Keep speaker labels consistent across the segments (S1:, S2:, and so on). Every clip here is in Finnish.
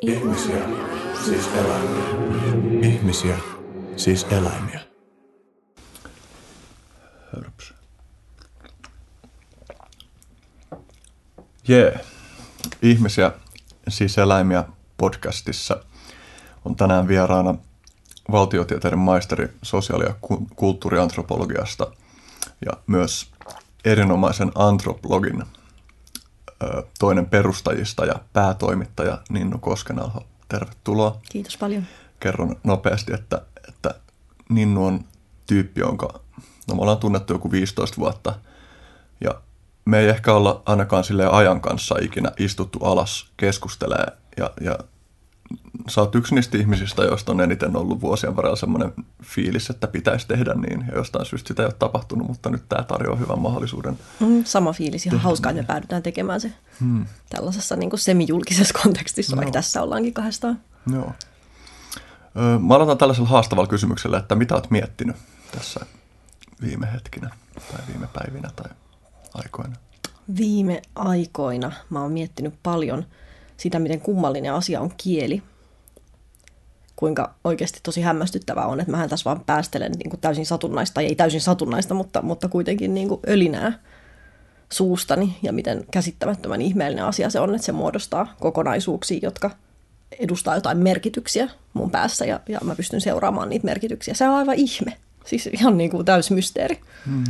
S1: Ihmisiä, siis eläimiä. Ihmisiä, siis eläimiä.
S2: Hörps. Jee. Ihmisiä, siis eläimiä podcastissa on tänään vieraana valtiotieteiden maisteri sosiaali- ja kulttuuriantropologiasta ja myös erinomaisen antropologin toinen perustajista ja päätoimittaja Ninnu Koskenalho. Tervetuloa.
S3: Kiitos paljon.
S2: Kerron nopeasti, että, että Ninnu on tyyppi, jonka no me ollaan tunnettu joku 15 vuotta ja me ei ehkä olla ainakaan sille ajan kanssa ikinä istuttu alas keskustelee ja, ja sä oot yksi niistä ihmisistä, joista on eniten ollut vuosien varrella semmoinen fiilis, että pitäisi tehdä niin. Ja jostain syystä sitä ei ole tapahtunut, mutta nyt tämä tarjoaa hyvän mahdollisuuden.
S3: Mm, sama fiilis. Ihan hauskaa, että me päädytään tekemään se hmm. tällaisessa niin kuin semijulkisessa kontekstissa, no. vaikka tässä ollaankin kahdestaan.
S2: Joo. Mä aloitan tällaisella haastavalla kysymyksellä, että mitä oot miettinyt tässä viime hetkinä tai viime päivinä tai aikoina?
S3: Viime aikoina mä oon miettinyt paljon sitä, miten kummallinen asia on kieli kuinka oikeasti tosi hämmästyttävää on, että mähän tässä vaan päästelen niin kuin täysin satunnaista, tai ei täysin satunnaista, mutta, mutta kuitenkin niin kuin ölinää suustani, ja miten käsittämättömän ihmeellinen asia se on, että se muodostaa kokonaisuuksia, jotka edustaa jotain merkityksiä mun päässä, ja, ja mä pystyn seuraamaan niitä merkityksiä. Se on aivan ihme. Siis ihan niin kuin täys mysteeri. Hmm.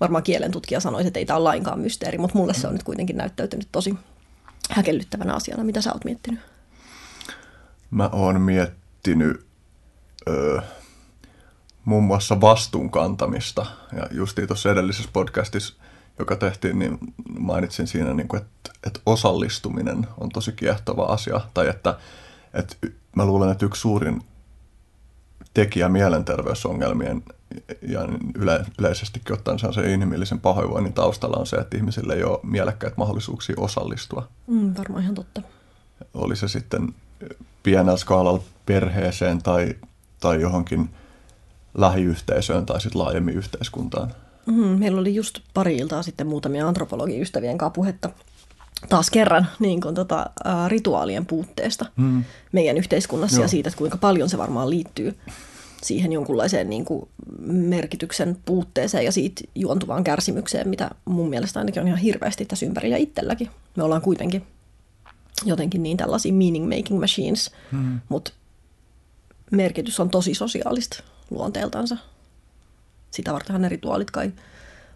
S3: Varmaan kielen tutkija sanoisi, että ei tämä ole lainkaan mysteeri, mutta mulle se on nyt kuitenkin näyttäytynyt tosi häkellyttävänä asiana. Mitä sä oot miettinyt?
S2: mä oon miettinyt öö, muun muassa vastuun kantamista. Ja justiin tuossa edellisessä podcastissa, joka tehtiin, niin mainitsin siinä, niin kuin, että, että osallistuminen on tosi kiehtova asia. Tai että, että mä luulen, että yksi suurin tekijä mielenterveysongelmien ja yle, yleisestikin ottaen se on se inhimillisen pahoinvoinnin taustalla on se, että ihmisille ei ole mielekkäitä mahdollisuuksia osallistua.
S3: Mm, varmaan ihan totta.
S2: Oli se sitten pienellä skaalalla perheeseen tai, tai johonkin lähiyhteisöön tai sitten laajemmin yhteiskuntaan.
S3: Mm, meillä oli just pari iltaa sitten muutamia antropologiystävien kanssa puhetta taas kerran niin kuin, tota, ä, rituaalien puutteesta mm. meidän yhteiskunnassa Joo. ja siitä, että kuinka paljon se varmaan liittyy siihen jonkunlaiseen niin kuin, merkityksen puutteeseen ja siitä juontuvaan kärsimykseen, mitä mun mielestä ainakin on ihan hirveästi tässä ympärillä itselläkin. Me ollaan kuitenkin jotenkin niin tällaisia meaning making machines, mm. mutta merkitys on tosi sosiaalista luonteeltansa. Sitä vartenhan ne rituaalit kai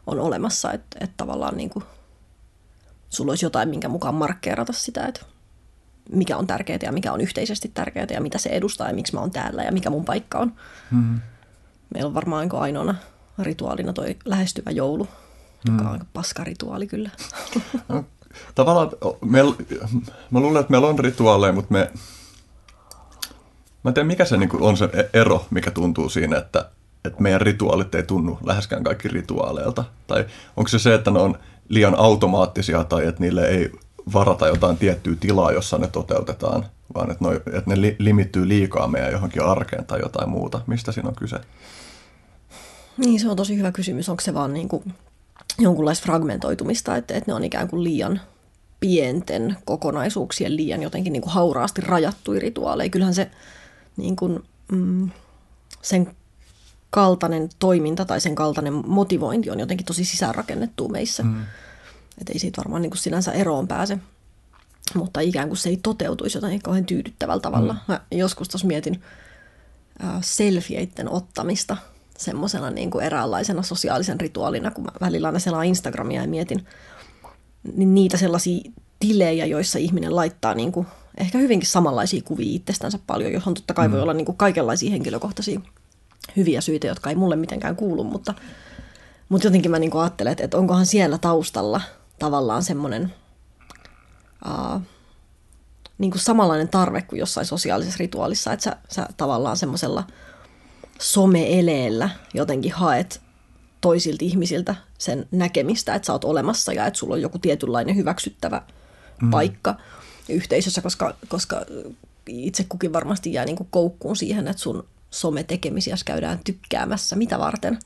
S3: on olemassa, että, että tavallaan niin kuin, sulla olisi jotain, minkä mukaan markkeerata sitä, että mikä on tärkeää ja mikä on yhteisesti tärkeää ja mitä se edustaa ja miksi mä oon täällä ja mikä mun paikka on. Mm. Meillä on varmaan ainoana rituaalina toi lähestyvä joulu, joka mm. on aika paska rituaali kyllä.
S2: No, tavallaan, me, mä luulen, että meillä on rituaaleja, mutta me, mä en tiedä mikä se niin on se ero, mikä tuntuu siinä, että, että meidän rituaalit ei tunnu läheskään kaikki rituaaleilta. Tai onko se se, että ne on liian automaattisia tai että niille ei varata jotain tiettyä tilaa, jossa ne toteutetaan, vaan että, ne, että ne li, limittyy liikaa meidän johonkin arkeen tai jotain muuta. Mistä siinä on kyse?
S3: Niin, se on tosi hyvä kysymys. Onko se vaan niin kuin jonkunlaista fragmentoitumista, että, että ne on ikään kuin liian pienten kokonaisuuksien liian jotenkin niin kuin hauraasti rajattuja rituaaleja. Kyllähän se niin kuin, mm, sen kaltainen toiminta tai sen kaltainen motivointi on jotenkin tosi sisäänrakennettu meissä. Mm. Että ei siitä varmaan niin kuin sinänsä eroon pääse. Mutta ikään kuin se ei toteutuisi jotenkin kauhean tyydyttävällä tavalla. Mm. Mä joskus tuossa mietin äh, selfieiden ottamista – semmoisena niin kuin eräänlaisena sosiaalisen rituaalina, kun mä välillä aina selaan Instagramia ja mietin niin niitä sellaisia tilejä, joissa ihminen laittaa niin kuin ehkä hyvinkin samanlaisia kuvia itsestänsä paljon, johon totta kai mm. voi olla niin kuin kaikenlaisia henkilökohtaisia hyviä syitä, jotka ei mulle mitenkään kuulu, mutta, mutta jotenkin mä niin ajattelen, että, että onkohan siellä taustalla tavallaan semmoinen uh, niin kuin samanlainen tarve kuin jossain sosiaalisessa rituaalissa, että sä, sä tavallaan semmoisella – some-eleellä jotenkin haet toisilta ihmisiltä sen näkemistä, että sä oot olemassa ja että sulla on joku tietynlainen hyväksyttävä mm. paikka yhteisössä, koska, koska itse kukin varmasti jää niin kuin koukkuun siihen, että sun some-tekemisiä käydään tykkäämässä, mitä varten.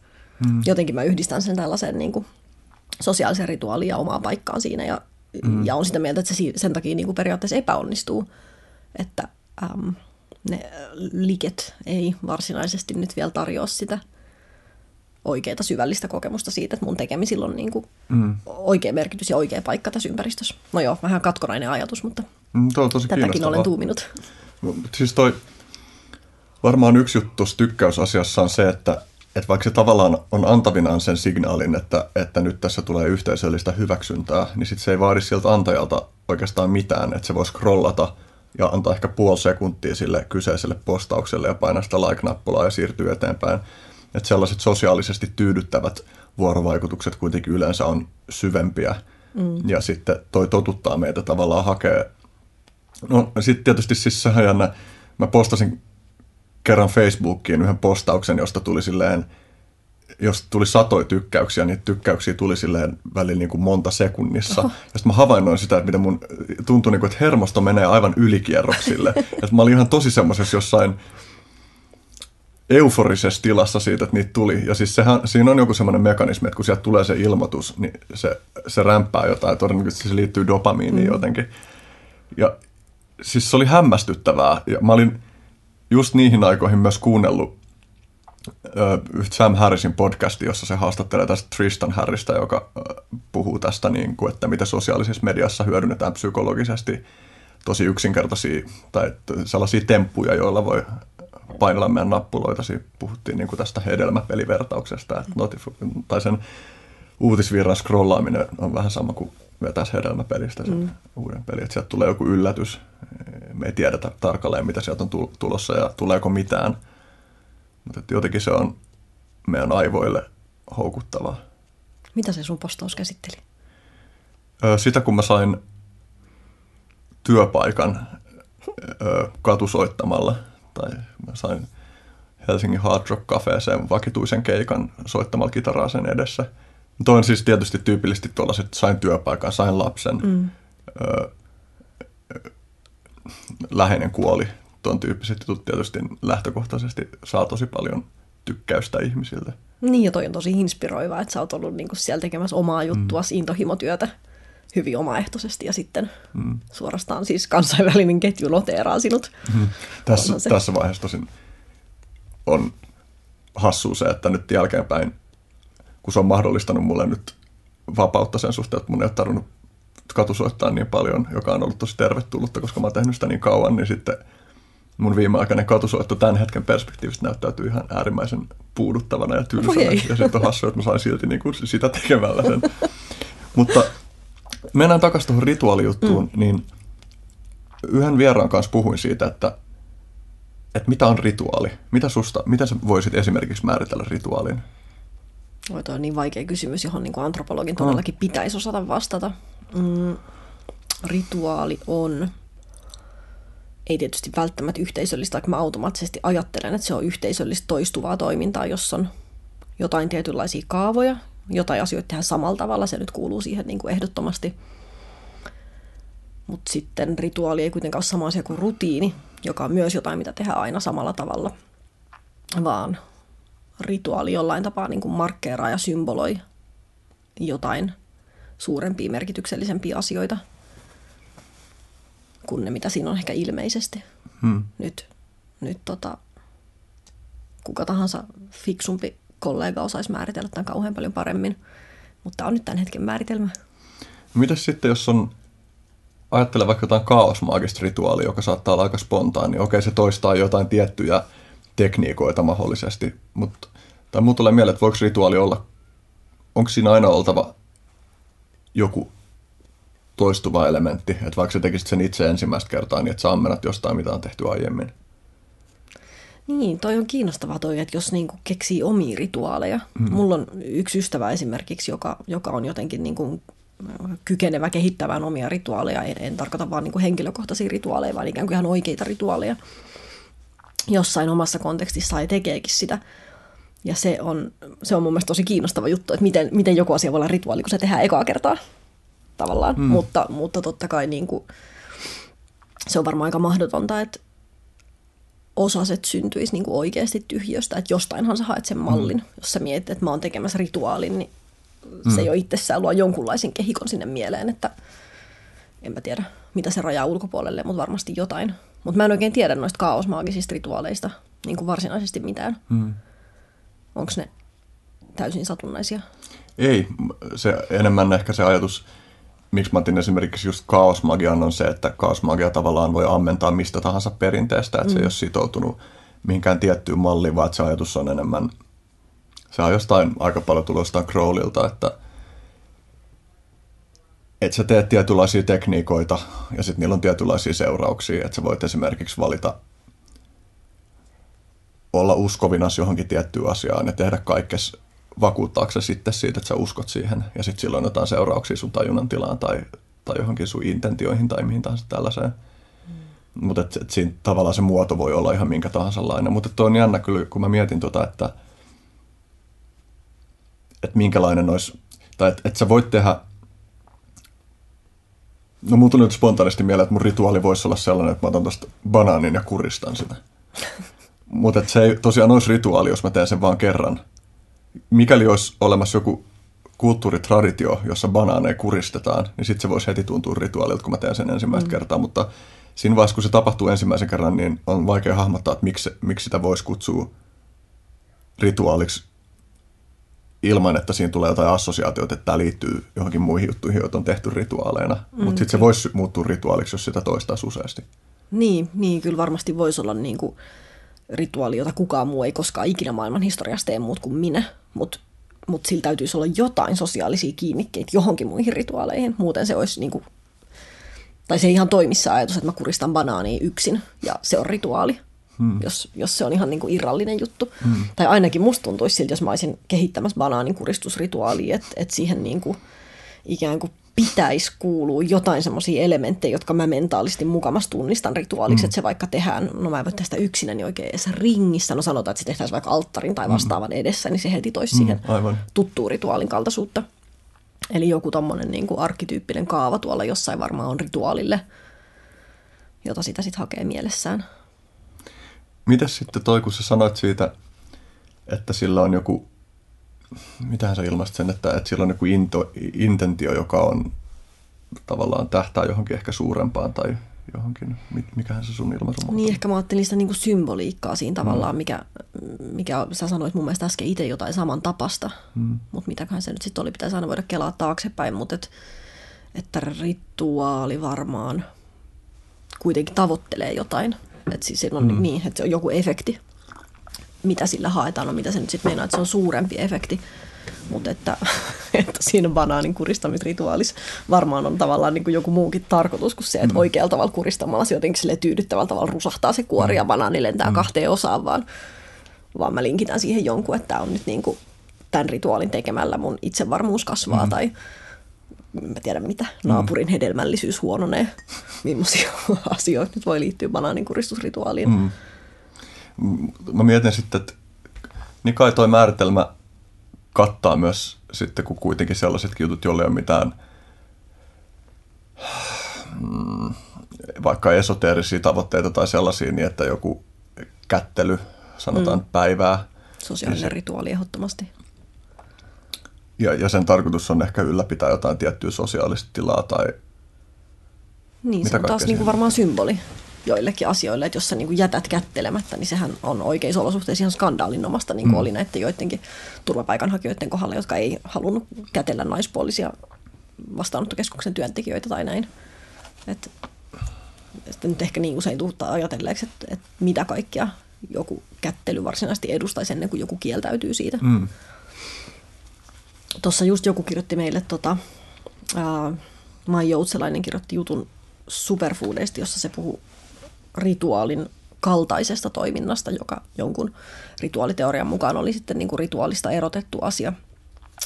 S3: Mm. Jotenkin mä yhdistän sen tällaisen niin kuin sosiaalisen rituaalin ja omaa paikkaan siinä ja, mm. ja on sitä mieltä, että se sen takia niin kuin periaatteessa epäonnistuu että äm, ne liket ei varsinaisesti nyt vielä tarjoa sitä oikeaa syvällistä kokemusta siitä, että mun tekemisillä on niin kuin mm. oikea merkitys ja oikea paikka tässä ympäristössä. No joo, vähän katkonainen ajatus, mutta
S2: mm, on tosi
S3: tätäkin olen tuuminut.
S2: Siis toi, varmaan yksi juttu tykkäysasiassa on se, että, että vaikka se tavallaan on antavinaan sen signaalin, että, että nyt tässä tulee yhteisöllistä hyväksyntää, niin sitten se ei vaadi sieltä antajalta oikeastaan mitään, että se voisi scrollata ja antaa ehkä puoli sekuntia sille kyseiselle postaukselle ja painaa sitä like-nappulaa ja siirtyä eteenpäin. Että sellaiset sosiaalisesti tyydyttävät vuorovaikutukset kuitenkin yleensä on syvempiä mm. ja sitten toi totuttaa meitä tavallaan hakee. No sitten tietysti siis sehän jännä, mä postasin kerran Facebookiin yhden postauksen, josta tuli silleen, jos tuli satoja tykkäyksiä, niin tykkäyksiä tuli silleen välillä niin kuin monta sekunnissa. Oho. Ja sitten mä havainnoin sitä, että miten mun tuntui, niin kuin, että hermosto menee aivan ylikierroksille. että mä olin ihan tosi semmoisessa jossain euforisessa tilassa siitä, että niitä tuli. Ja siis sehän, siinä on joku semmoinen mekanismi, että kun sieltä tulee se ilmoitus, niin se, se rämpää jotain. Todennäköisesti se liittyy dopamiiniin mm. jotenkin. Ja siis se oli hämmästyttävää. Ja mä olin just niihin aikoihin myös kuunnellut Sam Harrisin podcasti, jossa se haastattelee tästä Tristan Harrista, joka puhuu tästä, niin kuin, että mitä sosiaalisessa mediassa hyödynnetään psykologisesti tosi yksinkertaisia tai sellaisia temppuja, joilla voi painella meidän nappuloita. Siinä puhuttiin niin kuin tästä hedelmäpelivertauksesta, että notif- tai sen uutisvirran scrollaaminen on vähän sama kuin vetäisi hedelmäpelistä sen mm. uuden pelin. Että sieltä tulee joku yllätys. Me ei tiedetä tarkalleen, mitä sieltä on tulossa ja tuleeko mitään. Mutta jotenkin se on meidän aivoille houkuttavaa.
S3: Mitä se sun postaus käsitteli?
S2: Sitä kun mä sain työpaikan katusoittamalla, tai mä sain Helsingin Hard Rock Cafeeseen vakituisen keikan soittamalla kitaraa sen edessä – Tuo on siis tietysti tyypillisesti tuollaiset, sain työpaikan, sain lapsen, mm. ö, läheinen kuoli. Tuon tyyppiset jutut tietysti lähtökohtaisesti saa tosi paljon tykkäystä ihmisiltä.
S3: Niin, ja toi on tosi inspiroiva, että sä oot ollut niinku siellä tekemässä omaa juttua, mm. intohimotyötä hyvin omaehtoisesti ja sitten mm. suorastaan siis kansainvälinen ketju noteeraa sinut.
S2: Mm. Tässä, tässä vaiheessa tosin on hassu se, että nyt jälkeenpäin kun se on mahdollistanut mulle nyt vapautta sen suhteen, että mun ei ole tarvinnut katusoittaa niin paljon, joka on ollut tosi tervetullutta, koska mä oon tehnyt sitä niin kauan, niin sitten mun viimeaikainen katusoitto tämän hetken perspektiivistä näyttäytyy ihan äärimmäisen puuduttavana ja tylsänä. Ja sitten on hassu, että mä sain silti niin kuin sitä tekemällä sen. Mutta mennään takaisin tuohon rituaalijuttuun, mm. niin yhden vieraan kanssa puhuin siitä, että, että mitä on rituaali? Mitä susta, mitä sä voisit esimerkiksi määritellä rituaalin?
S3: Oi, toi on niin vaikea kysymys, johon niin antropologin todellakin mm. pitäisi osata vastata. Mm, rituaali on, ei tietysti välttämättä yhteisöllistä, vaikka mä automaattisesti ajattelen, että se on yhteisöllistä toistuvaa toimintaa, jossa on jotain tietynlaisia kaavoja, jotain asioita tehdään samalla tavalla, se nyt kuuluu siihen niin kuin ehdottomasti. Mutta sitten rituaali ei kuitenkaan ole sama asia kuin rutiini, joka on myös jotain, mitä tehdään aina samalla tavalla, vaan rituaali jollain tapaa niin kuin markkeeraa ja symboloi jotain suurempia, merkityksellisempiä asioita kuin ne, mitä siinä on ehkä ilmeisesti. Hmm. Nyt, nyt tota, kuka tahansa fiksumpi kollega osaisi määritellä tämän kauhean paljon paremmin, mutta tämä on nyt tämän hetken määritelmä.
S2: Mitäs sitten, jos on, ajattele vaikka jotain kaosmaagista rituaalia, joka saattaa olla aika spontaani, okei se toistaa jotain tiettyjä tekniikoita mahdollisesti, mutta tai muu tulee mieleen, että voiko rituaali olla, onko siinä aina oltava joku toistuva elementti, että vaikka sä tekisit sen itse ensimmäistä kertaa, niin että sä ammennat jostain, mitä on tehty aiemmin.
S3: Niin, toi on kiinnostavaa toi, että jos niinku keksii omia rituaaleja. Mm. Mulla on yksi ystävä esimerkiksi, joka, joka on jotenkin niinku kykenevä kehittämään omia rituaaleja. En, en tarkoita vaan niinku henkilökohtaisia rituaaleja, vaan ikään kuin ihan oikeita rituaaleja jossain omassa kontekstissa ja tekeekin sitä. Ja se on, se on mun mielestä tosi kiinnostava juttu, että miten, miten joku asia voi olla rituaali, kun se tehdään ekaa kertaa tavallaan. Mm. Mutta, mutta totta kai niin kuin, se on varmaan aika mahdotonta, että osaset syntyisi niin kuin oikeasti tyhjöstä. Että jostainhan sä haet sen mallin. Mm. Jos sä mietit, että mä oon tekemässä rituaalin, niin mm. se jo itsessään luo jonkunlaisen kehikon sinne mieleen, että en mä tiedä, mitä se rajaa ulkopuolelle, mutta varmasti jotain. Mutta mä en oikein tiedä noista kaosmaagisista rituaaleista niin kuin varsinaisesti mitään.
S2: Mm.
S3: Onko ne täysin satunnaisia?
S2: Ei, se enemmän ehkä se ajatus, miksi mä otin esimerkiksi just kaosmagian on se, että kaosmagia tavallaan voi ammentaa mistä tahansa perinteestä, että mm. se ei ole sitoutunut mihinkään tiettyyn malliin, vaan se ajatus on enemmän, se on jostain aika paljon tullut jostain Crowlilta, että että sä teet tietynlaisia tekniikoita ja sitten niillä on tietynlaisia seurauksia, että sä voit esimerkiksi valita olla uskovinas johonkin tiettyyn asiaan ja tehdä kaikkes vakuuttaako se sitten siitä, että sä uskot siihen ja sitten silloin jotain seurauksia sun tajunnan tilaan tai, tai johonkin sun intentioihin tai mihin tahansa tällaiseen. Mm. Mutta et, et siinä tavallaan se muoto voi olla ihan minkä tahansa lainen. Mutta tuo on jännä kyllä, kun mä mietin tota, että, että minkälainen olisi, tai että et sä voit tehdä No mulla tuli nyt spontaanisti mieleen, että mun rituaali voisi olla sellainen, että mä otan tuosta banaanin ja kuristan sitä. Mutta se ei tosiaan olisi rituaali, jos mä teen sen vaan kerran. Mikäli olisi olemassa joku kulttuuritraditio, jossa banaaneja kuristetaan, niin sitten se voisi heti tuntua rituaalilta, kun mä teen sen ensimmäistä mm. kertaa. Mutta siinä vaiheessa, kun se tapahtuu ensimmäisen kerran, niin on vaikea hahmottaa, että miksi, miksi sitä voisi kutsua rituaaliksi ilman, että siinä tulee jotain assosiaatioita, että tämä liittyy johonkin muihin juttuihin, joita on tehty rituaaleina. Mm, Mutta sitten se voisi muuttua rituaaliksi, jos sitä toistaa useasti.
S3: Niin, niin kyllä varmasti voisi olla niin kuin rituaali, jota kukaan muu ei koskaan ikinä maailman historiasta tee muut kuin minä. Mutta mut sillä täytyisi olla jotain sosiaalisia kiinnikkeitä johonkin muihin rituaaleihin. Muuten se olisi niin kuin, tai se ei ihan toimissa ajatus, että mä kuristan banaania yksin ja se on rituaali hmm. jos, jos se on ihan niin kuin irrallinen juttu. Hmm. Tai ainakin musta tuntuisi siltä, jos mä olisin kehittämässä banaanin kuristusrituaalia, että, että siihen niin kuin ikään kuin pitäisi kuulua jotain semmoisia elementtejä, jotka mä mentaalisesti mukamas tunnistan rituaaliksi, mm. että se vaikka tehdään, no mä en voi tästä yksinäni oikein edes ringissä, no sanotaan, että se tehtäisiin vaikka alttarin tai vastaavan edessä, niin se heti toisi mm, siihen aivan. tuttuun rituaalin kaltaisuutta. Eli joku tommonen niin kuin arkkityyppinen kaava tuolla jossain varmaan on rituaalille, jota sitä sitten hakee mielessään.
S2: Mitäs sitten toi, kun sä sanoit siitä, että sillä on joku, mitähän sä ilmaisit sen, että, että sillä on joku into, intentio, joka on tavallaan tähtää johonkin ehkä suurempaan tai johonkin, mikähän se sun ilmaisu on?
S3: Niin, ehkä mä ajattelin sitä niin kuin symboliikkaa siinä tavallaan, mm. mikä, mikä sä sanoit mun mielestä äsken itse jotain saman tapasta, mm. mutta mitäköhän se nyt sitten oli, pitäisi aina voida kelaa taaksepäin, mutta et, että rituaali varmaan kuitenkin tavoittelee jotain että siis on mm. niin, että se on joku efekti, mitä sillä haetaan, no mitä se nyt sitten meinaa, että se on suurempi efekti. Mutta että, että siinä banaanin kuristamisrituaalissa varmaan on tavallaan niin kuin joku muukin tarkoitus kuin se, että mm. oikealla tavalla kuristamalla se jotenkin sille tyydyttävällä tavalla rusahtaa se kuori ja mm. banaani lentää mm. kahteen osaan, vaan, vaan mä linkitän siihen jonkun, että tämä on nyt niin kuin tämän rituaalin tekemällä mun itsevarmuus kasvaa mm. tai mä tiedän mitä, naapurin hedelmällisyys huononee, millaisia asioita nyt voi liittyä banaanin kuristusrituaaliin. Mm.
S2: Mä mietin sitten, että niin kai toi määritelmä kattaa myös sitten, kun kuitenkin sellaisetkin jutut, joille ei ole mitään mm, vaikka esoteerisia tavoitteita tai sellaisia, niin että joku kättely, sanotaan mm. päivää.
S3: Sosiaalinen niin se, rituaali ehdottomasti
S2: ja, ja sen tarkoitus on ehkä ylläpitää jotain tiettyä sosiaalista tilaa tai
S3: Niin, se on taas niin kuin varmaan symboli joillekin asioille, että jos sä niin kuin jätät kättelemättä, niin sehän on oikeissa olosuhteissa ihan skandaalinnomasta, niin kuin mm. oli näiden joidenkin turvapaikanhakijoiden kohdalla, jotka ei halunnut kätellä naispuolisia vastaanottokeskuksen työntekijöitä tai näin. Et, että nyt ehkä niin usein tuuttaa ajatelleeksi, että, että mitä kaikkea joku kättely varsinaisesti edustaisi ennen kuin joku kieltäytyy siitä. Mm. Tuossa just joku kirjoitti meille, tota, ää, Mai Joutselainen kirjoitti jutun superfoodeista, jossa se puhuu rituaalin kaltaisesta toiminnasta, joka jonkun rituaaliteorian mukaan oli sitten niin kuin rituaalista erotettu asia,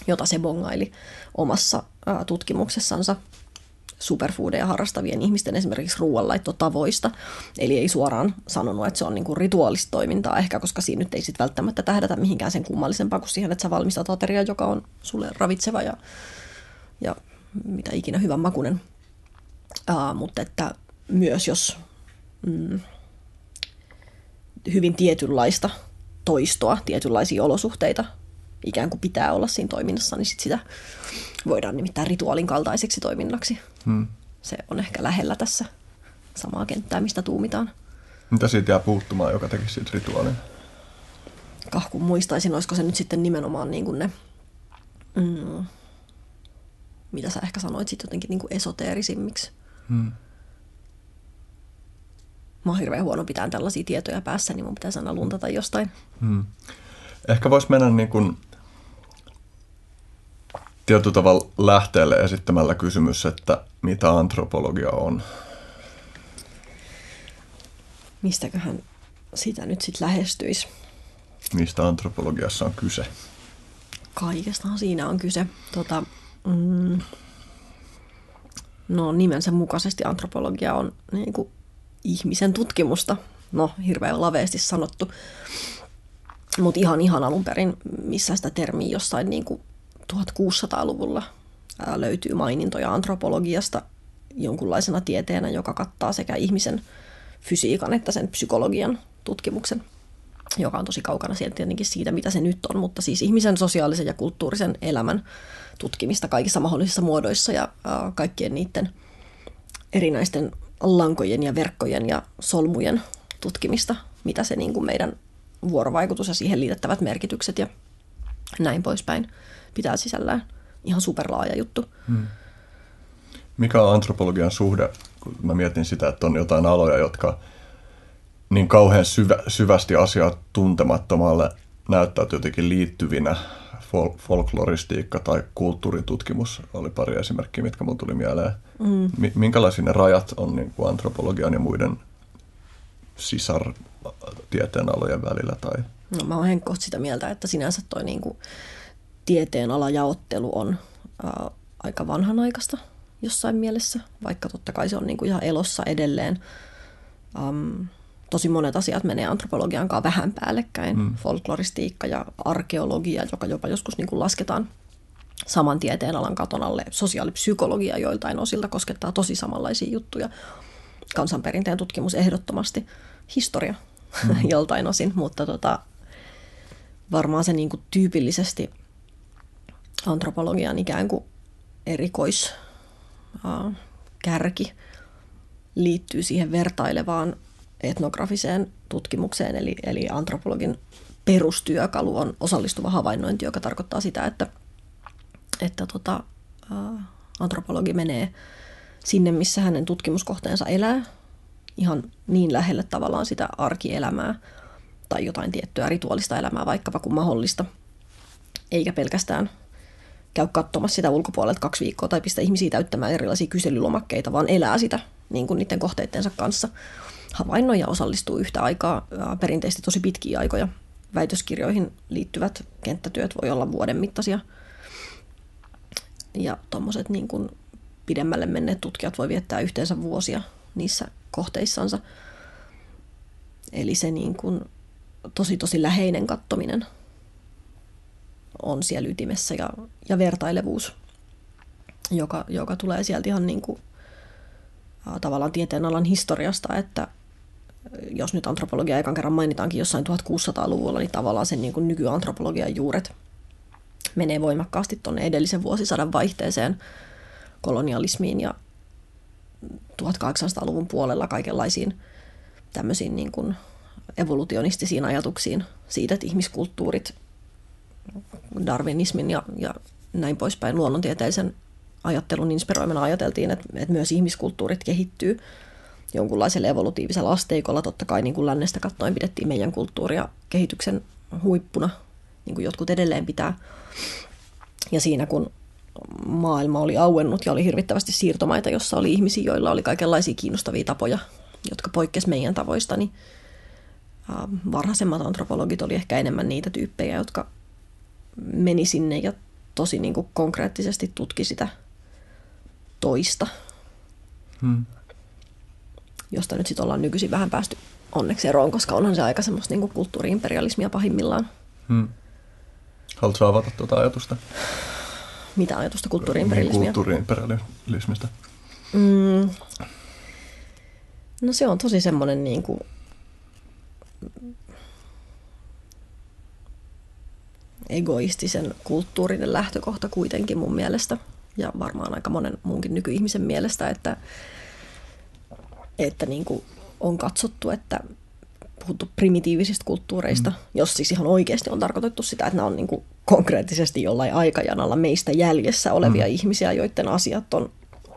S3: jota se bongaili omassa tutkimuksessansa superfoodeja harrastavien ihmisten esimerkiksi ruoanlaittotavoista. Eli ei suoraan sanonut, että se on niinku rituaalista toimintaa ehkä, koska siinä nyt ei sit välttämättä tähdätä mihinkään sen kummallisempaa kuin siihen, että sä valmistat ateria, joka on sulle ravitseva ja, ja mitä ikinä hyvän makunen. Uh, mutta että myös jos mm, hyvin tietynlaista toistoa, tietynlaisia olosuhteita ikään kuin pitää olla siinä toiminnassa, niin sit sitä voidaan nimittäin rituaalin kaltaiseksi toiminnaksi. Hmm. Se on ehkä lähellä tässä samaa kenttää, mistä tuumitaan.
S2: Mitä siitä jää puuttumaan, joka teki siitä rituaalin?
S3: Kah kun muistaisin, olisiko se nyt sitten nimenomaan niin kuin ne, mm, mitä sä ehkä sanoit sitten jotenkin niin kuin esoteerisimmiksi.
S2: Hmm.
S3: Mä oon hirveän huono pitää tällaisia tietoja päässä, niin mun pitäisi aina luntata jostain.
S2: Hmm. Ehkä voisi mennä niin kuin tietyllä tavalla lähteelle esittämällä kysymys, että mitä antropologia on?
S3: Mistäköhän sitä nyt sitten lähestyisi?
S2: Mistä antropologiassa on kyse?
S3: Kaikestahan siinä on kyse. Tota, mm, no nimensä mukaisesti antropologia on niin kuin ihmisen tutkimusta. No, hirveän laveasti sanottu. Mutta ihan ihan alun perin, missä sitä termiä jossain niin kuin 1600-luvulla löytyy mainintoja antropologiasta jonkunlaisena tieteenä, joka kattaa sekä ihmisen fysiikan että sen psykologian tutkimuksen, joka on tosi kaukana sieltä tietenkin siitä, mitä se nyt on, mutta siis ihmisen sosiaalisen ja kulttuurisen elämän tutkimista kaikissa mahdollisissa muodoissa ja kaikkien niiden erinäisten lankojen ja verkkojen ja solmujen tutkimista, mitä se niin kuin meidän vuorovaikutus ja siihen liitettävät merkitykset ja näin poispäin pitää sisällään. Ihan superlaaja juttu. Hmm.
S2: Mikä on antropologian suhde, kun mä mietin sitä, että on jotain aloja, jotka niin kauhean syvä, syvästi asiaa tuntemattomalle näyttäytyy jotenkin liittyvinä. Fol- folkloristiikka tai kulttuuritutkimus oli pari esimerkkiä, mitkä mun tuli mieleen. Mm. Minkälaisia ne rajat on niin kuin antropologian ja muiden sisartieteen alojen välillä? Tai?
S3: No, mä oon henkkohti sitä mieltä, että sinänsä toi niin kuin tieteenalajaottelu on ää, aika vanhanaikaista jossain mielessä, vaikka totta kai se on niin kuin ihan elossa edelleen. Um, tosi monet asiat menee antropologian kanssa vähän päällekkäin. Mm. Folkloristiikka ja arkeologia, joka jopa joskus niin kuin lasketaan saman tieteen alan katon alle. Sosiaalipsykologia joiltain osilta koskettaa tosi samanlaisia juttuja. Kansanperinteen tutkimus ehdottomasti. Historia mm. joltain osin, mutta tota, varmaan se niin kuin tyypillisesti – antropologian ikään kuin erikois uh, kärki liittyy siihen vertailevaan etnografiseen tutkimukseen, eli, eli antropologin perustyökalu on osallistuva havainnointi, joka tarkoittaa sitä, että, että tota, antropologi menee sinne, missä hänen tutkimuskohteensa elää, ihan niin lähelle tavallaan sitä arkielämää tai jotain tiettyä rituaalista elämää vaikkapa kuin mahdollista, eikä pelkästään käy katsomassa sitä ulkopuolelta kaksi viikkoa tai pistä ihmisiä täyttämään erilaisia kyselylomakkeita, vaan elää sitä niin kuin niiden kohteittensa kanssa. Havainnoi ja osallistuu yhtä aikaa, perinteisesti tosi pitkiä aikoja. Väitöskirjoihin liittyvät kenttätyöt voi olla vuoden mittaisia. Ja tuommoiset niin kuin pidemmälle menneet tutkijat voi viettää yhteensä vuosia niissä kohteissansa. Eli se niin kuin tosi tosi läheinen kattominen – on siellä ytimessä ja, ja vertailevuus, joka, joka tulee sieltä ihan niin kuin, tavallaan tieteenalan historiasta, että jos nyt antropologia ekan kerran mainitaankin jossain 1600-luvulla, niin tavallaan sen niin kuin nykyantropologian juuret menee voimakkaasti tuonne edellisen vuosisadan vaihteeseen kolonialismiin ja 1800-luvun puolella kaikenlaisiin tämmöisiin niin kuin evolutionistisiin ajatuksiin siitä, että ihmiskulttuurit darwinismin ja, ja näin poispäin luonnontieteellisen ajattelun inspiroimana ajateltiin, että, että myös ihmiskulttuurit kehittyy jonkunlaisella evolutiivisella asteikolla. Totta kai niin kuin lännestä katsoen pidettiin meidän kulttuuria kehityksen huippuna, niin kuin jotkut edelleen pitää. Ja siinä kun maailma oli auennut ja oli hirvittävästi siirtomaita, jossa oli ihmisiä, joilla oli kaikenlaisia kiinnostavia tapoja, jotka poikkes meidän tavoista, niin varhaisemmat antropologit oli ehkä enemmän niitä tyyppejä, jotka meni sinne ja tosi niin kuin konkreettisesti tutki sitä toista, hmm. Josta nyt sitten ollaan nykyisin vähän päästy onneksi eroon, koska onhan se aika semmoista niin kulttuuriimperialismia pahimmillaan. Hmm.
S2: Haluatko avata tuota ajatusta?
S3: Mitä ajatusta kulttuuriimperialismia?
S2: Niin, kulttuuriimperialismista.
S3: Mm. No se on tosi semmoinen niin kuin egoistisen kulttuurinen lähtökohta kuitenkin mun mielestä ja varmaan aika monen muunkin nykyihmisen mielestä, että, että niin kuin on katsottu, että puhuttu primitiivisistä kulttuureista, mm. jos siis ihan oikeasti on tarkoitettu sitä, että nämä on niin kuin konkreettisesti jollain aikajanalla meistä jäljessä olevia mm. ihmisiä, joiden asiat on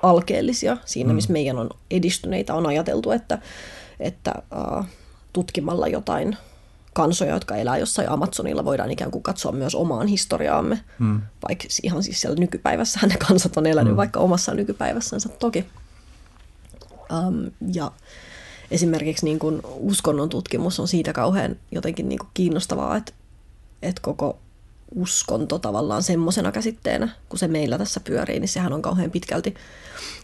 S3: alkeellisia. Siinä, mm. missä meidän on edistyneitä, on ajateltu, että, että uh, tutkimalla jotain kansoja, jotka elää jossain Amazonilla, voidaan ikään kuin katsoa myös omaan historiaamme, mm. vaikka ihan siis siellä nykypäivässä ne kansat on elänyt mm. vaikka omassa nykypäivässänsä toki. Um, ja esimerkiksi niin kuin uskonnon tutkimus on siitä kauhean jotenkin niin kuin kiinnostavaa, että, että koko uskonto tavallaan semmoisena käsitteenä, kun se meillä tässä pyörii, niin sehän on kauhean pitkälti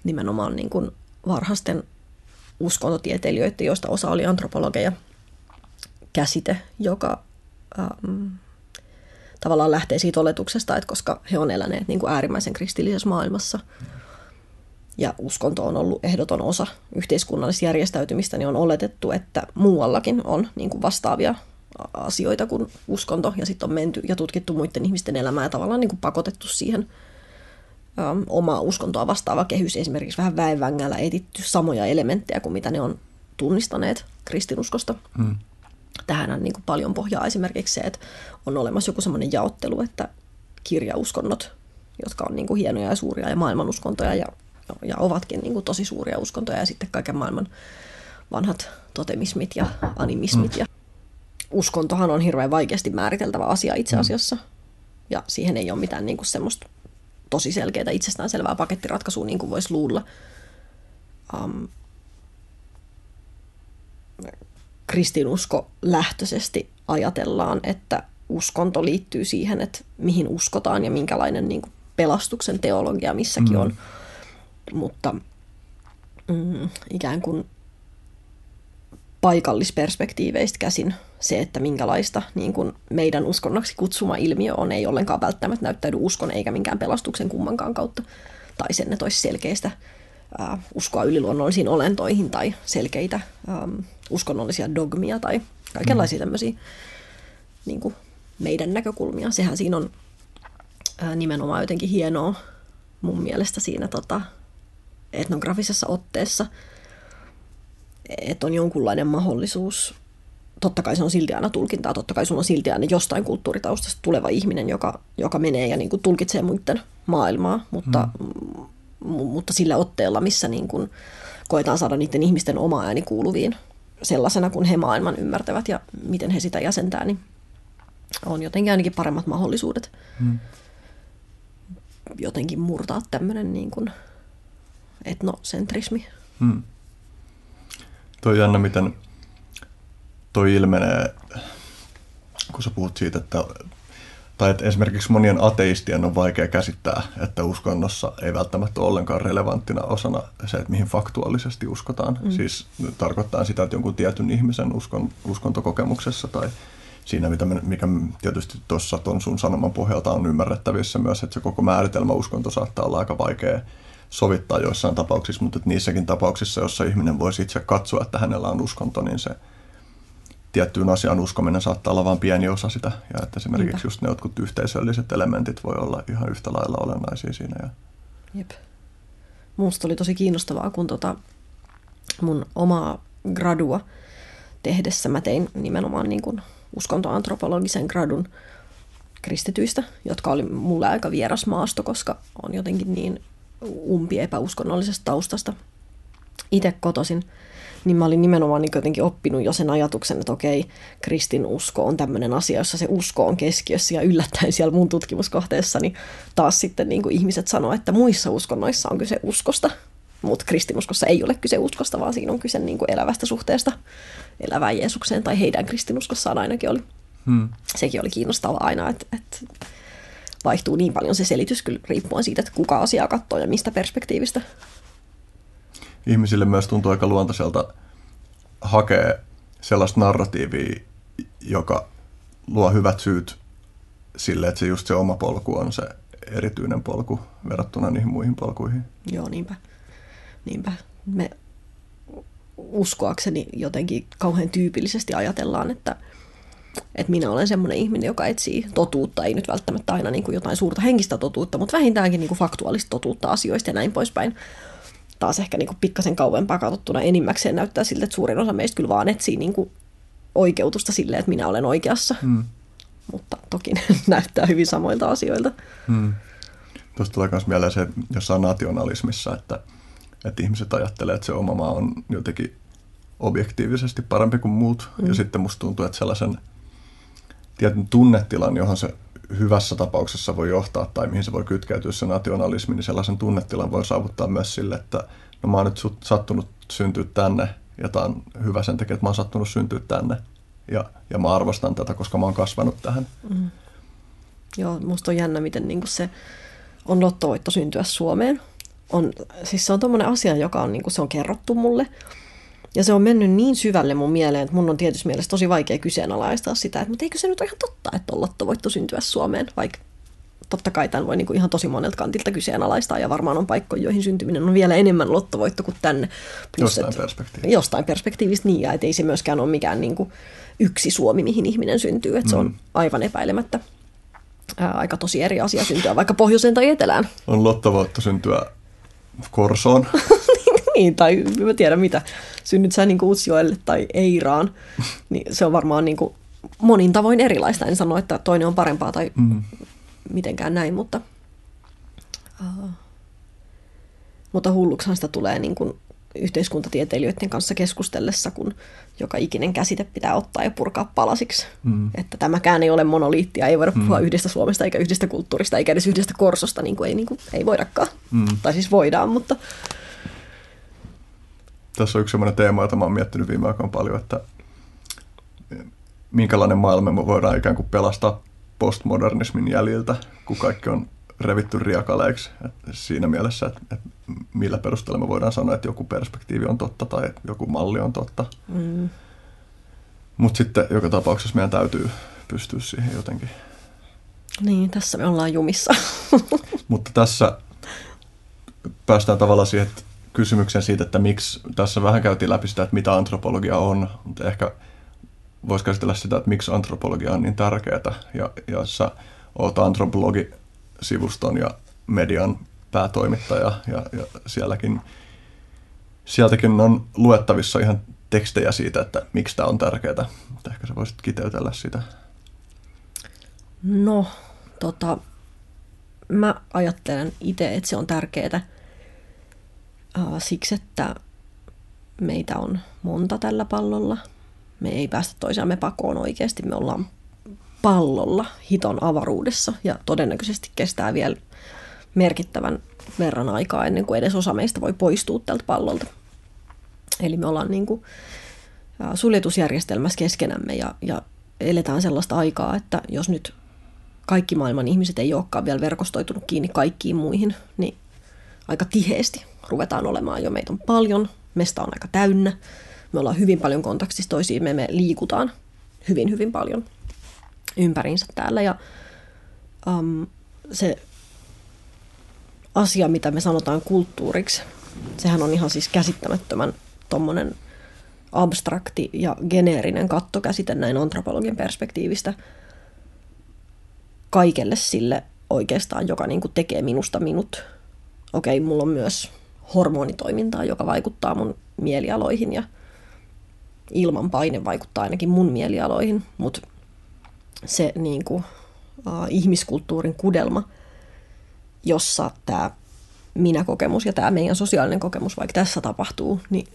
S3: nimenomaan niin kuin varhaisten uskontotieteilijöiden, joista osa oli antropologeja, käsite, joka ähm, tavallaan lähtee siitä oletuksesta, että koska he on eläneet niin kuin äärimmäisen kristillisessä maailmassa ja uskonto on ollut ehdoton osa yhteiskunnallista järjestäytymistä, niin on oletettu, että muuallakin on niin kuin vastaavia asioita kuin uskonto, ja sitten on menty ja tutkittu muiden ihmisten elämää ja tavallaan niin kuin pakotettu siihen äm, omaa uskontoa vastaava kehys, esimerkiksi vähän väenvängällä etitty samoja elementtejä kuin mitä ne on tunnistaneet kristinuskosta. Hmm. Tähän on niin kuin paljon pohjaa esimerkiksi se, että on olemassa joku semmoinen jaottelu, että kirjauskonnot, jotka on niin kuin hienoja ja suuria ja maailmanuskontoja ja, ja ovatkin niin kuin tosi suuria uskontoja ja sitten kaiken maailman vanhat totemismit ja animismit. Mm. Ja uskontohan on hirveän vaikeasti määriteltävä asia itse mm. asiassa. Mm. Ja siihen ei ole mitään niin kuin semmoista tosi selkeää itsestäänselvää pakettiratkaisua, niin kuin voisi luulla. Um, kristinusko lähtöisesti ajatellaan, että uskonto liittyy siihen, että mihin uskotaan ja minkälainen niin kuin pelastuksen teologia missäkin mm. on. Mutta mm, ikään kuin paikallisperspektiiveistä käsin se, että minkälaista niin kuin meidän uskonnoksi kutsuma ilmiö on, ei ollenkaan välttämättä näyttäydy uskon eikä minkään pelastuksen kummankaan kautta. Tai sen, että olisi selkeistä äh, uskoa yliluonnollisiin olentoihin tai selkeitä ähm, uskonnollisia dogmia tai kaikenlaisia mm. tämmöisiä niin kuin meidän näkökulmia. Sehän siinä on äh, nimenomaan jotenkin hienoa mun mielestä siinä tota, etnografisessa otteessa, että on jonkunlainen mahdollisuus totta kai se on silti aina tulkintaa, totta kai sulla on silti aina jostain kulttuuritaustasta tuleva ihminen, joka, joka menee ja niin kuin tulkitsee muiden maailmaa, mutta, mm. mutta sillä otteella, missä niin kuin koetaan saada niiden ihmisten oma ääni kuuluviin sellaisena, kun he maailman ymmärtävät ja miten he sitä jäsentää, niin on jotenkin ainakin paremmat mahdollisuudet mm. jotenkin murtaa tämmöinen niin kuin etnocentrismi. Mm.
S2: Tuo jännä, miten toi ilmenee, kun sä puhut siitä, että tai että esimerkiksi monien ateistien on vaikea käsittää, että uskonnossa ei välttämättä ole ollenkaan relevanttina osana se, että mihin faktuaalisesti uskotaan. Mm. Siis tarkoittaa sitä, että jonkun tietyn ihmisen uskon, uskontokokemuksessa tai siinä, mitä me, mikä tietysti tuossa ton sun sanoman pohjalta on ymmärrettävissä myös, että se koko määritelmä uskonto saattaa olla aika vaikea sovittaa joissain tapauksissa, mutta niissäkin tapauksissa, jossa ihminen voisi itse katsoa, että hänellä on uskonto, niin se – tiettyyn asiaan uskominen saattaa olla vain pieni osa sitä. Ja että esimerkiksi Niinpä. just ne jotkut yhteisölliset elementit voi olla ihan yhtä lailla olennaisia siinä. Ja...
S3: Jep. Minusta oli tosi kiinnostavaa, kun tota mun omaa gradua tehdessä mä tein nimenomaan niin kuin uskontoantropologisen gradun kristityistä, jotka oli mulle aika vieras maasto, koska on jotenkin niin umpi epäuskonnollisesta taustasta itse kotoisin niin mä olin nimenomaan niin jotenkin oppinut jo sen ajatuksen, että okei, kristinusko on tämmöinen asia, jossa se usko on keskiössä ja yllättäen siellä mun tutkimuskohteessa, niin taas sitten niin kuin ihmiset sanoo, että muissa uskonnoissa on kyse uskosta, mutta kristinuskossa ei ole kyse uskosta, vaan siinä on kyse niin kuin elävästä suhteesta elävään Jeesukseen, tai heidän kristinuskossaan ainakin oli. Hmm. Sekin oli kiinnostavaa aina, että, että vaihtuu niin paljon se selitys kyllä riippuen siitä, että kuka asiaa katsoo ja mistä perspektiivistä
S2: ihmisille myös tuntuu aika luontaiselta hakea sellaista narratiivia, joka luo hyvät syyt sille, että se just se oma polku on se erityinen polku verrattuna niihin muihin polkuihin.
S3: Joo, niinpä. Niinpä. Me uskoakseni jotenkin kauhean tyypillisesti ajatellaan, että, että minä olen semmoinen ihminen, joka etsii totuutta, ei nyt välttämättä aina niin kuin jotain suurta henkistä totuutta, mutta vähintäänkin niin kuin faktuaalista totuutta asioista ja näin poispäin taas ehkä niin kuin pikkasen kauempaa katsottuna enimmäkseen näyttää siltä, että suurin osa meistä kyllä vaan etsii niin kuin oikeutusta sille, että minä olen oikeassa. Mm. Mutta toki näyttää hyvin samoilta asioilta. Mm.
S2: Tuosta tulee myös mieleen se jossain nationalismissa, että, että ihmiset ajattelee, että se oma maa on jotenkin objektiivisesti parempi kuin muut. Mm. Ja sitten musta tuntuu, että sellaisen tietyn tunnetilan, johon se hyvässä tapauksessa voi johtaa tai mihin se voi kytkeytyä se nationalismi, niin sellaisen tunnetilan voi saavuttaa myös sille, että no mä oon nyt sattunut syntyä tänne ja tämä on hyvä sen takia, että mä oon sattunut syntyä tänne ja, ja mä arvostan tätä, koska mä oon kasvanut tähän. Mm.
S3: Joo, musta on jännä, miten niin se on lottovoitto syntyä Suomeen. On, siis se on tommonen asia, joka on, niin se on kerrottu mulle. Ja se on mennyt niin syvälle mun mieleen, että mun on tietysti mielessä tosi vaikea kyseenalaistaa sitä, että mutta eikö se nyt ole ihan totta, että on lottovoitto syntyä Suomeen, vaikka totta kai tämän voi niin kuin ihan tosi monelta kantilta kyseenalaistaa, ja varmaan on paikkoja, joihin syntyminen on vielä enemmän lottovoitto kuin tänne.
S2: Plus, jostain perspektiivistä.
S3: Jostain perspektiivistä niin, ja että ei se myöskään ole mikään niin kuin yksi Suomi, mihin ihminen syntyy, että mm. se on mm. aivan epäilemättä ää, aika tosi eri asia syntyä vaikka pohjoiseen tai etelään.
S2: On lottovoitto syntyä Korsoon.
S3: niin, tai mä tiedän mitä. Synnyt sä niin Utsjoelle tai Eiraan, niin se on varmaan niin kuin monin tavoin erilaista. En sano, että toinen on parempaa tai mm. mitenkään näin, mutta, uh, mutta hulluksihan sitä tulee niin kuin yhteiskuntatieteilijöiden kanssa keskustellessa, kun joka ikinen käsite pitää ottaa ja purkaa palasiksi. Mm. Että tämäkään ei ole monoliittia, ei voida puhua mm. yhdestä Suomesta eikä yhdestä kulttuurista eikä edes yhdestä korsosta, niin kuin ei, niin kuin, ei voidakaan. Mm. Tai siis voidaan, mutta...
S2: Tässä on yksi sellainen teema, jota mä oon miettinyt viime aikoina paljon, että minkälainen maailma me voidaan ikään kuin pelastaa postmodernismin jäljiltä, kun kaikki on revitty riakaleiksi et siinä mielessä, että, että millä perusteella me voidaan sanoa, että joku perspektiivi on totta tai joku malli on totta. Mm. Mutta sitten joka tapauksessa meidän täytyy pystyä siihen jotenkin.
S3: Niin, tässä me ollaan jumissa.
S2: Mutta tässä päästään tavallaan siihen kysymykseen siitä, että miksi, tässä vähän käytiin läpi sitä, että mitä antropologia on, mutta ehkä voisi käsitellä sitä, että miksi antropologia on niin tärkeää. Ja, ja sä oot antropologi sivuston ja median päätoimittaja ja, ja sielläkin, sieltäkin on luettavissa ihan tekstejä siitä, että miksi tämä on tärkeää. Ehkä sä voisit kiteytellä sitä.
S3: No, tota, mä ajattelen itse, että se on tärkeää siksi, että meitä on monta tällä pallolla. Me ei päästä toisiamme pakoon oikeasti. Me ollaan pallolla hiton avaruudessa ja todennäköisesti kestää vielä merkittävän verran aikaa ennen kuin edes osa meistä voi poistua tältä pallolta. Eli me ollaan niin kuin suljetusjärjestelmässä keskenämme ja, ja eletään sellaista aikaa, että jos nyt kaikki maailman ihmiset ei olekaan vielä verkostoitunut kiinni kaikkiin muihin, niin aika tiheesti ruvetaan olemaan jo. Meitä on paljon, meistä on aika täynnä, me ollaan hyvin paljon kontaktissa toisiin, me liikutaan hyvin, hyvin paljon – ympäriinsä täällä. Ja um, se asia, mitä me sanotaan kulttuuriksi, sehän on ihan siis käsittämättömän tuommoinen abstrakti ja geneerinen kattokäsite näin antropologian perspektiivistä kaikelle sille oikeastaan, joka niin kuin tekee minusta minut. Okei, mulla on myös hormonitoimintaa, joka vaikuttaa mun mielialoihin ja ilman paine vaikuttaa ainakin mun mielialoihin, mutta se niin kuin, uh, ihmiskulttuurin kudelma, jossa tämä minä-kokemus ja tämä meidän sosiaalinen kokemus, vaikka tässä tapahtuu, niin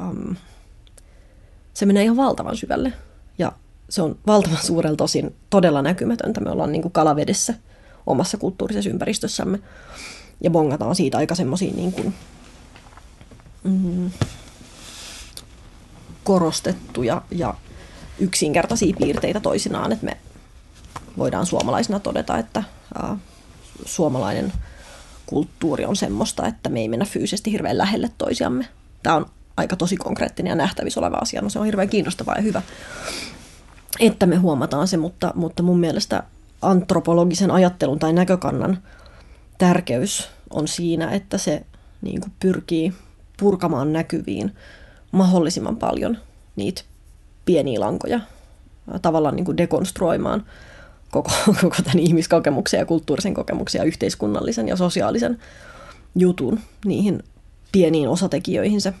S3: um, se menee ihan valtavan syvälle. Ja se on valtavan suurelta tosin todella näkymätöntä. Me ollaan niin kuin kalavedessä omassa kulttuurisessa ympäristössämme ja bongataan siitä aika semmoisia niin mm, korostettuja ja yksinkertaisia piirteitä toisinaan, että me voidaan suomalaisina todeta, että ää, suomalainen kulttuuri on semmoista, että me ei mennä fyysisesti hirveän lähelle toisiamme. Tämä on aika tosi konkreettinen ja nähtävissä oleva asia. No se on hirveän kiinnostavaa ja hyvä, että me huomataan se, mutta, mutta mun mielestä antropologisen ajattelun tai näkökannan tärkeys on siinä, että se niin kuin pyrkii purkamaan näkyviin mahdollisimman paljon niitä pieniä lankoja tavallaan niin kuin dekonstruoimaan koko, koko tämän ihmiskokemuksen ja kulttuurisen kokemuksen ja yhteiskunnallisen ja sosiaalisen jutun niihin pieniin osatekijöihinsä.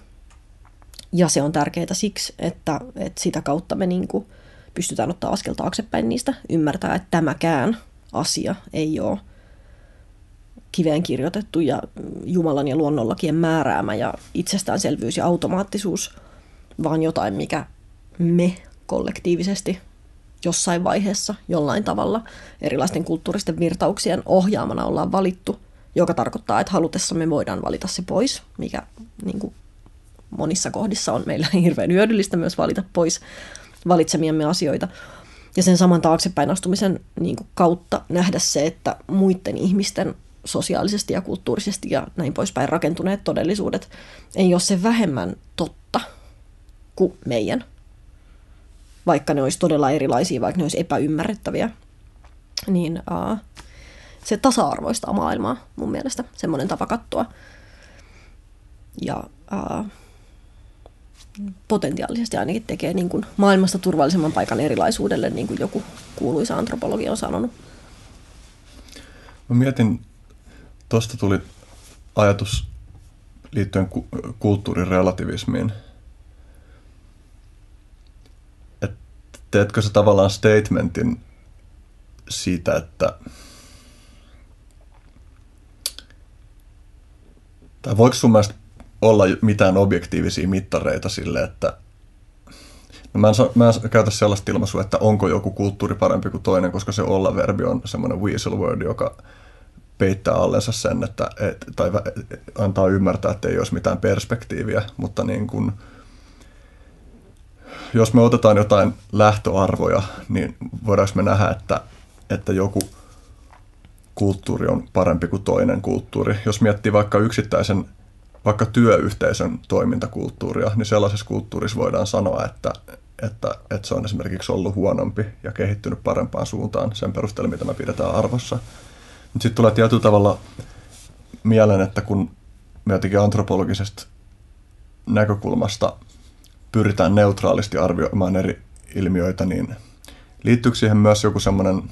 S3: Ja se on tärkeää siksi, että, että sitä kautta me niin kuin pystytään ottaa askel taaksepäin niistä, ymmärtää, että tämäkään asia ei ole kiveen kirjoitettu ja Jumalan ja luonnonlakien määräämä ja itsestäänselvyys ja automaattisuus, vaan jotain, mikä me kollektiivisesti jossain vaiheessa jollain tavalla erilaisten kulttuuristen virtauksien ohjaamana ollaan valittu, joka tarkoittaa, että halutessamme voidaan valita se pois, mikä niin kuin monissa kohdissa on meillä hirveän hyödyllistä myös valita pois valitsemiamme asioita. Ja sen saman taaksepäin astumisen niin kuin kautta nähdä se, että muiden ihmisten sosiaalisesti ja kulttuurisesti ja näin poispäin rakentuneet todellisuudet ei ole se vähemmän totta kuin meidän. Vaikka ne olisi todella erilaisia, vaikka ne olisi epäymmärrettäviä, niin uh, se tasa-arvoistaa maailmaa mun mielestä, semmoinen tapa katsoa. Ja uh, potentiaalisesti ainakin tekee niin kuin maailmasta turvallisemman paikan erilaisuudelle, niin kuin joku kuuluisa antropologi on sanonut.
S2: Mä mietin, tuosta tuli ajatus liittyen ku- kulttuurin relativismiin. Et teetkö sä tavallaan statementin siitä, että tai voiko sun mielestä olla mitään objektiivisia mittareita sille, että no mä, en, mä en käytä sellaista ilmaisua, että onko joku kulttuuri parempi kuin toinen, koska se olla-verbi on semmoinen weasel word, joka peittää allensa sen, että, et, tai antaa ymmärtää, että ei olisi mitään perspektiiviä, mutta niin kun, jos me otetaan jotain lähtöarvoja, niin voidaanko me nähdä, että, että joku kulttuuri on parempi kuin toinen kulttuuri. Jos miettii vaikka yksittäisen vaikka työyhteisön toimintakulttuuria, niin sellaisessa kulttuurissa voidaan sanoa, että, että, että se on esimerkiksi ollut huonompi ja kehittynyt parempaan suuntaan sen perusteella, mitä me pidetään arvossa. Mutta sitten tulee tietyllä tavalla mieleen, että kun me jotenkin antropologisesta näkökulmasta pyritään neutraalisti arvioimaan eri ilmiöitä, niin liittyykö siihen myös joku semmoinen,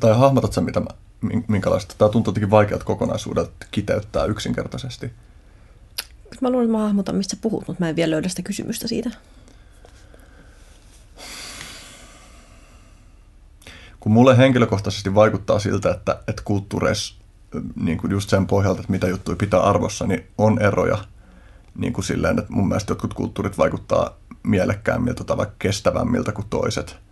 S2: tai hahmotatko mitä mä minkälaista. Tämä tuntuu jotenkin vaikealta kokonaisuudelta kiteyttää yksinkertaisesti.
S3: Mä luulen, että mä hahmotan, mistä puhut, mutta mä en vielä löydä sitä kysymystä siitä.
S2: Kun mulle henkilökohtaisesti vaikuttaa siltä, että, että kulttuureissa niin kuin just sen pohjalta, että mitä juttuja pitää arvossa, niin on eroja niin kuin silleen, että mun mielestä jotkut kulttuurit vaikuttaa mielekkäämmiltä tai vaikka kestävämmiltä kuin toiset –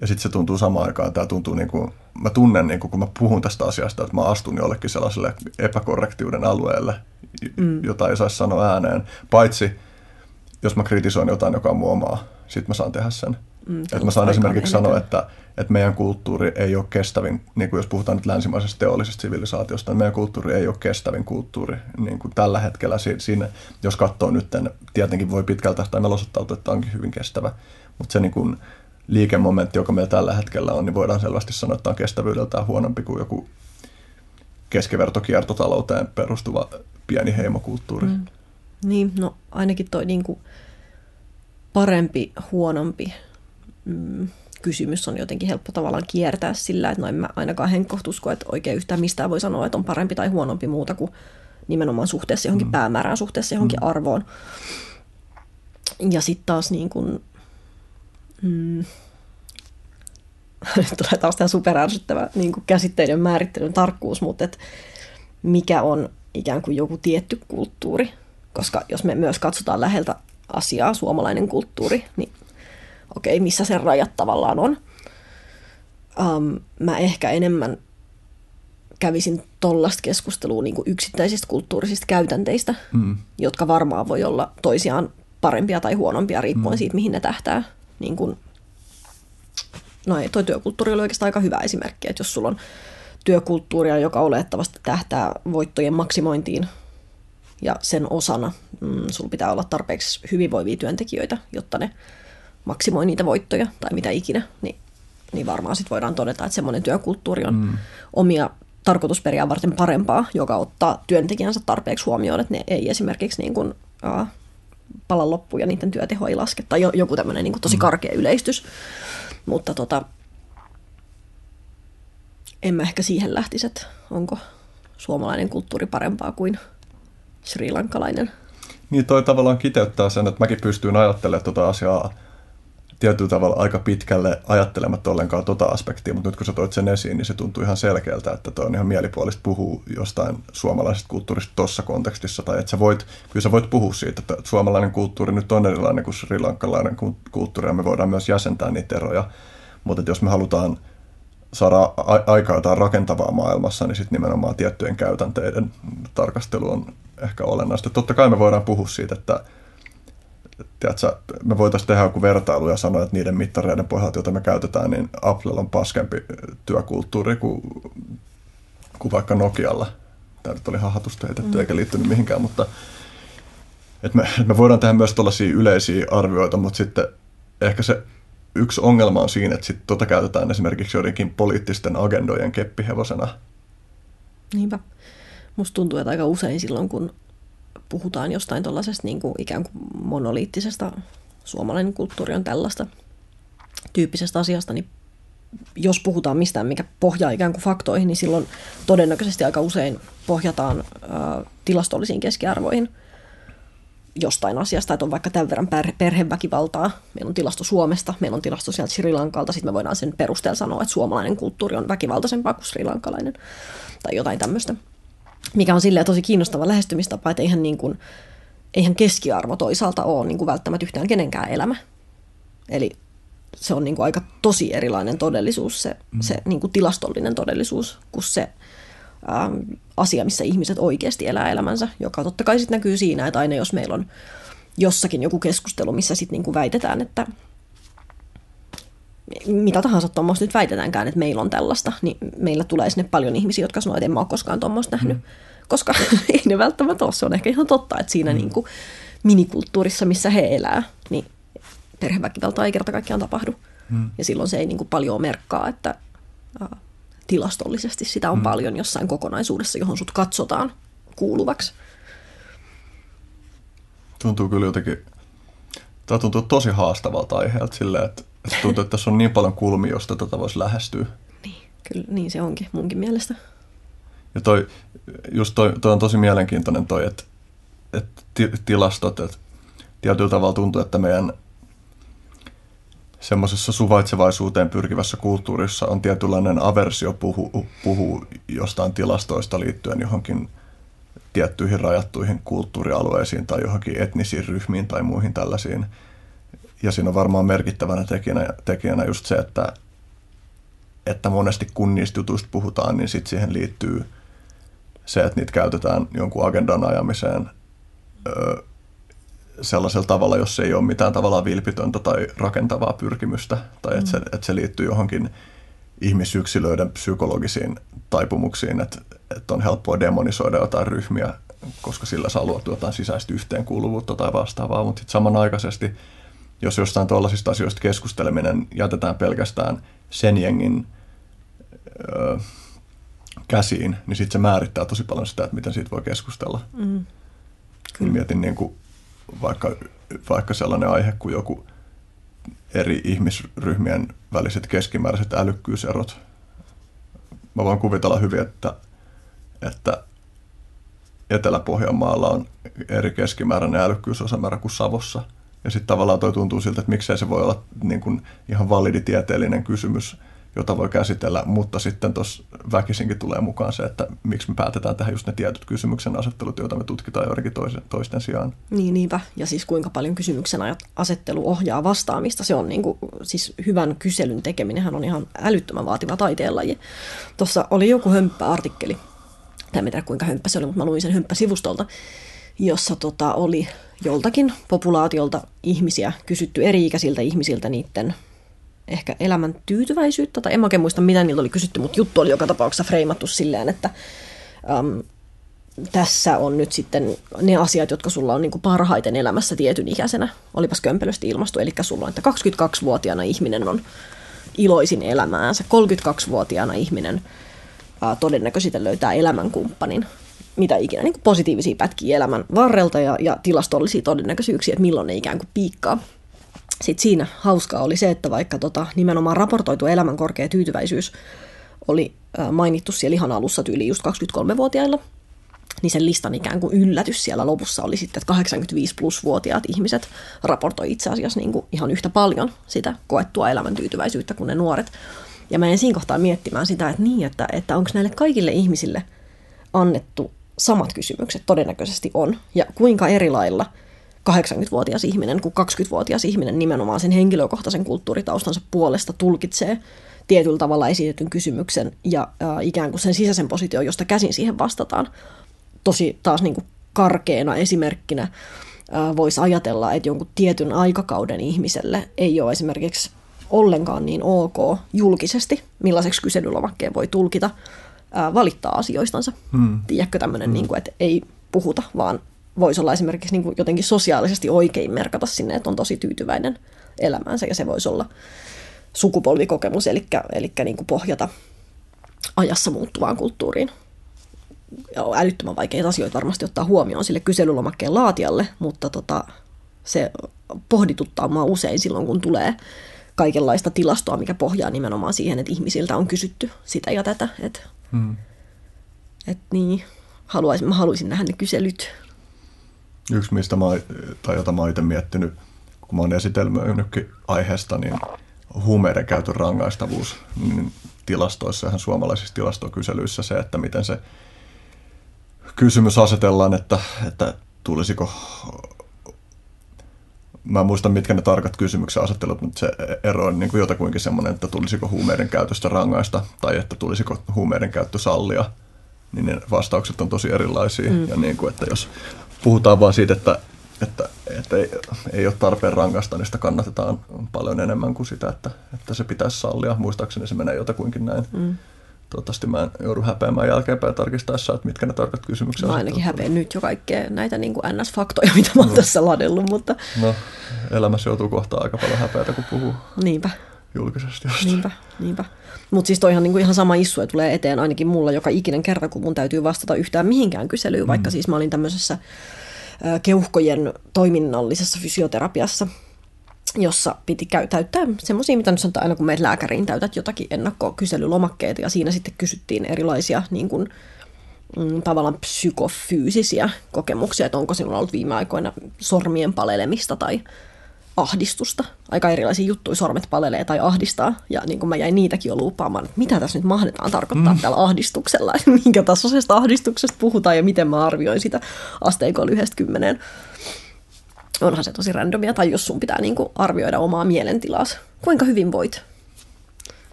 S2: ja sitten se tuntuu samaan aikaan, tämä tuntuu niin kuin, mä tunnen niin kuin, kun mä puhun tästä asiasta, että mä astun jollekin sellaiselle epäkorrektiuden alueelle, mm. jota ei saisi sanoa ääneen. Paitsi, jos mä kritisoin jotain, joka on mun omaa, sit mä saan tehdä sen. Mm, että mä saan esimerkiksi sanoa, että, että meidän kulttuuri ei ole kestävin, niin kuin jos puhutaan nyt länsimaisesta teollisesta sivilisaatiosta, niin meidän kulttuuri ei ole kestävin kulttuuri niin kuin tällä hetkellä. Siinä, jos katsoo nyt, tietenkin voi pitkältä tai osoittautua, että onkin hyvin kestävä, mutta se niin kuin, liikemomentti, joka meillä tällä hetkellä on, niin voidaan selvästi sanoa, että on kestävyydeltään huonompi kuin joku keskivertokiertotalouteen perustuva pieni heimokulttuuri. Mm.
S3: Niin, no ainakin toi niin kuin parempi, huonompi mm, kysymys on jotenkin helppo tavallaan kiertää sillä, että no en mä ainakaan henkkohtusko, että oikein yhtään mistään voi sanoa, että on parempi tai huonompi muuta kuin nimenomaan suhteessa johonkin mm. päämäärään, suhteessa johonkin mm. arvoon. Ja sitten taas niin kuin, mm, nyt tulee taas tämä superärsyttävä niin käsitteiden määrittelyn tarkkuus, mutta et mikä on ikään kuin joku tietty kulttuuri. Koska jos me myös katsotaan läheltä asiaa, suomalainen kulttuuri, niin okei, okay, missä sen rajat tavallaan on. Um, mä ehkä enemmän kävisin tollasta keskustelua niin kuin yksittäisistä kulttuurisista käytänteistä, mm. jotka varmaan voi olla toisiaan parempia tai huonompia riippuen mm. siitä, mihin ne tähtää niin kuin, no ei, toi työkulttuuri oli oikeastaan aika hyvä esimerkki, että jos sulla on työkulttuuria, joka olettavasti tähtää voittojen maksimointiin ja sen osana mm, sulla pitää olla tarpeeksi hyvinvoivia työntekijöitä, jotta ne maksimoi niitä voittoja tai mitä ikinä, niin, niin varmaan sitten voidaan todeta, että semmoinen työkulttuuri on mm. omia tarkoitusperiaan varten parempaa, joka ottaa työntekijänsä tarpeeksi huomioon, että ne ei esimerkiksi niin kuin, uh, pala loppuun ja niiden työteho ei laske. Tai joku tämmöinen niin tosi mm. karkea yleistys. Mutta tota, en mä ehkä siihen lähtisi, että onko suomalainen kulttuuri parempaa kuin srilankalainen.
S2: Niin toi tavallaan kiteyttää sen, että mäkin pystyin ajattelemaan tuota asiaa tietyllä tavalla aika pitkälle ajattelematta ollenkaan tota aspektia, mutta nyt kun sä toit sen esiin, niin se tuntuu ihan selkeältä, että toi on ihan mielipuolista puhua jostain suomalaisesta kulttuurista tuossa kontekstissa, tai että sä voit, kyllä sä voit puhua siitä, että suomalainen kulttuuri nyt on erilainen kuin sri lankalainen kulttuuri, ja me voidaan myös jäsentää niitä eroja, mutta jos me halutaan saada aikaa jotain rakentavaa maailmassa, niin sitten nimenomaan tiettyjen käytänteiden tarkastelu on ehkä olennaista. Totta kai me voidaan puhua siitä, että tiedätkö, me voitaisiin tehdä joku vertailu ja sanoa, että niiden mittareiden pohjalta, joita me käytetään, niin Applella on paskempi työkulttuuri kuin, kuin vaikka Nokialla. Tämä nyt oli hahatusta heitetty mm. eikä liittynyt mihinkään, mutta että me, että me voidaan tehdä myös tällaisia yleisiä arvioita, mutta sitten ehkä se yksi ongelma on siinä, että sitten tota käytetään esimerkiksi joidenkin poliittisten agendojen keppihevosena.
S3: Niinpä. Musta tuntuu, että aika usein silloin, kun puhutaan jostain tuollaisesta niin kuin ikään kuin monoliittisesta, suomalainen kulttuuri on tällaista tyyppisestä asiasta, niin jos puhutaan mistään, mikä pohjaa ikään kuin faktoihin, niin silloin todennäköisesti aika usein pohjataan ä, tilastollisiin keskiarvoihin jostain asiasta, että on vaikka tämän verran per- perheväkivaltaa. Meillä on tilasto Suomesta, meillä on tilasto sieltä Sri Lankalta, sitten me voidaan sen perusteella sanoa, että suomalainen kulttuuri on väkivaltaisempaa kuin sri lankalainen tai jotain tämmöistä mikä on silleen tosi kiinnostava lähestymistapa, että eihän, niin kuin, eihän keskiarvo toisaalta ole niin kuin välttämättä yhtään kenenkään elämä. Eli se on niin kuin aika tosi erilainen todellisuus, se, mm. se niin kuin tilastollinen todellisuus, kuin se ähm, asia, missä ihmiset oikeasti elää elämänsä, joka totta kai sitten näkyy siinä, että aina jos meillä on jossakin joku keskustelu, missä sitten niin kuin väitetään, että mitä tahansa tuommoista nyt väitetäänkään, että meillä on tällaista, niin meillä tulee sinne paljon ihmisiä, jotka sanoo, että en mä ole koskaan tuommoista nähnyt. Mm. Koska ei ne välttämättä ole. Se on ehkä ihan totta, että siinä mm. niin kuin minikulttuurissa, missä he elää, niin perheväkivalta ei kerta kaikkiaan tapahdu. Mm. Ja silloin se ei niin kuin paljon merkkaa, että äh, tilastollisesti sitä on mm. paljon jossain kokonaisuudessa, johon sut katsotaan kuuluvaksi.
S2: Tuntuu kyllä jotenkin, tämä tuntuu tosi haastavalta aiheelta silleen, että tuntuu, että tässä on niin paljon kulmia, josta tätä voisi lähestyä.
S3: Niin, kyllä, niin se onkin munkin mielestä.
S2: Ja toi, just toi, toi on tosi mielenkiintoinen toi, että, että tilastot, että tietyllä tavalla tuntuu, että meidän semmoisessa suvaitsevaisuuteen pyrkivässä kulttuurissa on tietynlainen aversio puhua puhu jostain tilastoista liittyen johonkin tiettyihin rajattuihin kulttuurialueisiin tai johonkin etnisiin ryhmiin tai muihin tällaisiin – ja siinä on varmaan merkittävänä tekijänä, tekijänä just se, että, että monesti kun niistä jutuista puhutaan, niin sitten siihen liittyy se, että niitä käytetään jonkun agendan ajamiseen ö, sellaisella tavalla, jos ei ole mitään tavallaan vilpitöntä tai rakentavaa pyrkimystä, tai että, se, mm. että se liittyy johonkin ihmisyksilöiden psykologisiin taipumuksiin, että, että on helppoa demonisoida jotain ryhmiä, koska sillä saa luotua jotain sisäistä yhteenkuuluvuutta tai vastaavaa, mutta sitten samanaikaisesti – jos jostain tuollaisista asioista keskusteleminen jätetään pelkästään sen jengin ö, käsiin, niin sitten se määrittää tosi paljon sitä, että miten siitä voi keskustella. Mm. Kyllä. Mietin niin kuin vaikka, vaikka sellainen aihe kuin joku eri ihmisryhmien väliset keskimääräiset älykkyyserot. Mä voin kuvitella hyvin, että, että Etelä-Pohjanmaalla on eri keskimääräinen älykkyysosamäärä kuin Savossa – ja sitten tavallaan toi tuntuu siltä, että miksei se voi olla niin kuin ihan validi tieteellinen kysymys, jota voi käsitellä, mutta sitten tuossa väkisinkin tulee mukaan se, että miksi me päätetään tehdä just ne tietyt kysymyksen asettelut, joita me tutkitaan joidenkin toisten, toisten sijaan.
S3: Niin, niinpä. Ja siis kuinka paljon kysymyksen asettelu ohjaa vastaamista. Se on niin kuin, siis hyvän kyselyn tekeminen on ihan älyttömän vaativa taiteenlaji. Tuossa oli joku hömppäartikkeli, en tiedä kuinka hömppä se oli, mutta mä luin sen hömppäsivustolta, jossa tota, oli joltakin populaatiolta ihmisiä kysytty eri-ikäisiltä ihmisiltä niiden ehkä elämän tyytyväisyyttä, tai en oikein muista mitä niiltä oli kysytty, mutta juttu oli joka tapauksessa freimattu silleen, että äm, tässä on nyt sitten ne asiat, jotka sulla on niin kuin parhaiten elämässä tietyn ikäisenä. Olipas kömpelösti ilmastu, eli sulla on, että 22-vuotiaana ihminen on iloisin elämäänsä, 32-vuotiaana ihminen ää, todennäköisesti löytää elämänkumppanin mitä ikinä niin kuin positiivisia pätkiä elämän varrelta ja, ja tilastollisia todennäköisyyksiä, että milloin ne ikään kuin piikkaa. Sitten siinä hauskaa oli se, että vaikka tota, nimenomaan raportoitu elämän korkea tyytyväisyys oli mainittu siellä ihan alussa tyyli just 23-vuotiailla, niin sen listan ikään kuin yllätys siellä lopussa oli sitten, että 85 plus-vuotiaat ihmiset raportoi itse asiassa niin kuin ihan yhtä paljon sitä koettua elämäntyytyväisyyttä kuin ne nuoret. Ja mä en siinä kohtaa miettimään sitä, että niin, että, että onko näille kaikille ihmisille annettu samat kysymykset, todennäköisesti on, ja kuinka eri lailla 80-vuotias ihminen kuin 20-vuotias ihminen nimenomaan sen henkilökohtaisen kulttuuritaustansa puolesta tulkitsee tietyllä tavalla esitetyn kysymyksen ja äh, ikään kuin sen sisäisen position, josta käsin siihen vastataan. Tosi taas niin kuin karkeena esimerkkinä äh, voisi ajatella, että jonkun tietyn aikakauden ihmiselle ei ole esimerkiksi ollenkaan niin ok julkisesti, millaiseksi kyselylomakkeen voi tulkita, äh, valittaa asioistansa. Hmm. Tiedätkö tämmöinen, hmm. niin kuin, että ei puhuta, vaan voisi olla esimerkiksi niin kuin jotenkin sosiaalisesti oikein merkata sinne, että on tosi tyytyväinen elämäänsä ja se voisi olla sukupolvikokemus, eli, eli niin kuin pohjata ajassa muuttuvaan kulttuuriin. Ja on älyttömän vaikeita asioita varmasti ottaa huomioon sille kyselylomakkeen laatijalle, mutta tota, se pohdituttaa mua usein silloin, kun tulee kaikenlaista tilastoa, mikä pohjaa nimenomaan siihen, että ihmisiltä on kysytty sitä ja tätä. Et, hmm. et niin, haluaisin, mä haluaisin nähdä ne kyselyt.
S2: Yksi, mistä mä, tai jota mä oon itse miettinyt, kun mä oon esitelmöinytkin aiheesta, niin huumeiden käytön rangaistavuus niin tilastoissa, ihan suomalaisissa tilastokyselyissä se, että miten se kysymys asetellaan, että, että tulisiko mä en muista, mitkä ne tarkat kysymyksen asettelut, mutta se ero on niin kuin jotakuinkin semmoinen, että tulisiko huumeiden käytöstä rangaista tai että tulisiko huumeiden käyttö sallia, niin ne vastaukset on tosi erilaisia. Mm. Ja niin kuin, että jos puhutaan vaan siitä, että että, että ei, ei ole tarpeen rangaista, niin sitä kannatetaan paljon enemmän kuin sitä, että, että se pitäisi sallia. Muistaakseni se menee jotakuinkin näin. Mm. Toivottavasti mä en joudu häpeämään jälkeenpäin tarkistaessa, että mitkä ne tarkat kysymykset
S3: Mä ainakin häpeän nyt jo kaikkea näitä niin kuin NS-faktoja, mitä mä oon no. tässä ladellut. Mutta...
S2: No, elämässä joutuu kohta aika paljon häpeätä, kun puhuu
S3: Niinpä.
S2: julkisesti.
S3: Josta. Niinpä, niinpä. Mutta siis toihan niin kuin ihan sama issu tulee eteen ainakin mulla joka ikinen kerta, kun mun täytyy vastata yhtään mihinkään kyselyyn, mm. vaikka siis mä olin tämmöisessä keuhkojen toiminnallisessa fysioterapiassa, jossa piti käy, täyttää semmoisia, mitä nyt sanotaan aina kun meet lääkäriin, täytät jotakin ennakkokyselylomakkeita ja siinä sitten kysyttiin erilaisia niin kuin, mm, tavallaan psykofyysisiä kokemuksia, että onko sinulla ollut viime aikoina sormien palelemista tai ahdistusta. Aika erilaisia juttuja, sormet palelee tai ahdistaa. Ja niin kuin mä jäin niitäkin jo luupaamaan, että mitä tässä nyt mahdetaan tarkoittaa mm. tällä ahdistuksella, että minkä tasoisesta ahdistuksesta puhutaan ja miten mä arvioin sitä asteikolla yhdestä kymmeneen. Onhan se tosi randomia, tai jos sun pitää niin kuin arvioida omaa mielentilaas. Kuinka hyvin voit?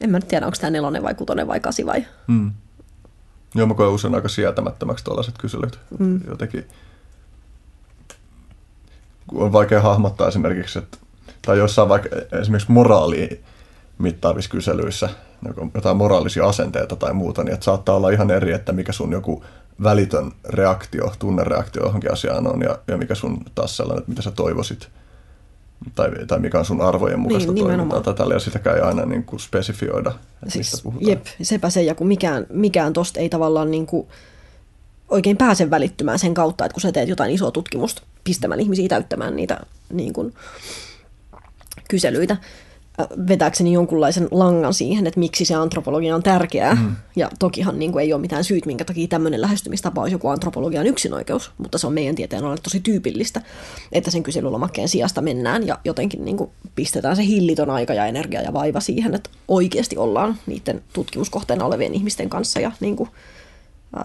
S3: En mä nyt tiedä, onko tämä nelonen vai kutonen vai kasi vai... Mm.
S2: Joo, mä koen usein aika sietämättömäksi tuollaiset kyselyt. Mm. Jotenkin on vaikea hahmottaa esimerkiksi, että, tai jossain vaikka esimerkiksi moraalia mittaavissa kyselyissä, jotain moraalisia asenteita tai muuta, niin että saattaa olla ihan eri, että mikä sun joku välitön reaktio, tunnereaktio johonkin asiaan on ja, ja mikä sun taas sellainen, että mitä sä toivoisit tai, tai mikä on sun arvojen mukaista niin, toimintaa tai tällä, ja sitäkään ei aina niin kuin spesifioida, että siis, mistä puhutaan.
S3: Jep, sepä se, ja kun mikään, mikään tosta ei tavallaan niin kuin oikein pääse välittymään sen kautta, että kun sä teet jotain isoa tutkimusta pistämään ihmisiä täyttämään niitä niin kuin, kyselyitä, vetääkseni jonkunlaisen langan siihen, että miksi se antropologia on tärkeää. Mm. Ja tokihan niin kuin, ei ole mitään syyt, minkä takia tämmöinen lähestymistapa olisi joku antropologian yksinoikeus, mutta se on meidän tieteen on tosi tyypillistä, että sen kyselylomakkeen sijasta mennään ja jotenkin niin kuin, pistetään se hillitön aika ja energia ja vaiva siihen, että oikeasti ollaan niiden tutkimuskohteena olevien ihmisten kanssa ja niin kuin,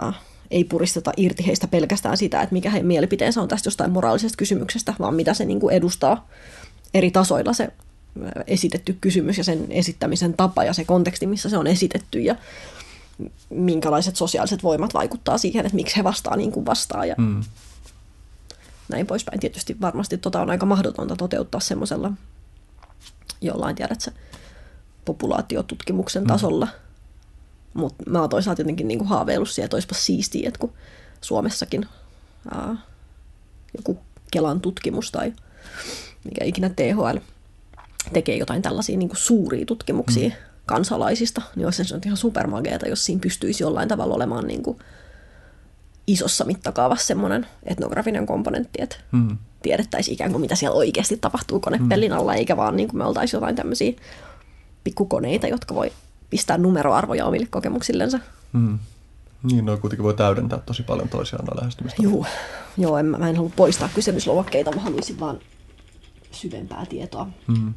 S3: äh, ei puristeta irti heistä pelkästään sitä, että mikä heidän mielipiteensä on tästä jostain moraalisesta kysymyksestä, vaan mitä se niin kuin edustaa eri tasoilla se esitetty kysymys ja sen esittämisen tapa ja se konteksti, missä se on esitetty ja minkälaiset sosiaaliset voimat vaikuttaa siihen, että miksi he vastaa niin kuin vastaa ja mm. näin poispäin. Tietysti varmasti tota on aika mahdotonta toteuttaa semmoisella jollain, tiedätkö, populaatiotutkimuksen mm. tasolla – mutta mä oon toisaalta jotenkin niinku haaveillut siihen, että olisipa siistiä, että kun Suomessakin ää, joku Kelan tutkimus tai mikä ikinä THL tekee jotain tällaisia niinku suuria tutkimuksia mm. kansalaisista, niin olisi se ihan supermageeta, jos siinä pystyisi jollain tavalla olemaan niinku isossa mittakaavassa semmoinen etnografinen komponentti, että mm. tiedettäisiin ikään kuin mitä siellä oikeasti tapahtuu konepellin mm. alla, eikä vaan niin kuin me oltaisiin jotain tämmöisiä pikkukoneita, jotka voi pistää numeroarvoja omille kokemuksillensa. Mm.
S2: Niin, no kuitenkin voi täydentää tosi paljon toisiaan noin lähestymistä.
S3: Juu, joo, en, mä, en halua poistaa kysymyslomakkeita, mä haluaisin vaan syvempää tietoa.
S2: Mm.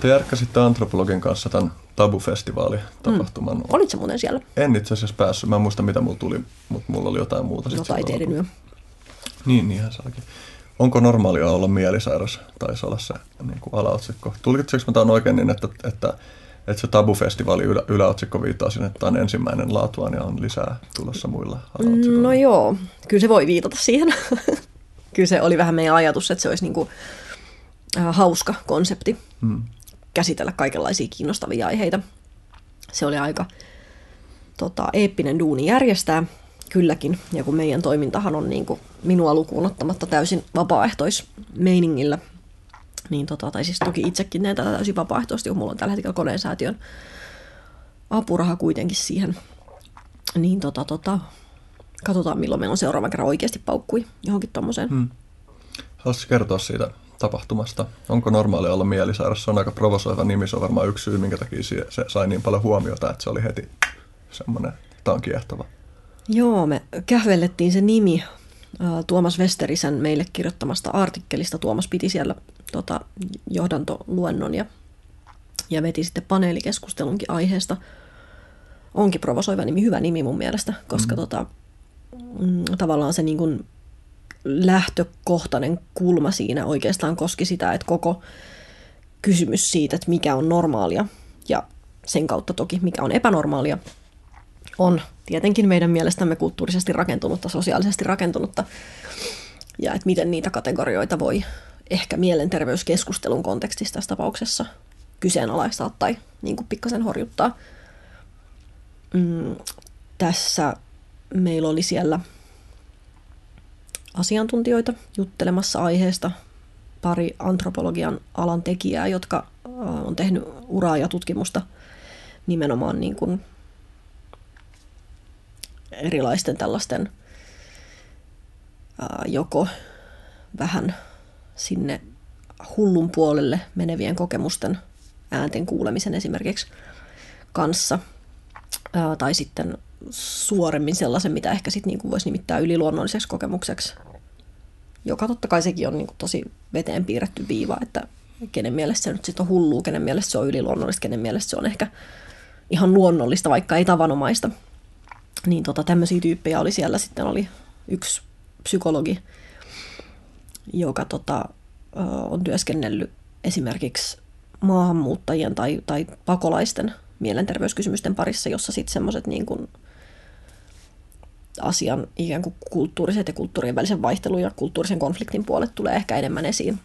S2: Te järkkäsitte antropologin kanssa tämän Tabu-festivaali-tapahtuman. Mm.
S3: Olitko muuten siellä?
S2: En itse asiassa päässyt. Mä en muista, mitä mulla tuli, mutta mulla oli jotain muuta.
S3: No taiteiden yö.
S2: Niin, niinhän se olikin. Onko normaalia olla mielisairas? Taisi olla se niin kuin alaotsikko. Tulkitseeko mä tämän oikein niin, että, että, että se Tabu-festivaali ylä, yläotsikko viittaa sinne, että tämä on ensimmäinen laatuaan ja on lisää tulossa muilla alaotsikoilla?
S3: No joo, kyllä se voi viitata siihen. kyllä se oli vähän meidän ajatus, että se olisi niin kuin, hauska konsepti hmm. käsitellä kaikenlaisia kiinnostavia aiheita. Se oli aika tota, eeppinen duuni järjestää, kylläkin. Ja kun meidän toimintahan on niin kuin minua lukuun ottamatta täysin vapaaehtoismeiningillä, niin tota, tai siis toki itsekin näin tätä täysin vapaaehtoisesti, kun mulla on tällä hetkellä koneen säätiön apuraha kuitenkin siihen, niin tota, tota, katsotaan milloin meillä on seuraavan kerran oikeasti paukkui johonkin tommoseen. Hmm.
S2: Haluaisitko kertoa siitä tapahtumasta? Onko normaalia olla mielisairas? Se on aika provosoiva nimi, se on varmaan yksi syy, minkä takia se sai niin paljon huomiota, että se oli heti semmoinen, tämä on kiehtova.
S3: Joo, me kähvellettiin se nimi Tuomas Westerisen meille kirjoittamasta artikkelista. Tuomas piti siellä tota, johdantoluennon ja, ja veti sitten paneelikeskustelunkin aiheesta. Onkin provosoiva nimi, hyvä nimi mun mielestä, koska mm. tota, mm, tavallaan se niin kuin lähtökohtainen kulma siinä oikeastaan koski sitä, että koko kysymys siitä, että mikä on normaalia ja sen kautta toki mikä on epänormaalia, on tietenkin meidän mielestämme kulttuurisesti rakentunutta, sosiaalisesti rakentunutta, ja että miten niitä kategorioita voi ehkä mielenterveyskeskustelun kontekstissa tässä tapauksessa kyseenalaistaa tai niin kuin pikkasen horjuttaa. Mm, tässä meillä oli siellä asiantuntijoita juttelemassa aiheesta, pari antropologian alan tekijää, jotka on tehnyt uraa ja tutkimusta nimenomaan niin kuin erilaisten tällaisten ää, joko vähän sinne hullun puolelle menevien kokemusten äänten kuulemisen esimerkiksi kanssa, ää, tai sitten suoremmin sellaisen, mitä ehkä sitten niin voisi nimittää yliluonnolliseksi kokemukseksi, joka totta kai sekin on niin kuin tosi veteen piirretty viiva, että kenen mielestä se nyt sitten on hullua, kenen mielestä se on yliluonnollista, kenen mielestä se on ehkä ihan luonnollista, vaikka ei tavanomaista – niin tota, tämmöisiä tyyppejä oli siellä. Sitten oli yksi psykologi, joka tota, on työskennellyt esimerkiksi maahanmuuttajien tai, tai pakolaisten mielenterveyskysymysten parissa, jossa sitten semmoiset niin kuin asian ikään kuin kulttuuriset ja kulttuurien välisen vaihtelun ja kulttuurisen konfliktin puolet tulee ehkä enemmän esiin.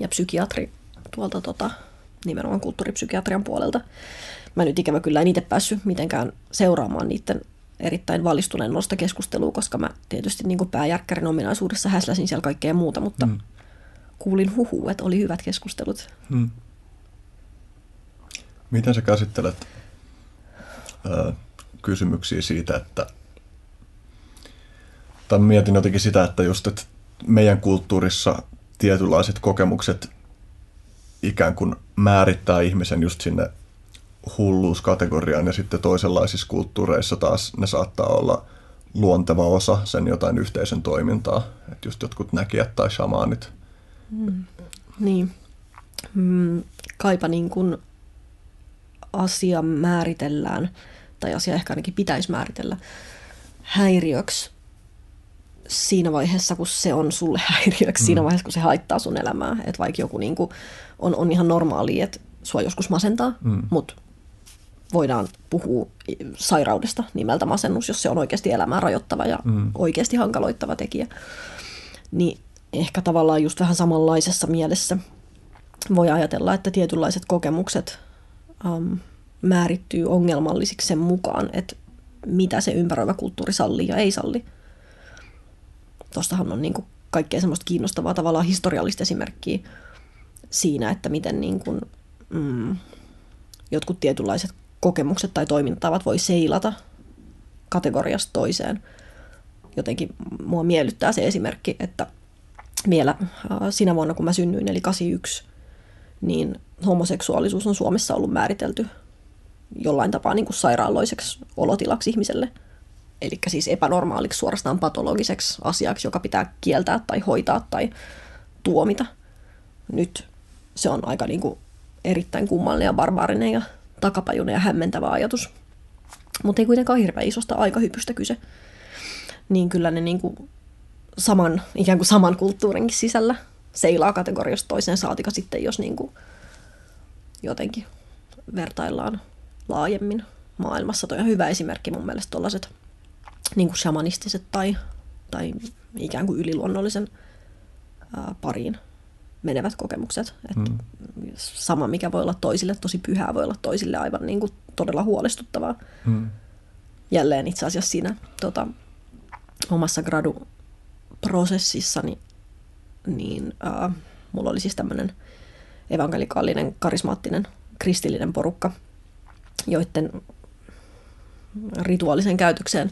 S3: Ja psykiatri tuolta tota, nimenomaan kulttuuripsykiatrian puolelta. Mä nyt ikävä kyllä en itse päässyt mitenkään seuraamaan niiden erittäin valistuneen nosta keskustelua, koska mä tietysti niin kuin pääjärkkärin ominaisuudessa häsläsin siellä kaikkea muuta, mutta mm. kuulin huhu, että oli hyvät keskustelut. Mm.
S2: Miten sä käsittelet ö, kysymyksiä siitä, että tai mietin jotenkin sitä, että just että meidän kulttuurissa tietynlaiset kokemukset ikään kuin määrittää ihmisen just sinne hulluuskategoriaan ja sitten toisenlaisissa kulttuureissa taas ne saattaa olla luonteva osa sen jotain yhteisön toimintaa. Että just jotkut näkijät tai shamaanit.
S3: Mm. Niin. Mm, kaipa niin kuin asia määritellään, tai asia ehkä ainakin pitäisi määritellä häiriöksi siinä vaiheessa, kun se on sulle häiriöksi, mm. siinä vaiheessa, kun se haittaa sun elämää. Että vaikka joku niin kuin on, on ihan normaali, että sua joskus masentaa, mm. mutta voidaan puhua sairaudesta nimeltä masennus, jos se on oikeasti elämää rajoittava ja mm. oikeasti hankaloittava tekijä. Niin ehkä tavallaan just vähän samanlaisessa mielessä voi ajatella, että tietynlaiset kokemukset um, määrittyy ongelmallisiksi sen mukaan, että mitä se ympäröivä kulttuuri sallii ja ei salli. Tuostahan on niin kuin kaikkea semmoista kiinnostavaa tavallaan historiallista esimerkkiä siinä, että miten niin kuin, mm, jotkut tietynlaiset kokemukset tai toimintatavat voi seilata kategoriasta toiseen. Jotenkin mua miellyttää se esimerkki, että vielä äh, sinä vuonna, kun mä synnyin, eli 81, niin homoseksuaalisuus on Suomessa ollut määritelty jollain tapaa niin kuin sairaaloiseksi olotilaksi ihmiselle. Eli siis epänormaaliksi suorastaan patologiseksi asiaksi, joka pitää kieltää tai hoitaa tai tuomita. Nyt se on aika niin kuin erittäin kummallinen ja barbaarinen ja takapajunen ja hämmentävä ajatus. Mutta ei kuitenkaan hirveän isosta aikahypystä kyse. Niin kyllä ne niin kuin saman, ikään kuin saman kulttuurinkin sisällä seilaa kategoriasta toiseen saatika sitten, jos niin kuin jotenkin vertaillaan laajemmin maailmassa. Toi on hyvä esimerkki mun mielestä tuollaiset niin kuin shamanistiset tai, tai ikään kuin yliluonnollisen ää, pariin menevät kokemukset. Et hmm. Sama, mikä voi olla toisille tosi pyhää, voi olla toisille aivan niin kuin todella huolestuttavaa. Hmm. Jälleen itse asiassa siinä tota, omassa graduprosessissani, niin ää, mulla oli siis tämmöinen evankelikaalinen, karismaattinen, kristillinen porukka, joiden rituaalisen käytökseen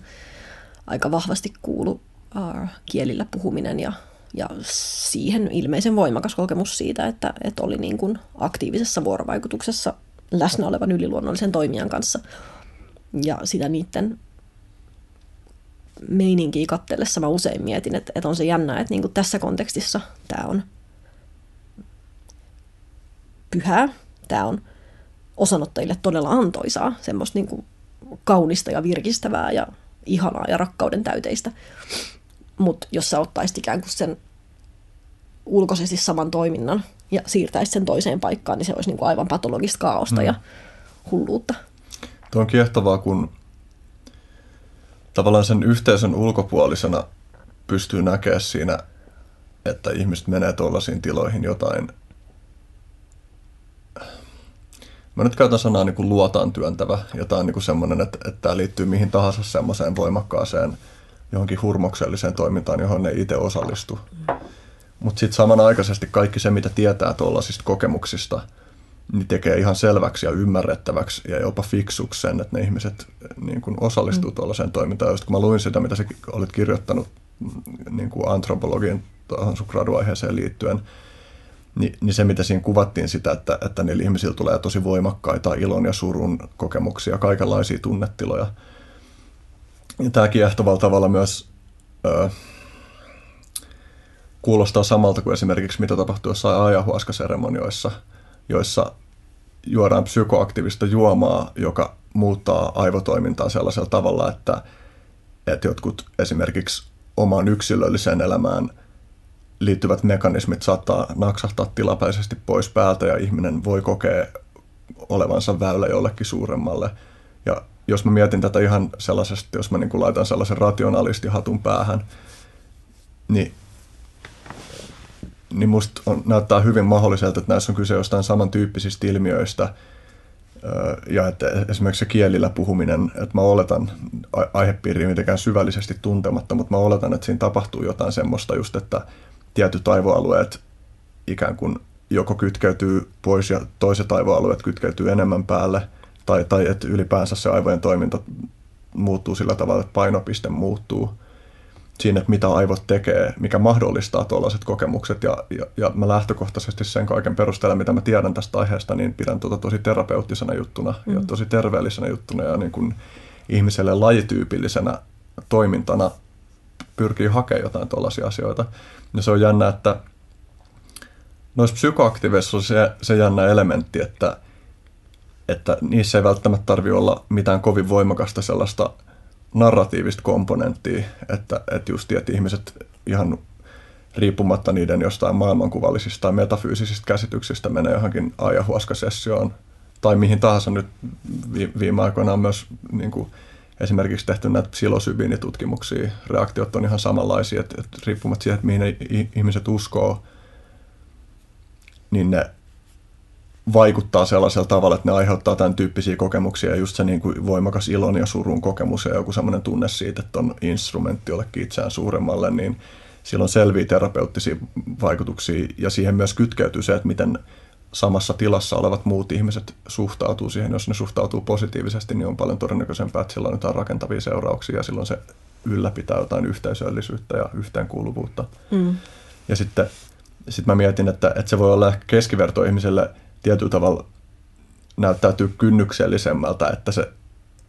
S3: aika vahvasti kuulu ää, kielillä puhuminen ja ja siihen ilmeisen voimakas kokemus siitä, että, että oli niin kuin aktiivisessa vuorovaikutuksessa läsnä olevan yliluonnollisen toimijan kanssa. Ja sitä niiden meininkiä kattellessa mä usein mietin, että, että on se jännä, että niin kuin tässä kontekstissa tämä on pyhää, tämä on osanottajille todella antoisaa, semmoista niin kuin kaunista ja virkistävää ja ihanaa ja rakkauden täyteistä. Mutta jos sä ottaisit ikään kuin sen ulkoisesti saman toiminnan ja siirtäisi sen toiseen paikkaan, niin se olisi niin kuin aivan patologista kaaosta mm. ja hulluutta.
S2: Tuo on kiehtovaa, kun tavallaan sen yhteisön ulkopuolisena pystyy näkemään siinä, että ihmiset menee tuollaisiin tiloihin jotain. Mä nyt käytän sanaa niin kuin luotaan työntävä, jotain niin kuin semmoinen, että, että tämä liittyy mihin tahansa semmoiseen voimakkaaseen johonkin hurmokselliseen toimintaan, johon ne itse osallistu. Mm mutta sitten samanaikaisesti kaikki se, mitä tietää tuollaisista kokemuksista, niin tekee ihan selväksi ja ymmärrettäväksi ja jopa fiksuksi sen, että ne ihmiset niin kuin osallistuu mm. tuollaiseen toimintaan. Just kun mä luin sitä, mitä sä olit kirjoittanut niin kuin antropologian tuohon sun graduaiheeseen liittyen, niin, niin se, mitä siinä kuvattiin sitä, että, että niillä ihmisillä tulee tosi voimakkaita ilon ja surun kokemuksia, kaikenlaisia tunnetiloja. Ja tämä kiehtovalla tavalla myös... Öö, kuulostaa samalta kuin esimerkiksi mitä tapahtuu jossain ajahuaskaseremonioissa, joissa juodaan psykoaktiivista juomaa, joka muuttaa aivotoimintaa sellaisella tavalla, että, että jotkut esimerkiksi omaan yksilölliseen elämään liittyvät mekanismit saattaa naksahtaa tilapäisesti pois päältä ja ihminen voi kokea olevansa väylä jollekin suuremmalle. Ja jos mä mietin tätä ihan sellaisesti, jos mä niin kuin laitan sellaisen rationalistihatun päähän, niin niin musta on, näyttää hyvin mahdolliselta, että näissä on kyse jostain samantyyppisistä ilmiöistä, ja että esimerkiksi se kielillä puhuminen, että mä oletan aihepiiriä mitenkään syvällisesti tuntematta, mutta mä oletan, että siinä tapahtuu jotain semmoista just, että tietyt aivoalueet ikään kuin joko kytkeytyy pois ja toiset aivoalueet kytkeytyy enemmän päälle, tai, tai että ylipäänsä se aivojen toiminta muuttuu sillä tavalla, että painopiste muuttuu – siinä, että mitä aivot tekee, mikä mahdollistaa tuollaiset kokemukset. Ja, ja, ja mä lähtökohtaisesti sen kaiken perusteella, mitä mä tiedän tästä aiheesta, niin pidän tuota tosi terapeuttisena juttuna mm. ja tosi terveellisenä juttuna ja niin kuin ihmiselle lajityypillisenä toimintana pyrkii hakemaan jotain tuollaisia asioita. Ja se on jännä, että noissa psykoaktiveissa on se, se jännä elementti, että, että niissä ei välttämättä tarvitse olla mitään kovin voimakasta sellaista – narratiivista komponenttia, että, että just että ihmiset ihan riippumatta niiden jostain maailmankuvallisista tai metafyysisistä käsityksistä menee johonkin ajahuaskasessioon tai mihin tahansa nyt viime aikoina on myös niin kuin, esimerkiksi tehty näitä psilosybiinitutkimuksia. Reaktiot on ihan samanlaisia, että, että riippumatta siitä, että mihin ne ihmiset uskoo, niin ne vaikuttaa sellaisella tavalla, että ne aiheuttaa tämän tyyppisiä kokemuksia ja just se niin kuin voimakas ilon ja surun kokemus ja joku semmoinen tunne siitä, että on instrumentti jollekin itseään suuremmalle, niin silloin selviä terapeuttisia vaikutuksia ja siihen myös kytkeytyy se, että miten samassa tilassa olevat muut ihmiset suhtautuu siihen. Jos ne suhtautuu positiivisesti, niin on paljon todennäköisempää, että sillä on jotain rakentavia seurauksia ja silloin se ylläpitää jotain yhteisöllisyyttä ja yhteenkuuluvuutta. Mm. Ja sitten sit mä mietin, että, että se voi olla ehkä keskiverto ihmiselle – tietyllä tavalla näyttäytyy kynnyksellisemmältä, että se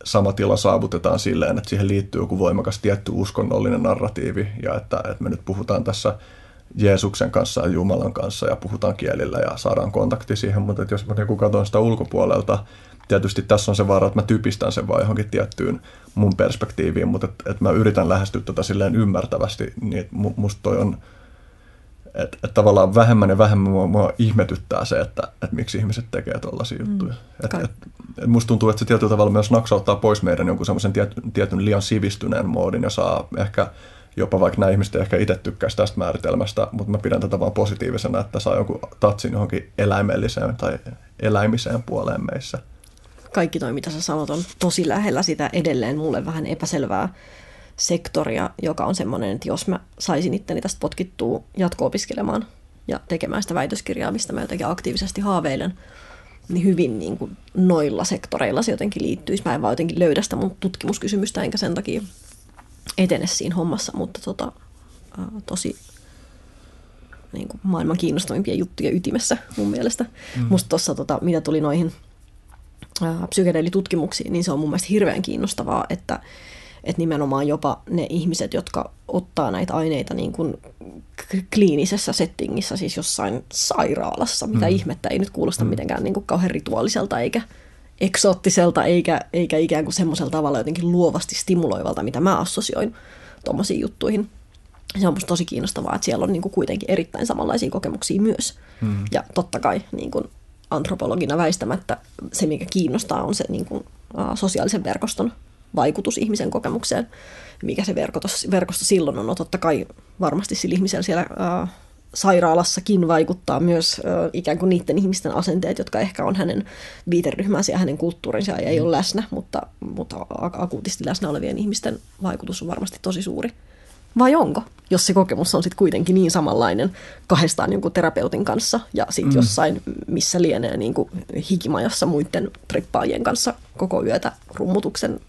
S2: sama tila saavutetaan silleen, että siihen liittyy joku voimakas tietty uskonnollinen narratiivi ja että, että me nyt puhutaan tässä Jeesuksen kanssa ja Jumalan kanssa ja puhutaan kielillä ja saadaan kontakti siihen, mutta että jos mä niin katson sitä ulkopuolelta, tietysti tässä on se vaara, että mä typistän sen vaan johonkin tiettyyn mun perspektiiviin, mutta että, että mä yritän lähestyä tätä silleen ymmärtävästi, niin että musta toi on, että, että tavallaan vähemmän ja vähemmän mua, mua ihmetyttää se, että, että miksi ihmiset tekee tuollaisia mm, juttuja. Että, että, että musta tuntuu, että se tietyllä tavalla myös naksauttaa pois meidän jonkun semmoisen tietyn, tietyn liian sivistyneen moodin ja saa ehkä jopa vaikka nämä ihmiset ehkä itse tykkäisi tästä määritelmästä, mutta mä pidän tätä vaan positiivisena, että saa jonkun tatsin johonkin eläimelliseen tai eläimiseen puoleen meissä
S3: kaikki toi, mitä sä sanot, on tosi lähellä sitä edelleen mulle vähän epäselvää sektoria, joka on semmoinen, että jos mä saisin itteni tästä potkittua jatko-opiskelemaan ja tekemään sitä väitöskirjaa, mistä mä jotenkin aktiivisesti haaveilen, niin hyvin niin kuin noilla sektoreilla se jotenkin liittyisi. Mä en vaan jotenkin löydä sitä mun tutkimuskysymystä, enkä sen takia etene siinä hommassa, mutta tota, tosi niin kuin maailman kiinnostavimpia juttuja ytimessä mun mielestä. Mm. Musta tuossa, tota, mitä tuli noihin psykedeelitutkimuksiin, niin se on mun mielestä hirveän kiinnostavaa, että, että nimenomaan jopa ne ihmiset, jotka ottaa näitä aineita niin kuin kliinisessä settingissä, siis jossain sairaalassa, mitä mm. ihmettä ei nyt kuulosta mm. mitenkään niin kuin kauhean rituaaliselta eikä eksoottiselta, eikä, eikä ikään kuin semmoisella tavalla jotenkin luovasti stimuloivalta, mitä mä assosioin tuommoisiin juttuihin. Se on musta tosi kiinnostavaa, että siellä on niin kuin kuitenkin erittäin samanlaisia kokemuksia myös. Mm. Ja totta kai niin kuin antropologina väistämättä se, mikä kiinnostaa, on se niin kuin, uh, sosiaalisen verkoston vaikutus ihmisen kokemukseen. Mikä se verkosto, verkosto silloin on? No totta kai varmasti sillä ihmisellä siellä uh, sairaalassakin vaikuttaa myös ikään kuin niiden ihmisten asenteet, jotka ehkä on hänen viiteryhmänsä ja hänen kulttuurinsa ja ei ole läsnä, mutta, mutta akuutisti läsnä olevien ihmisten vaikutus on varmasti tosi suuri. Vai onko, jos se kokemus on sitten kuitenkin niin samanlainen kahdestaan jonkun terapeutin kanssa ja sitten mm. jossain, missä lienee niin kuin hikimajassa muiden trippaajien kanssa koko yötä rummutuksen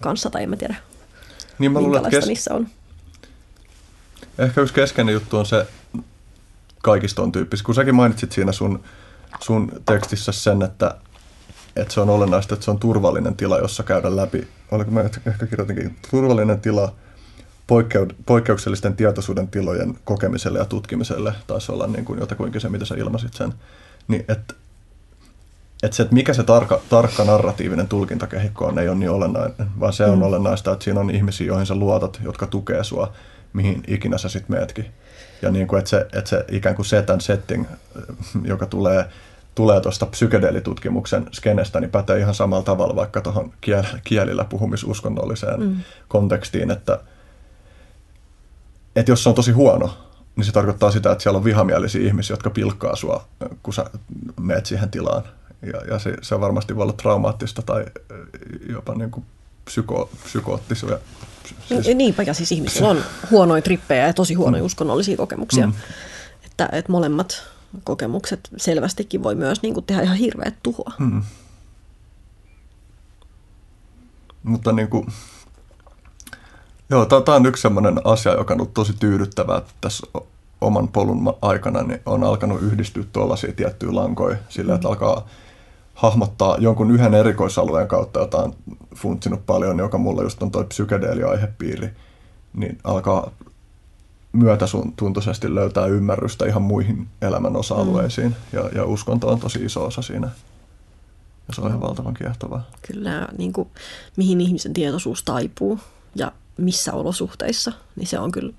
S3: kanssa, tai en mä tiedä, niin mä luulen, kes... niissä on.
S2: Ehkä yksi keskeinen juttu on se kaikista on tyyppistä, kun säkin mainitsit siinä sun, sun tekstissä sen, että, että se on olennaista, että se on turvallinen tila, jossa käydä läpi. Oliko mä ehkä kirjoitinkin turvallinen tila, poikkeuksellisten tietoisuuden tilojen kokemiselle ja tutkimiselle, taisi olla niin kuin jotakuinkin se, mitä sä ilmasit sen, niin että et se, että mikä se tarkka, tarkka narratiivinen tulkintakehikko on, ei ole niin olennainen, vaan se on mm. olennaista, että siinä on ihmisiä, joihin sä luotat, jotka tukee sua, mihin ikinä sä sitten meetkin. Ja niin kuin, että, se, että se ikään kuin set and setting, joka tulee tulee tuosta psykedeelitutkimuksen skenestä, niin pätee ihan samalla tavalla vaikka tuohon kielillä puhumisuskonnolliseen mm. kontekstiin, että että jos se on tosi huono, niin se tarkoittaa sitä, että siellä on vihamielisiä ihmisiä, jotka pilkkaa sua, kun sä meet siihen tilaan. Ja, ja se, se varmasti voi olla traumaattista tai jopa niin kuin psyko, psykoottisia.
S3: Siis... Niinpä, ja siis ihmisillä on huonoja trippejä ja tosi huonoja mm. uskonnollisia kokemuksia. Mm. Että, että molemmat kokemukset selvästikin voi myös niin kuin, tehdä ihan hirveät tuhoa. Mm.
S2: Mutta niin kuin, Joo, tämä on yksi sellainen asia, joka on ollut tosi tyydyttävää tässä oman polun aikana, niin on alkanut yhdistyä tuollaisia tiettyjä lankoja sillä, että mm. alkaa hahmottaa jonkun yhden erikoisalueen kautta, jota on funtsinut paljon, joka mulla just on toi psykedeeli-aihepiiri, niin alkaa myötätuntoisesti löytää ymmärrystä ihan muihin elämän osa-alueisiin. Mm. Ja, ja uskonto on tosi iso osa siinä. Ja se on ihan valtavan kiehtovaa.
S3: Kyllä, niin kuin, mihin ihmisen tietoisuus taipuu ja missä olosuhteissa, niin se on kyllä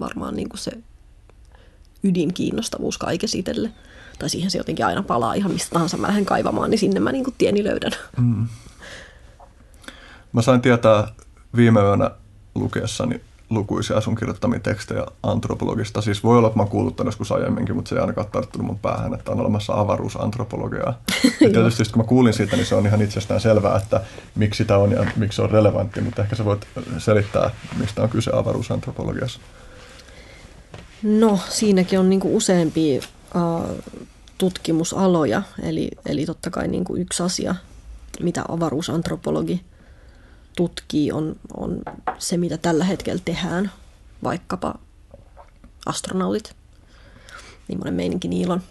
S3: varmaan niin kuin se ydinkiinnostavuus kaikessa itselle. Tai siihen se jotenkin aina palaa ihan mistä tahansa mä lähden kaivamaan, niin sinne mä niin kuin tieni löydän. Mm.
S2: Mä sain tietää viime yönä lukeessani lukuisia sun kirjoittamia tekstejä antropologista. Siis voi olla, että mä oon kuullut tämän joskus aiemminkin, mutta se ei ainakaan tarttunut mun päähän, että on olemassa avaruusantropologiaa. ja tietysti kun mä kuulin siitä, niin se on ihan itsestään selvää, että miksi sitä on ja miksi se on relevantti, mutta ehkä sä voit selittää, mistä on kyse avaruusantropologiassa.
S3: No, siinäkin on niinku useampia tutkimusaloja, eli, eli totta kai niinku yksi asia, mitä avaruusantropologi – tutkii, on, on se, mitä tällä hetkellä tehdään, vaikkapa astronautit. Millainen meininki niillä on,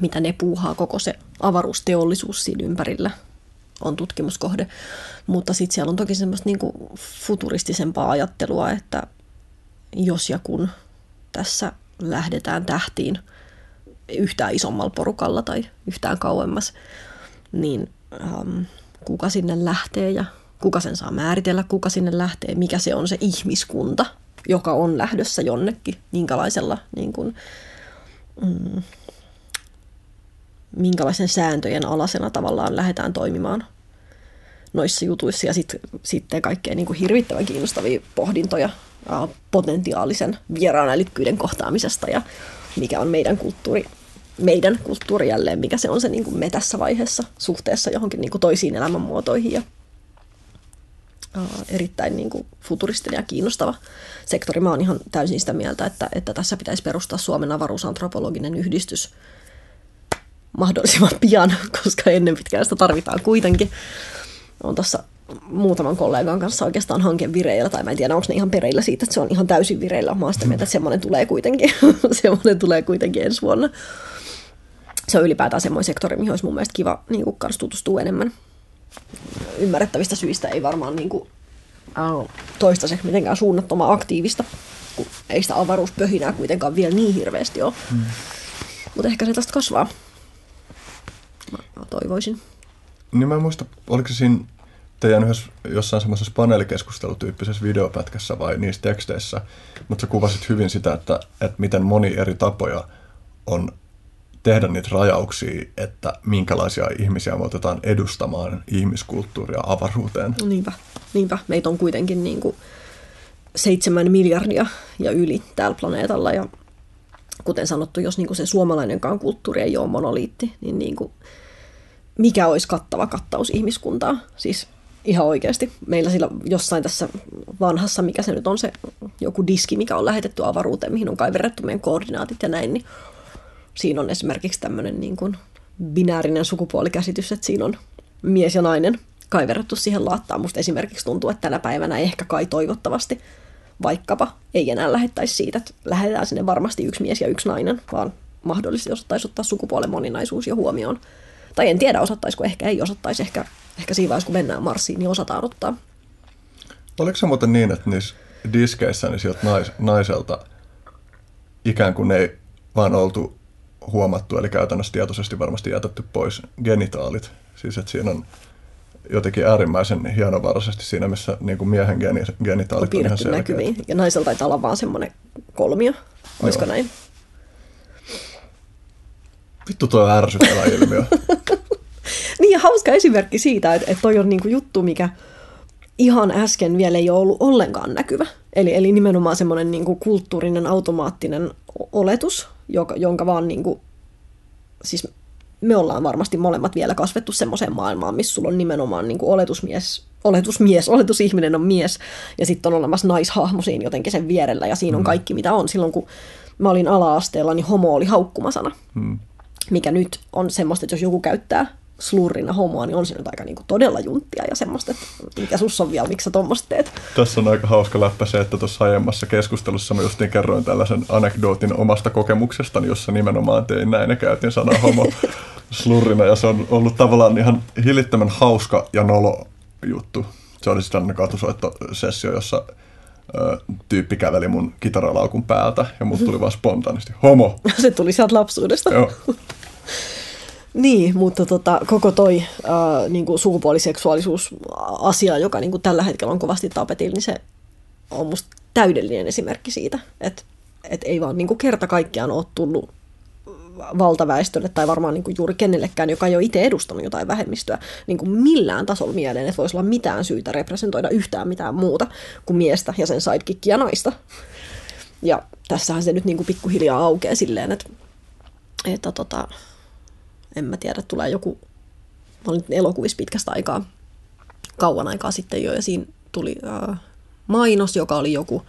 S3: mitä ne puuhaa koko se avaruusteollisuus siinä ympärillä. on tutkimuskohde. Mutta sitten siellä on toki semmoista niin kuin futuristisempaa ajattelua, että jos ja kun tässä lähdetään tähtiin yhtään isommalla porukalla tai yhtään kauemmas, niin ähm, kuka sinne lähtee ja kuka sen saa määritellä, kuka sinne lähtee, mikä se on se ihmiskunta, joka on lähdössä jonnekin, minkälaisella niin kuin, mm, minkälaisen sääntöjen alasena tavallaan lähdetään toimimaan noissa jutuissa. Ja sit, sitten kaikkein niin kuin hirvittävän kiinnostavia pohdintoja ää, potentiaalisen vieraan älykkyyden kohtaamisesta ja mikä on meidän kulttuuri, meidän kulttuuri jälleen, mikä se on se niin kuin me tässä vaiheessa suhteessa johonkin niin kuin toisiin elämänmuotoihin ja erittäin niin kuin futuristinen ja kiinnostava sektori. Mä oon ihan täysin sitä mieltä, että, että tässä pitäisi perustaa Suomen avaruusantropologinen yhdistys mahdollisimman pian, koska ennen pitkään sitä tarvitaan kuitenkin. On tuossa muutaman kollegan kanssa oikeastaan hanke vireillä, tai mä en tiedä, onko ne ihan pereillä siitä, että se on ihan täysin vireillä. Mä sitä mieltä, että semmoinen tulee kuitenkin, semmoinen tulee kuitenkin ensi vuonna. Se on ylipäätään semmoinen sektori, mihin olisi mun mielestä kiva niin kuin, tutustua enemmän. Ymmärrettävistä syistä ei varmaan niin kuin, toistaiseksi mitenkään suunnattoman aktiivista, kun ei sitä avaruuspöhinää kuitenkaan vielä niin hirveästi ole. Hmm. Mutta ehkä se tästä kasvaa. Mä, mä toivoisin.
S2: Niin mä en muista, oliko se siinä teidän yhdessä jossain semmoisessa paneelikeskustelutyyppisessä videopätkässä vai niissä teksteissä, mutta sä kuvasit hyvin sitä, että, että miten moni eri tapoja on tehdä niitä rajauksia, että minkälaisia ihmisiä me otetaan edustamaan ihmiskulttuuria avaruuteen.
S3: Niinpä, niinpä. Meitä on kuitenkin niin kuin seitsemän miljardia ja yli täällä planeetalla ja kuten sanottu, jos niin kuin se suomalainenkaan kulttuuri ei ole monoliitti, niin, niin kuin, mikä olisi kattava kattaus ihmiskuntaa? Siis ihan oikeasti. Meillä sillä jossain tässä vanhassa, mikä se nyt on se joku diski, mikä on lähetetty avaruuteen, mihin on kaiverrettu meidän koordinaatit ja näin, niin siinä on esimerkiksi tämmöinen niin kuin binäärinen sukupuolikäsitys, että siinä on mies ja nainen kaiverrettu siihen laattaan. Musta esimerkiksi tuntuu, että tänä päivänä ehkä kai toivottavasti vaikkapa ei enää lähettäisi siitä, että lähdetään sinne varmasti yksi mies ja yksi nainen, vaan mahdollisesti osattaisi ottaa sukupuolen moninaisuus jo huomioon. Tai en tiedä, osattaisiko, ehkä ei osattaisi, ehkä, ehkä siinä vaiheessa, kun mennään Marsiin, niin osataan ottaa.
S2: Oliko se muuten niin, että niissä diskeissä niin sieltä nais, naiselta ikään kuin ei vaan oltu huomattu, eli käytännössä tietoisesti varmasti jätetty pois genitaalit. Siis että siinä on jotenkin äärimmäisen hienovaraisesti siinä, missä niin kuin miehen geni, genitaalit on, on ihan
S3: näkyviin. Ja naisella taitaa olla vaan semmoinen kolmio. Olisiko Joo. näin?
S2: Vittu tuo on ärsyttävä ilmiö.
S3: niin ja hauska esimerkki siitä, että, että toi on niinku juttu, mikä ihan äsken vielä ei ole ollut ollenkaan näkyvä. Eli, eli nimenomaan semmoinen niinku kulttuurinen automaattinen oletus, joka, jonka vaan niinku, siis me ollaan varmasti molemmat vielä kasvettu semmoiseen maailmaan, missä sulla on nimenomaan niin kuin oletusmies, oletusmies, oletusihminen on mies, ja sitten on olemassa naishahmo siinä jotenkin sen vierellä, ja siinä on mm. kaikki mitä on. Silloin kun mä olin ala-asteella, niin homo oli haukkumasana, mm. Mikä nyt on semmoista, että jos joku käyttää slurrina homoa, niin on se nyt aika niin kuin todella junttia ja semmoista, että mikä sus on vielä, miksi sä tuommoista teet.
S2: Tässä on aika hauska läppä se, että tuossa aiemmassa keskustelussa mä justiin kerroin tällaisen anekdootin omasta kokemuksestani, jossa nimenomaan tein näin ja käytin sana homo slurrina ja se on ollut tavallaan ihan hillittömän hauska ja nolo juttu. Se oli sitten katusoittosessio, jossa tyyppi käveli mun kitaralaukun päältä ja mut tuli vaan spontaanisti homo.
S3: Se tuli sieltä lapsuudesta.
S2: Joo.
S3: Niin, mutta tota, koko toi äh, niin kuin sukupuoliseksuaalisuus-asia, joka niin kuin tällä hetkellä on kovasti tapetilla, niin se on musta täydellinen esimerkki siitä, että et ei vaan niin kuin kerta kaikkiaan ole tullut valtaväestölle tai varmaan niin kuin juuri kenellekään, joka ei ole itse edustanut jotain vähemmistöä, niin kuin millään tasolla mieleen, että voisi olla mitään syytä representoida yhtään mitään muuta kuin miestä ja sen sidekickia naista. Ja tässähän se nyt niin kuin pikkuhiljaa aukeaa silleen, että, että tota, en mä tiedä, tulee joku, mä olin elokuvissa pitkästä aikaa, kauan aikaa sitten jo, ja siinä tuli äh, mainos, joka oli joku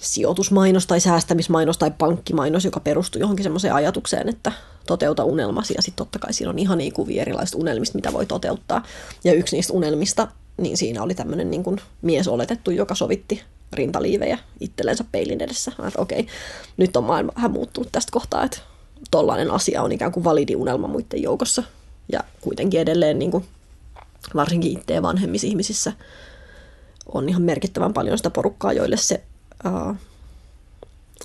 S3: sijoitusmainos tai säästämismainos tai pankkimainos, joka perustui johonkin semmoiseen ajatukseen, että toteuta unelmasi, ja sitten totta kai siinä on ihan niin kuvia erilaisista unelmista, mitä voi toteuttaa. Ja yksi niistä unelmista, niin siinä oli tämmöinen niin kuin mies oletettu, joka sovitti rintaliivejä itsellensä peilin edessä. Että okei, nyt on maailma vähän muuttunut tästä kohtaa, että tollainen asia on ikään kuin validi unelma muiden joukossa. Ja kuitenkin edelleen niin kuin varsinkin itseä vanhemmissa ihmisissä on ihan merkittävän paljon sitä porukkaa, joille se ää,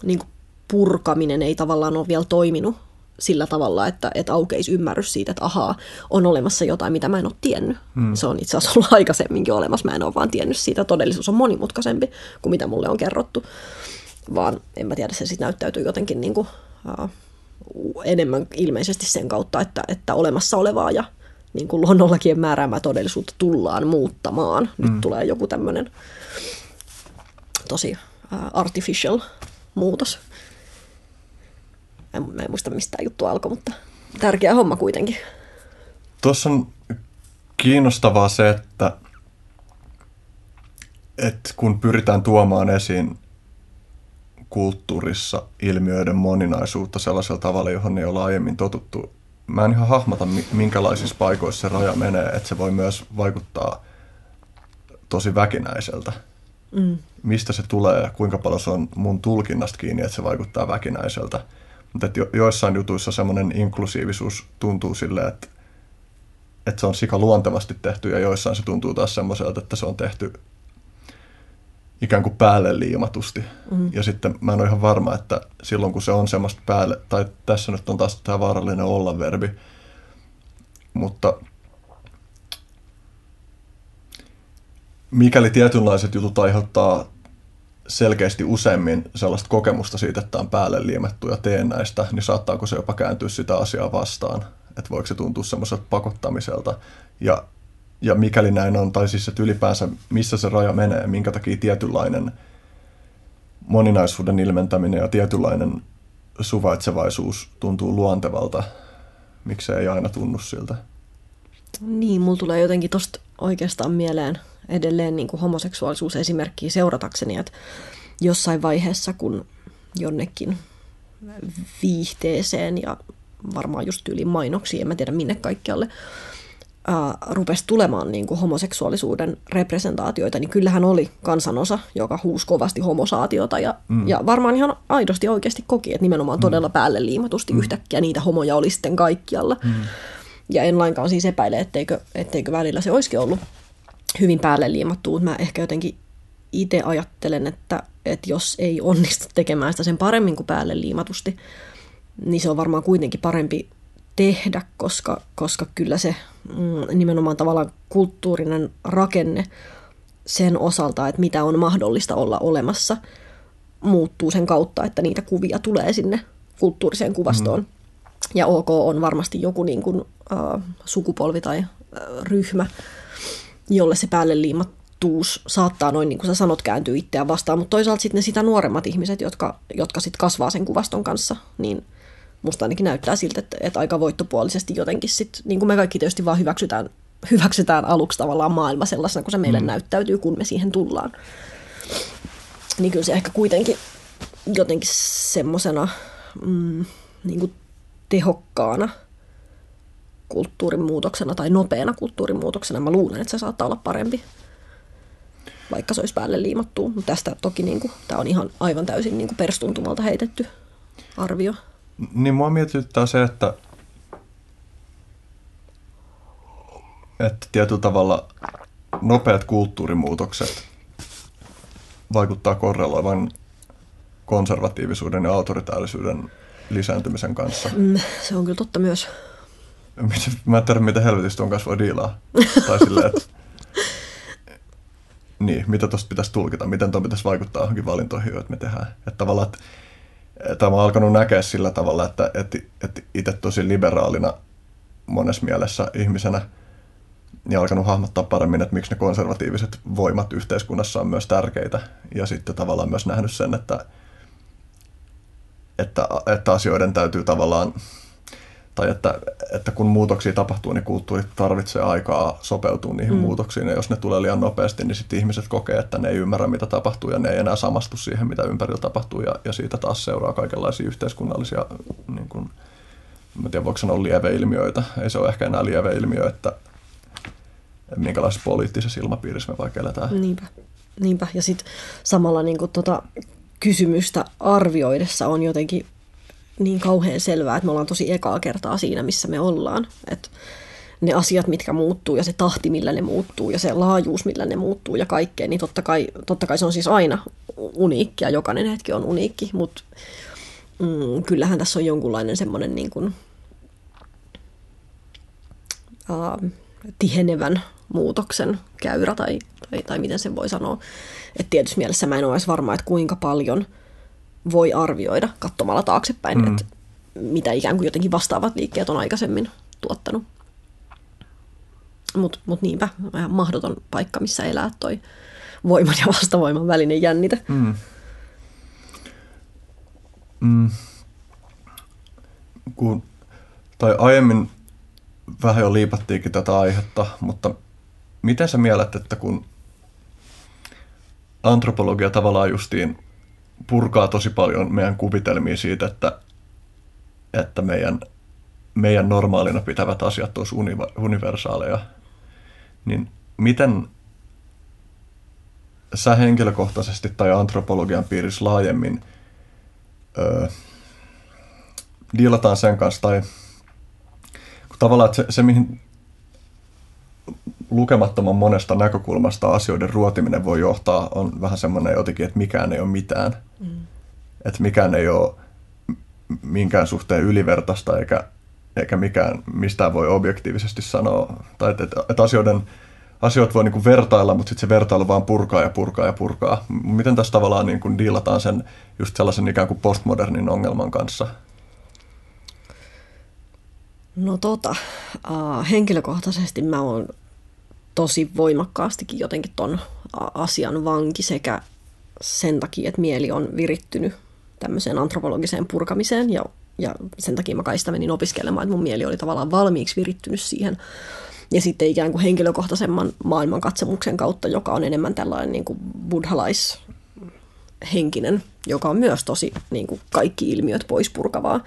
S3: niin kuin purkaminen ei tavallaan ole vielä toiminut sillä tavalla, että, että aukeisi ymmärrys siitä, että ahaa, on olemassa jotain, mitä mä en ole tiennyt. Hmm. Se on itse asiassa ollut aikaisemminkin olemassa, mä en ole vaan tiennyt siitä. Todellisuus on monimutkaisempi kuin mitä mulle on kerrottu. Vaan en mä tiedä, se sitten näyttäytyy jotenkin niin kuin, uh, enemmän ilmeisesti sen kautta, että, että olemassa olevaa ja niin kuin luonnonlakien määräämää todellisuutta tullaan muuttamaan. Nyt mm. tulee joku tämmöinen tosi artificial muutos. Mä en muista mistä juttu alkoi, mutta tärkeä homma kuitenkin.
S2: Tuossa on kiinnostavaa se, että, että kun pyritään tuomaan esiin kulttuurissa ilmiöiden moninaisuutta sellaisella tavalla, johon ei ole aiemmin totuttu. Mä en ihan hahmota, minkälaisissa paikoissa se raja menee, että se voi myös vaikuttaa tosi väkinäiseltä. Mm. Mistä se tulee ja kuinka paljon se on mun tulkinnasta kiinni, että se vaikuttaa väkinäiseltä. Mutta jo, joissain jutuissa semmoinen inklusiivisuus tuntuu silleen, että, että se on sika luontevasti tehty ja joissain se tuntuu taas semmoiselta, että se on tehty ikään kuin päälle liimatusti. Mm. Ja sitten mä en ole ihan varma, että silloin kun se on semmoista päälle, tai tässä nyt on taas tämä vaarallinen olla-verbi, mutta mikäli tietynlaiset jutut aiheuttaa selkeästi useammin sellaista kokemusta siitä, että on päälle liimettu ja teen näistä, niin saattaako se jopa kääntyä sitä asiaa vastaan? Että voiko se tuntua semmoiselta pakottamiselta? Ja ja mikäli näin on, tai siis että ylipäänsä missä se raja menee, minkä takia tietynlainen moninaisuuden ilmentäminen ja tietynlainen suvaitsevaisuus tuntuu luontevalta, miksi se ei aina tunnu siltä.
S3: Niin, mulla tulee jotenkin tosta oikeastaan mieleen edelleen niin kuin homoseksuaalisuus esimerkkiä seuratakseni, että jossain vaiheessa, kun jonnekin viihteeseen ja varmaan just yli mainoksiin, en mä tiedä minne kaikkialle, ää, rupesi tulemaan niin kuin homoseksuaalisuuden representaatioita, niin kyllähän oli kansanosa, joka huusi kovasti homosaatiota ja, mm. ja varmaan ihan aidosti oikeasti koki, että nimenomaan mm. todella päälle liimatusti mm. yhtäkkiä niitä homoja oli sitten kaikkialla. Mm. Ja en lainkaan siis epäile, etteikö, etteikö välillä se olisikin ollut hyvin päälle liimattu, mä ehkä jotenkin itse ajattelen, että, että jos ei onnistu tekemään sitä sen paremmin kuin päälle liimatusti, niin se on varmaan kuitenkin parempi tehdä, koska, koska kyllä se mm, nimenomaan tavallaan kulttuurinen rakenne sen osalta, että mitä on mahdollista olla olemassa, muuttuu sen kautta, että niitä kuvia tulee sinne kulttuuriseen kuvastoon. Mm. Ja OK on varmasti joku niin kuin, äh, sukupolvi tai äh, ryhmä, jolle se päälle liimattuus saattaa noin niin kuin sä sanot kääntyä itseään vastaan, mutta toisaalta sitten ne sitä nuoremmat ihmiset, jotka, jotka sitten kasvaa sen kuvaston kanssa, niin musta ainakin näyttää siltä, että, että aika voittopuolisesti jotenkin sitten, niin kuin me kaikki tietysti vaan hyväksytään, hyväksytään aluksi tavallaan maailma sellaisena, kun se meille mm. näyttäytyy, kun me siihen tullaan. Niin kyllä se ehkä kuitenkin jotenkin semmoisena mm, niin kuin tehokkaana kulttuurimuutoksena tai nopeana kulttuurimuutoksena mä luulen, että se saattaa olla parempi vaikka se olisi päälle liimattu. Mutta tästä toki niin kuin, tämä on ihan aivan täysin niin kuin perstuntumalta heitetty arvio.
S2: Niin mua mietityttää se, että, että tietyllä tavalla nopeat kulttuurimuutokset vaikuttaa korreloivan konservatiivisuuden ja autoritaarisyyden lisääntymisen kanssa.
S3: Mm, se on kyllä totta myös.
S2: Mä en tiedä, mitä helvetistä on kanssa voi diilaa. tai silleen, että niin, mitä tuosta pitäisi tulkita, miten tuon pitäisi vaikuttaa johonkin valintoihin, joita me tehdään. Että tavallaan, että tämä on alkanut näkeä sillä tavalla, että, että, että itse tosi liberaalina monessa mielessä ihmisenä niin alkanut hahmottaa paremmin, että miksi ne konservatiiviset voimat yhteiskunnassa on myös tärkeitä. Ja sitten tavallaan myös nähnyt sen, että, että, että asioiden täytyy tavallaan tai että, että kun muutoksia tapahtuu, niin kulttuurit tarvitsee aikaa sopeutua niihin mm. muutoksiin, ja jos ne tulee liian nopeasti, niin sitten ihmiset kokee, että ne ei ymmärrä, mitä tapahtuu, ja ne ei enää samastu siihen, mitä ympärillä tapahtuu, ja, ja siitä taas seuraa kaikenlaisia yhteiskunnallisia, niin kuin, en tiedä voiko sanoa lieveilmiöitä, ei se ole ehkä enää lieveilmiö, että minkälaisessa poliittisessa ilmapiirissä me vaikka eletään.
S3: Niinpä, Niinpä. ja sitten samalla niin kuin, tota, kysymystä arvioidessa on jotenkin niin kauhean selvää, että me ollaan tosi ekaa kertaa siinä, missä me ollaan. Et ne asiat, mitkä muuttuu ja se tahti, millä ne muuttuu ja se laajuus, millä ne muuttuu ja kaikkea, niin totta kai, totta kai se on siis aina uniikki ja jokainen hetki on uniikki, mutta mm, kyllähän tässä on jonkunlainen semmoinen niin kuin, uh, tihenevän muutoksen käyrä tai, tai, tai miten sen voi sanoa. Et tietysti mielessä mä en ole edes varma, että kuinka paljon voi arvioida katsomalla taaksepäin, mm. että mitä ikään kuin jotenkin vastaavat liikkeet on aikaisemmin tuottanut. Mutta mut niinpä, ihan mahdoton paikka, missä elää toi voiman ja vastavoiman välinen jännite. Mm.
S2: Mm. Kun, tai aiemmin vähän jo liipattiinkin tätä aihetta, mutta miten sä mielet, että kun antropologia tavallaan justiin purkaa tosi paljon meidän kuvitelmia siitä, että, että meidän, meidän normaalina pitävät asiat olisi universaaleja, niin miten sä henkilökohtaisesti tai antropologian piirissä laajemmin öö, diilataan sen kanssa, tai tavallaan että se, se, mihin lukemattoman monesta näkökulmasta asioiden ruotiminen voi johtaa, on vähän semmoinen jotenkin, että mikään ei ole mitään. Mm. Että mikään ei ole minkään suhteen ylivertaista eikä, eikä mikään mistään voi objektiivisesti sanoa. Tai että, että, että asioiden, asioita voi niin kuin vertailla, mutta sitten se vertailu vaan purkaa ja purkaa ja purkaa. Miten tässä tavallaan niin kuin diilataan sen just sellaisen ikään kuin postmodernin ongelman kanssa?
S3: No tota, uh, henkilökohtaisesti mä oon tosi voimakkaastikin jotenkin ton asian vanki sekä sen takia, että mieli on virittynyt tämmöiseen antropologiseen purkamiseen ja, ja sen takia mä kai sitä menin opiskelemaan, että mun mieli oli tavallaan valmiiksi virittynyt siihen. Ja sitten ikään kuin henkilökohtaisemman maailmankatsomuksen kautta, joka on enemmän tällainen niin kuin buddhalais henkinen, joka on myös tosi niin kuin kaikki ilmiöt pois purkavaa,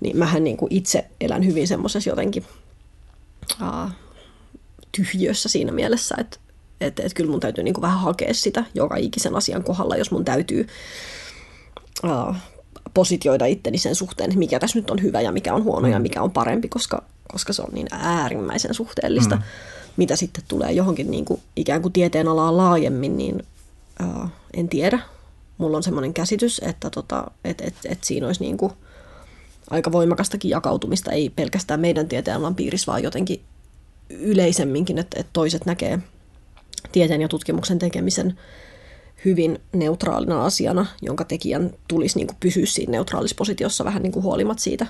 S3: niin mähän niin kuin itse elän hyvin semmoisessa jotenkin tyhjössä siinä mielessä, että et, et kyllä mun täytyy niin kuin vähän hakea sitä joka ikisen asian kohdalla, jos mun täytyy uh, positioida itteni sen suhteen, että mikä tässä nyt on hyvä ja mikä on huono mm. ja mikä on parempi, koska, koska se on niin äärimmäisen suhteellista. Mm. Mitä sitten tulee johonkin niin kuin, ikään kuin tieteen alaan laajemmin, niin uh, en tiedä mulla on semmoinen käsitys, että tota, et, et, et siinä olisi niin kuin aika voimakastakin jakautumista, ei pelkästään meidän tieteenalan piirissä, vaan jotenkin yleisemminkin, että, että toiset näkee tieteen ja tutkimuksen tekemisen hyvin neutraalina asiana, jonka tekijän tulisi niin kuin pysyä siinä neutraalissa positiossa vähän niin kuin huolimatta siitä,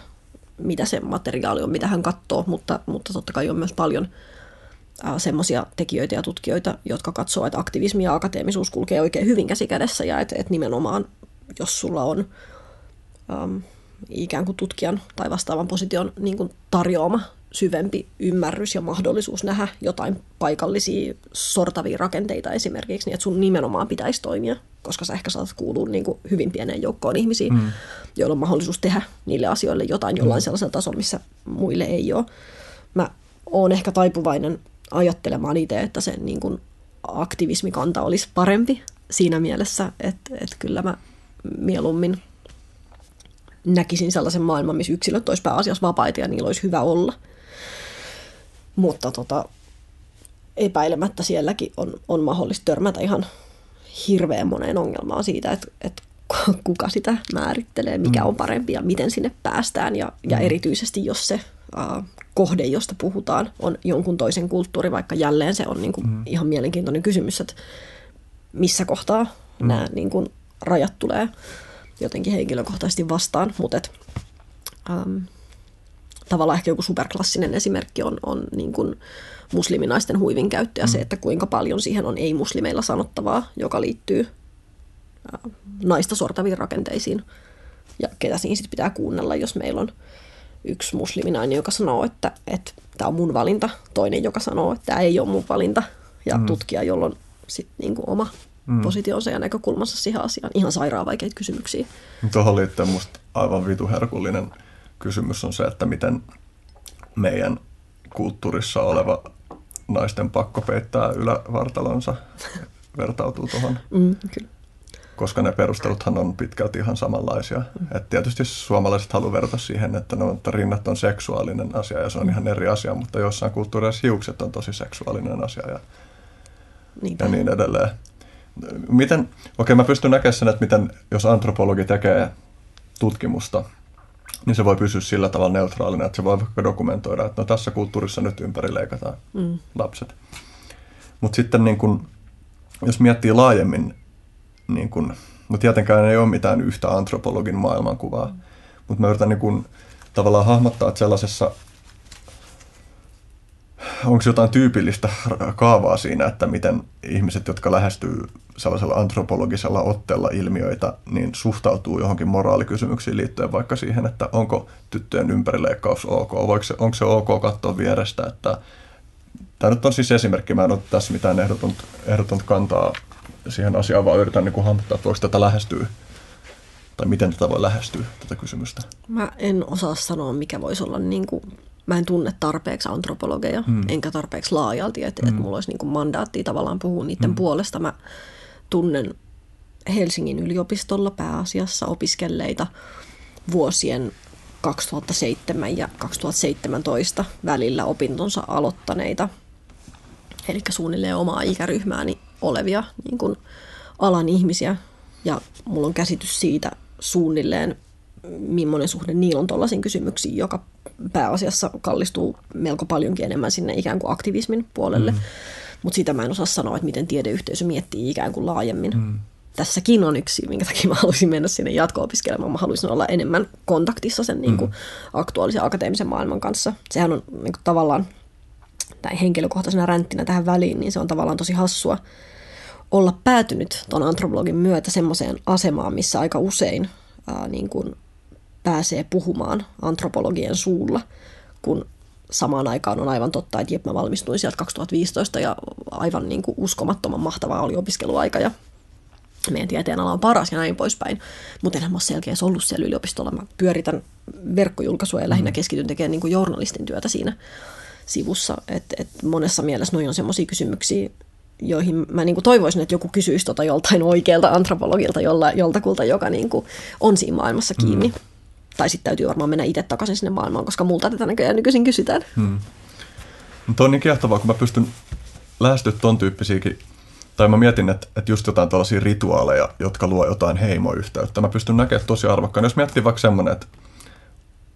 S3: mitä se materiaali on, mitä hän katsoo, mutta, mutta totta kai on myös paljon semmoisia tekijöitä ja tutkijoita, jotka katsoo, että aktivismi ja akateemisuus kulkee oikein hyvin käsikädessä ja että, että nimenomaan jos sulla on um, ikään kuin tutkijan tai vastaavan position niin kuin tarjoama syvempi ymmärrys ja mahdollisuus nähdä jotain paikallisia sortavia rakenteita esimerkiksi, niin että sun nimenomaan pitäisi toimia, koska sä ehkä saatat kuulua niin kuin hyvin pieneen joukkoon ihmisiä, mm. joilla on mahdollisuus tehdä niille asioille jotain jollain mm. sellaisella tasolla, missä muille ei ole. Mä oon ehkä taipuvainen ajattelemaan itse, että sen niin kuin aktivismikanta olisi parempi siinä mielessä, että, että kyllä mä mieluummin näkisin sellaisen maailman, missä yksilöt olisi pääasiassa vapaita ja niillä olisi hyvä olla. Mutta tota, epäilemättä sielläkin on, on mahdollista törmätä ihan hirveän moneen ongelmaan siitä, että, että kuka sitä määrittelee, mikä mm. on parempi ja miten sinne päästään. Ja, ja mm. erityisesti jos se uh, kohde, josta puhutaan, on jonkun toisen kulttuuri, vaikka jälleen se on niin kuin mm. ihan mielenkiintoinen kysymys, että missä kohtaa mm. nämä niin kuin rajat tulee jotenkin henkilökohtaisesti vastaan, mutta et, um, tavallaan ehkä joku superklassinen esimerkki on, on niin kuin musliminaisten huivin käyttö ja mm. se, että kuinka paljon siihen on ei-muslimeilla sanottavaa, joka liittyy naista sortaviin rakenteisiin ja ketä siinä sitten pitää kuunnella, jos meillä on yksi musliminainen, joka sanoo, että, että tämä on mun valinta, toinen, joka sanoo, että tämä ei ole mun valinta, ja mm. tutkija, jolla on sitten niin kuin oma mm. positionsa ja näkökulmansa siihen asiaan. Ihan sairaan vaikeita kysymyksiä.
S2: Tuohon liittyen musta aivan vituherkullinen kysymys on se, että miten meidän kulttuurissa oleva naisten pakko peittää ylävartalonsa vertautuu tuohon.
S3: Mm, kyllä.
S2: koska ne perusteluthan on pitkälti ihan samanlaisia. Mm. Et tietysti suomalaiset haluavat verrata siihen, että, no, että rinnat on seksuaalinen asia ja se on mm. ihan eri asia, mutta jossain kulttuureissa hiukset on tosi seksuaalinen asia ja, ja niin edelleen. Miten, okei okay, mä pystyn näkemään sen, että miten, jos antropologi tekee tutkimusta, niin se voi pysyä sillä tavalla neutraalina, että se voi vaikka dokumentoida, että no tässä kulttuurissa nyt ympärileikataan mm. lapset. Mutta sitten niin kun, jos miettii laajemmin, niin kun, no tietenkään ei ole mitään yhtä antropologin maailmankuvaa, mm. mutta mä yritän niin kun, tavallaan hahmottaa, että sellaisessa onko jotain tyypillistä kaavaa siinä, että miten ihmiset, jotka lähestyy sellaisella antropologisella otteella ilmiöitä, niin suhtautuu johonkin moraalikysymyksiin liittyen vaikka siihen, että onko tyttöjen ympärileikkaus ok, Voiko se, onko se ok katsoa vierestä, että Tämä nyt on siis esimerkki, mä en ole tässä mitään ehdotonta, ehdotonta kantaa siihen asiaan, vaan yritän niin hahmottaa, että voiko tätä lähestyä? Tai miten tätä voi lähestyä, tätä kysymystä.
S3: Mä en osaa sanoa, mikä voisi olla, niin kuin, mä en tunne tarpeeksi antropologeja, hmm. enkä tarpeeksi laajalti, että hmm. et mulla olisi niin kuin mandaattia tavallaan puhua niiden hmm. puolesta. Mä tunnen Helsingin yliopistolla pääasiassa opiskelleita vuosien 2007 ja 2017 välillä opintonsa aloittaneita, eli suunnilleen omaa ikäryhmääni olevia niin kuin alan ihmisiä. Ja mulla on käsitys siitä suunnilleen, millainen suhde niillä on tuollaisiin kysymyksiin, joka pääasiassa kallistuu melko paljonkin enemmän sinne ikään kuin aktivismin puolelle. Mm. Mutta sitä mä en osaa sanoa, että miten tiedeyhteisö miettii ikään kuin laajemmin. Mm. Tässäkin on yksi, minkä takia mä haluaisin mennä sinne jatko-opiskelemaan. Mä haluaisin olla enemmän kontaktissa sen niin kuin, mm. aktuaalisen akateemisen maailman kanssa. Sehän on niin kuin, tavallaan, tai henkilökohtaisena ränttinä tähän väliin, niin se on tavallaan tosi hassua olla päätynyt tuon antropologin myötä semmoiseen asemaan, missä aika usein ää, niin kuin, pääsee puhumaan antropologien suulla, kun samaan aikaan on aivan totta, että jep, mä valmistuin sieltä 2015 ja aivan niin kuin uskomattoman mahtavaa oli opiskeluaika ja meidän tieteenala on paras ja näin poispäin. Mutta enhän mä ole selkeästi ollut siellä yliopistolla. Mä pyöritän verkkojulkaisua ja lähinnä mm. keskityn tekemään niin kuin journalistin työtä siinä sivussa. Et, et monessa mielessä noin on sellaisia kysymyksiä, joihin mä niin kuin toivoisin, että joku kysyisi tota joltain oikealta antropologilta, jolla, joltakulta, joka niin kuin on siinä maailmassa kiinni. Mm. Tai sitten täytyy varmaan mennä itse takaisin sinne maailmaan, koska multa tätä näköjään nykyisin kysytään. Hmm.
S2: Mutta on niin kiehtovaa, kun mä pystyn lähestyä ton tyyppisiäkin, tai mä mietin, että, että just jotain tällaisia rituaaleja, jotka luo jotain heimoyhteyttä. Mä pystyn näkemään tosi arvokkaan. Jos miettii vaikka semmoinen, että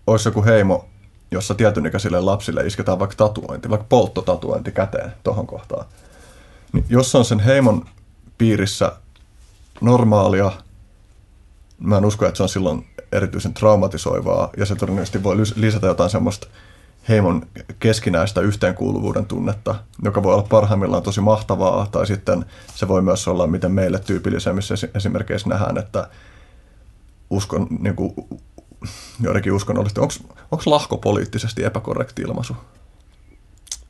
S2: olisi joku heimo, jossa tietyn ikäisille lapsille isketään vaikka tatuointi, vaikka polttotatuointi käteen tuohon kohtaan. Niin jos on sen heimon piirissä normaalia, mä en usko, että se on silloin erityisen traumatisoivaa ja se todennäköisesti voi lisätä jotain semmoista heimon keskinäistä yhteenkuuluvuuden tunnetta, joka voi olla parhaimmillaan tosi mahtavaa, tai sitten se voi myös olla, miten meille tyypillisemmissä esimerkkeissä nähdään, että uskon, niin kuin, joidenkin uskonnollisesti, onko lahko poliittisesti epäkorrekti ilmaisu?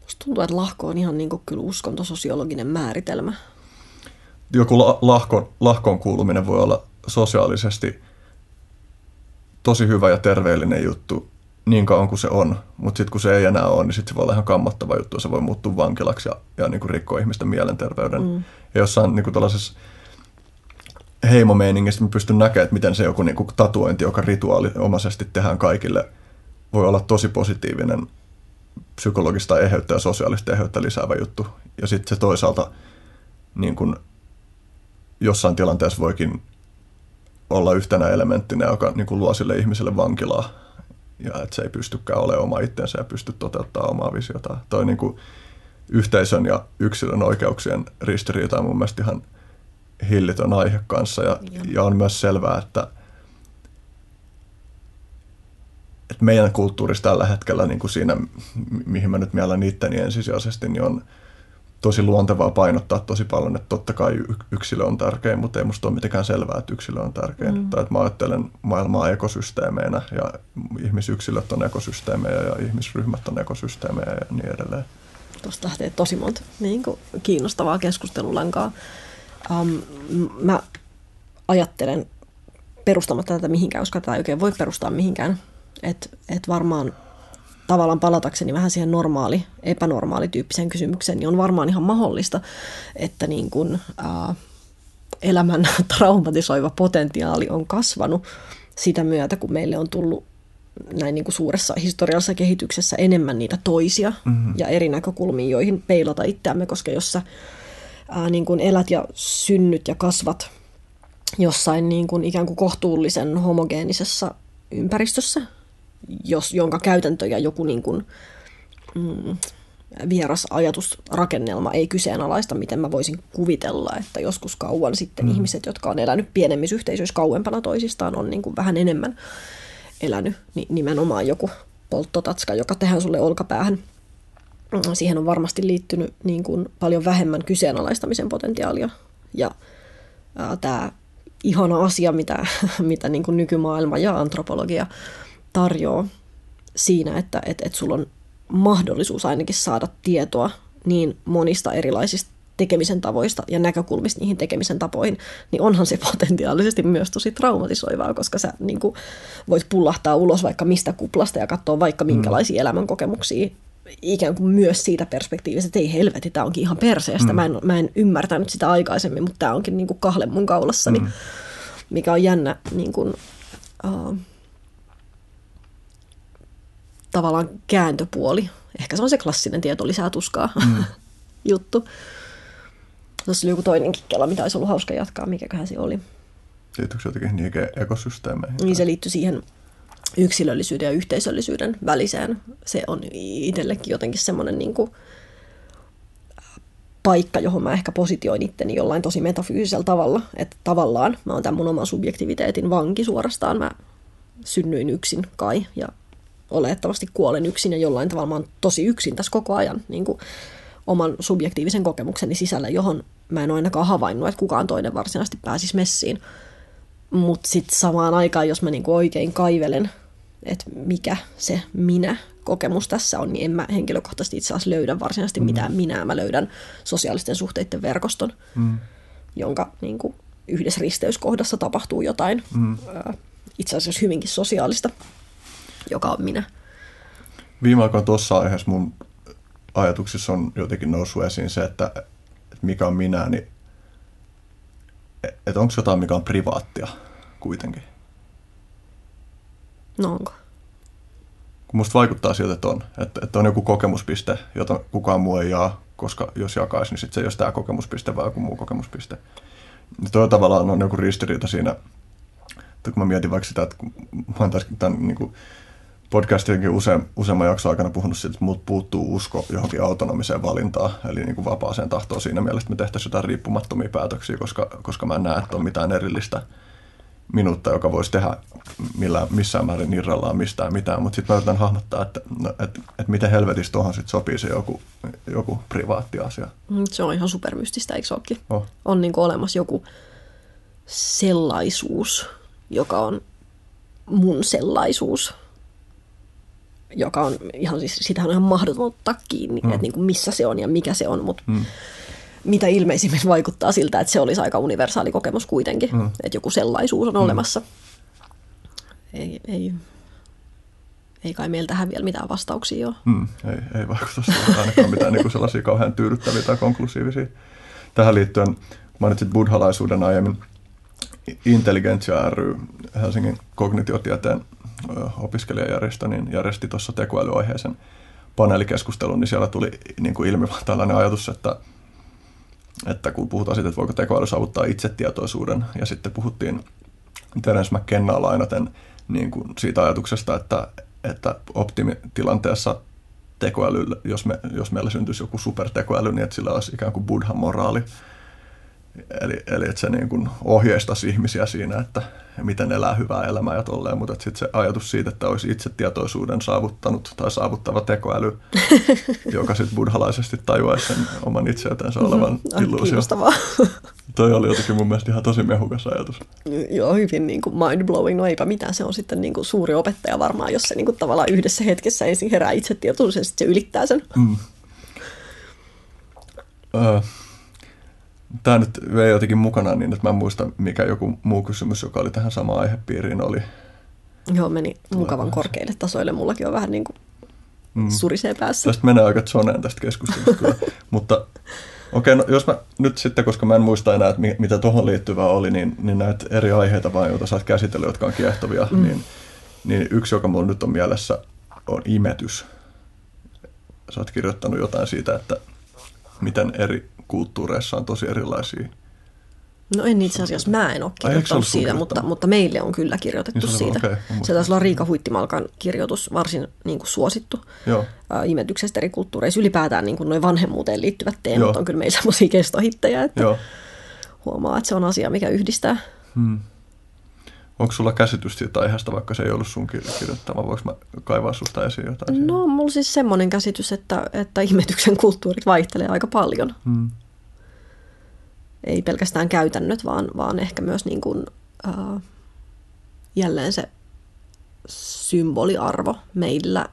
S3: Musta tuntuu, että lahko on ihan niin kuin kyllä uskontososiologinen määritelmä.
S2: Joku la- lahkon, lahkoon kuuluminen voi olla sosiaalisesti tosi hyvä ja terveellinen juttu niin kauan kuin se on, mutta sitten kun se ei enää ole, niin sitten se voi olla ihan kammottava juttu, se voi muuttua vankilaksi ja, ja niin kuin rikkoa ihmisten mielenterveyden. Mm. Ja jossain niin kuin tällaisessa heimomeiningistä mä pystyn näkemään, että miten se joku niin kuin tatuointi, joka rituaaliomaisesti tehdään kaikille, voi olla tosi positiivinen psykologista eheyttä ja sosiaalista eheyttä lisäävä juttu. Ja sitten se toisaalta niin kuin jossain tilanteessa voikin olla yhtenä elementtinä, joka niin kuin luo sille ihmiselle vankilaa. Ja että se ei pystykään olemaan oma itsensä ja pysty toteuttamaan omaa visiota. Toi niin kuin yhteisön ja yksilön oikeuksien ristiriita on mun mielestä ihan hillitön aihe kanssa. Ja, ja on myös selvää, että, että meidän kulttuurissa tällä hetkellä niin kuin siinä, mihin mä nyt mielen itteni ensisijaisesti, niin on – tosi luontevaa painottaa tosi paljon, että totta kai yksilö on tärkein, mutta ei musta ole mitenkään selvää, että yksilö on tärkein. Mm. Tai että mä ajattelen maailmaa ekosysteemeinä ja ihmisyksilöt on ekosysteemejä ja ihmisryhmät on ekosysteemejä ja niin edelleen.
S3: Tuosta lähtee tosi monta niin kuin kiinnostavaa keskustelulankaa. Um, mä ajattelen perustamatta tätä mihinkään, koska tätä ei oikein voi perustaa mihinkään. Että et varmaan tavallaan palatakseni vähän siihen normaali, epänormaalityyppiseen kysymykseen, niin on varmaan ihan mahdollista, että niin kuin, ää, elämän traumatisoiva potentiaali on kasvanut sitä myötä, kun meille on tullut näin niin kuin suuressa historiallisessa kehityksessä enemmän niitä toisia mm-hmm. ja eri näkökulmia, joihin peilata itseämme, koska jos sä ää, niin kuin elät ja synnyt ja kasvat jossain niin kuin ikään kuin kohtuullisen homogeenisessa ympäristössä, jos, jonka käytäntöjä joku niin kuin, mm, vieras ajatusrakennelma ei kyseenalaista, miten mä voisin kuvitella, että joskus kauan sitten mm. ihmiset, jotka on elänyt pienemmissä yhteisöissä kauempana toisistaan, on niin kuin vähän enemmän elänyt, niin nimenomaan joku polttotatska, joka tehdään sulle olkapäähän. Siihen on varmasti liittynyt niin kuin paljon vähemmän kyseenalaistamisen potentiaalia. Ja tämä ihana asia, mitä, mitä niin kuin nykymaailma ja antropologia tarjoaa siinä, että et, et sulla on mahdollisuus ainakin saada tietoa niin monista erilaisista tekemisen tavoista ja näkökulmista niihin tekemisen tapoihin, niin onhan se potentiaalisesti myös tosi traumatisoivaa, koska sä niin kuin, voit pullahtaa ulos vaikka mistä kuplasta ja katsoa vaikka minkälaisia mm. elämänkokemuksia ikään kuin myös siitä perspektiivistä, että ei helveti, tämä onkin ihan perseestä. Mm. Mä, en, mä en ymmärtänyt sitä aikaisemmin, mutta tämä onkin niin kuin kahle mun kaulassani, mm. mikä on jännä niin kuin, uh, tavallaan kääntöpuoli. Ehkä se on se klassinen tieto lisää tuskaa mm. juttu. Tuossa oli joku toinenkin kela, mitä olisi ollut hauska jatkaa, mikäköhän se oli.
S2: Liittyykö jotenkin niihin ekosysteemeihin?
S3: Niin se liittyy siihen yksilöllisyyden ja yhteisöllisyyden väliseen. Se on itsellekin jotenkin semmoinen niin kuin, paikka, johon mä ehkä positioin itteni jollain tosi metafyysisellä tavalla. Että tavallaan mä oon tämän mun oman subjektiviteetin vanki suorastaan. Mä synnyin yksin kai ja olettavasti kuolen yksin ja jollain tavalla mä oon tosi yksin tässä koko ajan niin kuin oman subjektiivisen kokemukseni sisällä, johon mä en ole ainakaan havainnut, että kukaan toinen varsinaisesti pääsisi messiin. Mutta sitten samaan aikaan, jos mä niinku oikein kaivelen, että mikä se minä kokemus tässä on, niin en mä henkilökohtaisesti itse asiassa löydä varsinaisesti mm. mitään minää. Mä löydän sosiaalisten suhteiden verkoston, mm. jonka niin kuin, yhdessä risteyskohdassa tapahtuu jotain mm. itse asiassa hyvinkin sosiaalista, joka on minä.
S2: Viime aikoina tuossa aiheessa mun ajatuksissa on jotenkin noussut esiin se, että, että mikä on minä, niin että onko jotain, mikä on privaattia kuitenkin?
S3: No onko?
S2: Kun musta vaikuttaa siltä, että on. Että, että on joku kokemuspiste, jota kukaan muu ei jaa, koska jos jakaisi, niin sitten se ei olisi tämä kokemuspiste, vaan joku muu kokemuspiste. Ja toi tavallaan on joku ristiriita siinä, että kun mä mietin vaikka sitä, että kun mä oon tämän niin kuin, podcastienkin use, useamman jakson aikana puhunut siitä, että mut puuttuu usko johonkin autonomiseen valintaan, eli niin kuin vapaaseen tahtoon siinä mielessä, että me tehtäisiin jotain riippumattomia päätöksiä, koska, koska mä en näe, että on mitään erillistä minuutta, joka voisi tehdä millään, missään määrin irrallaan mistään mitään, mutta sitten mä yritän hahmottaa, että, no, että, että miten helvetistä tuohon sitten sopii se joku, joku privaatti asia.
S3: Mm, se on ihan supermystistä, eikö olekin? Oh. On niin olemassa joku sellaisuus, joka on mun sellaisuus, joka on ihan siis, sitähän on ihan mahdoton ottaa kiinni, mm. että niin kuin missä se on ja mikä se on, mutta mm. mitä ilmeisimmin vaikuttaa siltä, että se olisi aika universaali kokemus kuitenkin, mm. että joku sellaisuus on mm. olemassa. Ei, ei, ei kai meillä tähän vielä mitään vastauksia ole.
S2: Mm, ei, ei vaikuta ainakaan mitään niin kuin sellaisia kauhean tyydyttäviä tai konklusiivisia. Tähän liittyen mainitsit buddhalaisuuden aiemmin. Intelligentsia ry, Helsingin kognitiotieteen opiskelijajärjestö, niin järjesti tuossa tekoälyaiheisen paneelikeskustelun, niin siellä tuli niin kuin ilmi tällainen ajatus, että, että kun puhutaan siitä, että voiko tekoäly saavuttaa itsetietoisuuden, ja sitten puhuttiin Terence McKennaa lainaten niin kuin siitä ajatuksesta, että, että optimitilanteessa tekoäly, jos, me, jos meillä syntyisi joku supertekoäly, niin että sillä olisi ikään kuin buddhan moraali, Eli, eli että se niin kuin ohjeistaisi ihmisiä siinä, että miten elää hyvää elämää ja tolleen, mutta sitten se ajatus siitä, että olisi itsetietoisuuden saavuttanut tai saavuttava tekoäly, joka sitten buddhalaisesti tajuaisi sen oman itseytensä olevan mm-hmm. illuusio. Toi oli jotenkin mun mielestä ihan tosi mehukas ajatus.
S3: Joo, hyvin niin kuin mind-blowing. No eipä mitään, se on sitten niin kuin suuri opettaja varmaan, jos se niin kuin tavallaan yhdessä hetkessä ensin herää itsetietoisuus ja sitten se ylittää sen. Mm.
S2: Öö, Tämä nyt vei jotenkin mukana niin, että mä en muista, mikä joku muu kysymys, joka oli tähän samaan aihepiiriin, oli.
S3: Joo, meni mukavan korkeille tasoille. Mullakin on vähän niin kuin mm. surisee päässä.
S2: Tästä menee aika zoneen tästä keskustelusta kyllä. Mutta Okei, no jos mä nyt sitten, koska mä en muista enää, että mi- mitä tuohon liittyvää oli, niin, niin näitä eri aiheita vaan, joita sä oot käsitellyt, jotka on kiehtovia, mm. niin, niin yksi, joka mulla nyt on mielessä, on imetys. Sä oot kirjoittanut jotain siitä, että miten eri kulttuureissa on tosi erilaisia.
S3: No en itse asiassa, mä en ole kirjoittanut siitä, mutta, mutta meille on kyllä kirjoitettu
S2: Niin
S3: siitä.
S2: muistan.
S3: se taisi olla Riika Huittimalkan kirjoitus, varsin niin kuin suosittu
S2: Joo.
S3: ää, imetyksestä eri kulttuureissa. Ylipäätään niin kuin noin vanhemmuuteen liittyvät teemat
S2: Joo.
S3: on kyllä meillä semmoisia kestohittejä, että
S2: Joo.
S3: huomaa, että se on asia, mikä yhdistää.
S2: Hmm. Onko sulla käsitys siitä aiheesta, vaikka se ei ollut sun kir- kirjoittama? Voinko mä kaivaa susta esiin jotain?
S3: No, mulla siis semmoinen käsitys, että, että imetyksen kulttuurit vaihtelee aika paljon.
S2: Hmm.
S3: Ei pelkästään käytännöt, vaan, vaan ehkä myös niin kuin, ää, jälleen se symboliarvo meillä.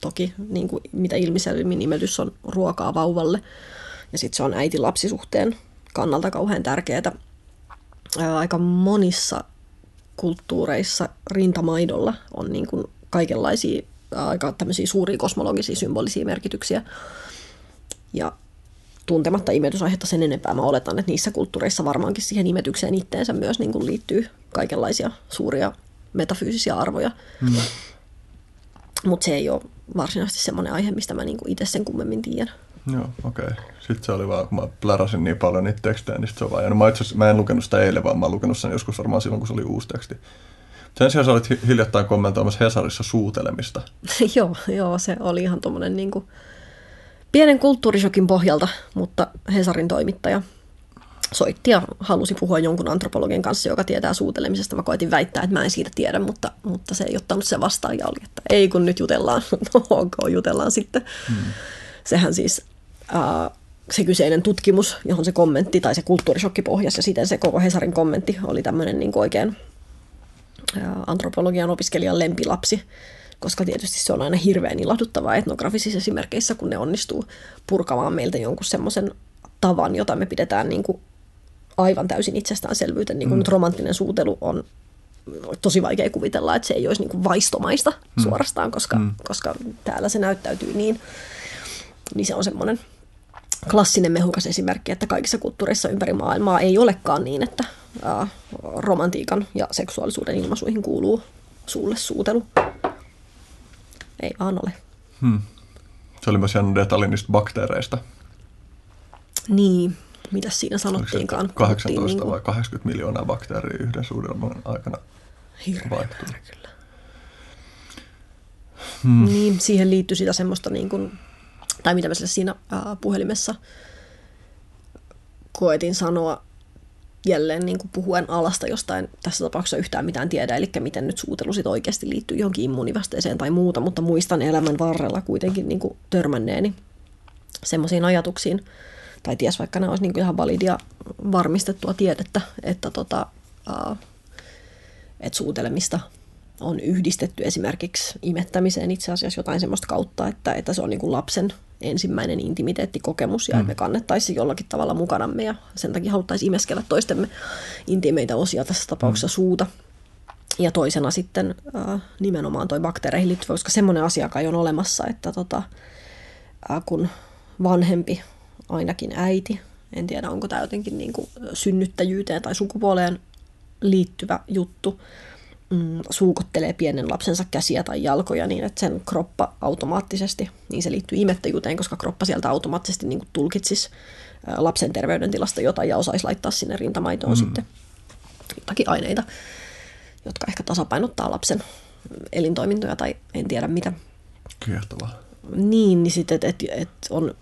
S3: Toki niin kuin, mitä ilmiselvimmin imetys on ruokaa vauvalle. Ja sitten se on äiti-lapsisuhteen kannalta kauhean tärkeää. Ää, aika monissa kulttuureissa rintamaidolla on niin kuin kaikenlaisia aika tämmöisiä suuria kosmologisia symbolisia merkityksiä. Ja tuntematta imetysaihetta sen enempää, mä oletan, että niissä kulttuureissa varmaankin siihen imetykseen itteensä myös niin kuin liittyy kaikenlaisia suuria metafyysisiä arvoja. Mm. Mutta se ei ole varsinaisesti semmoinen aihe, mistä mä niin itse sen kummemmin tiedän.
S2: Joo, okei. Okay. Sitten se oli vaan, kun mä pläräsin niin paljon niitä tekstejä, niin sit se on vaan jäänyt. Mä, itse mä en lukenut sitä eilen, vaan mä oon lukenut sen joskus varmaan silloin, kun se oli uusi teksti. Sen sijaan sä olit hi- hiljattain kommentoimassa Hesarissa suutelemista.
S3: joo, joo, se oli ihan tuommoinen niin kuin pienen kulttuurishokin pohjalta, mutta Hesarin toimittaja soitti ja halusi puhua jonkun antropologin kanssa, joka tietää suutelemisesta. Mä koitin väittää, että mä en siitä tiedä, mutta, mutta se ei ottanut se vastaan ja oli, että ei kun nyt jutellaan. No ok, jutellaan sitten. Hmm. Sehän siis, äh, se kyseinen tutkimus, johon se kommentti tai se kulttuurishokki pohjasi ja siten se koko Hesarin kommentti oli tämmöinen niin oikein ää, antropologian opiskelijan lempilapsi, koska tietysti se on aina hirveän ilahduttavaa etnografisissa esimerkkeissä, kun ne onnistuu purkamaan meiltä jonkun semmoisen tavan, jota me pidetään niin kuin aivan täysin itsestäänselvyyten. Niin kuin mm. nyt romanttinen suutelu on tosi vaikea kuvitella, että se ei olisi niin kuin vaistomaista mm. suorastaan, koska, mm. koska täällä se näyttäytyy niin. Niin se on semmoinen klassinen mehukas esimerkki, että kaikissa kulttuureissa ympäri maailmaa ei olekaan niin, että ää, romantiikan ja seksuaalisuuden ilmaisuihin kuuluu suulle suutelu. Ei vaan ole.
S2: Hmm. Se oli myös jännä detalji niistä bakteereista.
S3: Niin, mitä siinä sanottiinkaan?
S2: 18
S3: Puhuttiin
S2: vai 80 miljoonaa bakteeria yhden suudelman aikana?
S3: Määrä kyllä. Hmm. Niin, siihen liittyy sitä semmoista, niin kuin, tai mitä mä sille siinä ää, puhelimessa koetin sanoa jälleen niin kuin puhuen alasta jostain tässä tapauksessa yhtään mitään tiedä, eli miten nyt suutelu sit oikeasti liittyy johonkin immunivasteeseen tai muuta, mutta muistan elämän varrella kuitenkin niin kuin törmänneeni semmoisiin ajatuksiin, tai ties vaikka ne olisi niin kuin ihan validia varmistettua tiedettä, että tota, että suutelemista on yhdistetty esimerkiksi imettämiseen itse asiassa jotain semmoista kautta, että, että se on niin kuin lapsen ensimmäinen intimiteettikokemus ja mm. että me kannettaisiin jollakin tavalla mukanamme ja sen takia haluttaisiin imeskellä toistemme intimeitä osia tässä tapauksessa mm. suuta. Ja toisena sitten äh, nimenomaan toi bakteereihin liittyvä, koska semmoinen asia kai on olemassa, että tota, äh, kun vanhempi, ainakin äiti, en tiedä onko tämä jotenkin niin kuin synnyttäjyyteen tai sukupuoleen liittyvä juttu, mm, suukottelee pienen lapsensa käsiä tai jalkoja niin, että sen kroppa automaattisesti, niin se liittyy imettäjyyteen, koska kroppa sieltä automaattisesti niin kuin tulkitsisi lapsen terveydentilasta jotain ja osaisi laittaa sinne rintamaitoon mm. sitten jotakin aineita, jotka ehkä tasapainottaa lapsen elintoimintoja tai en tiedä mitä.
S2: Kiehtovaa.
S3: Niin, niin sitten, että et, et on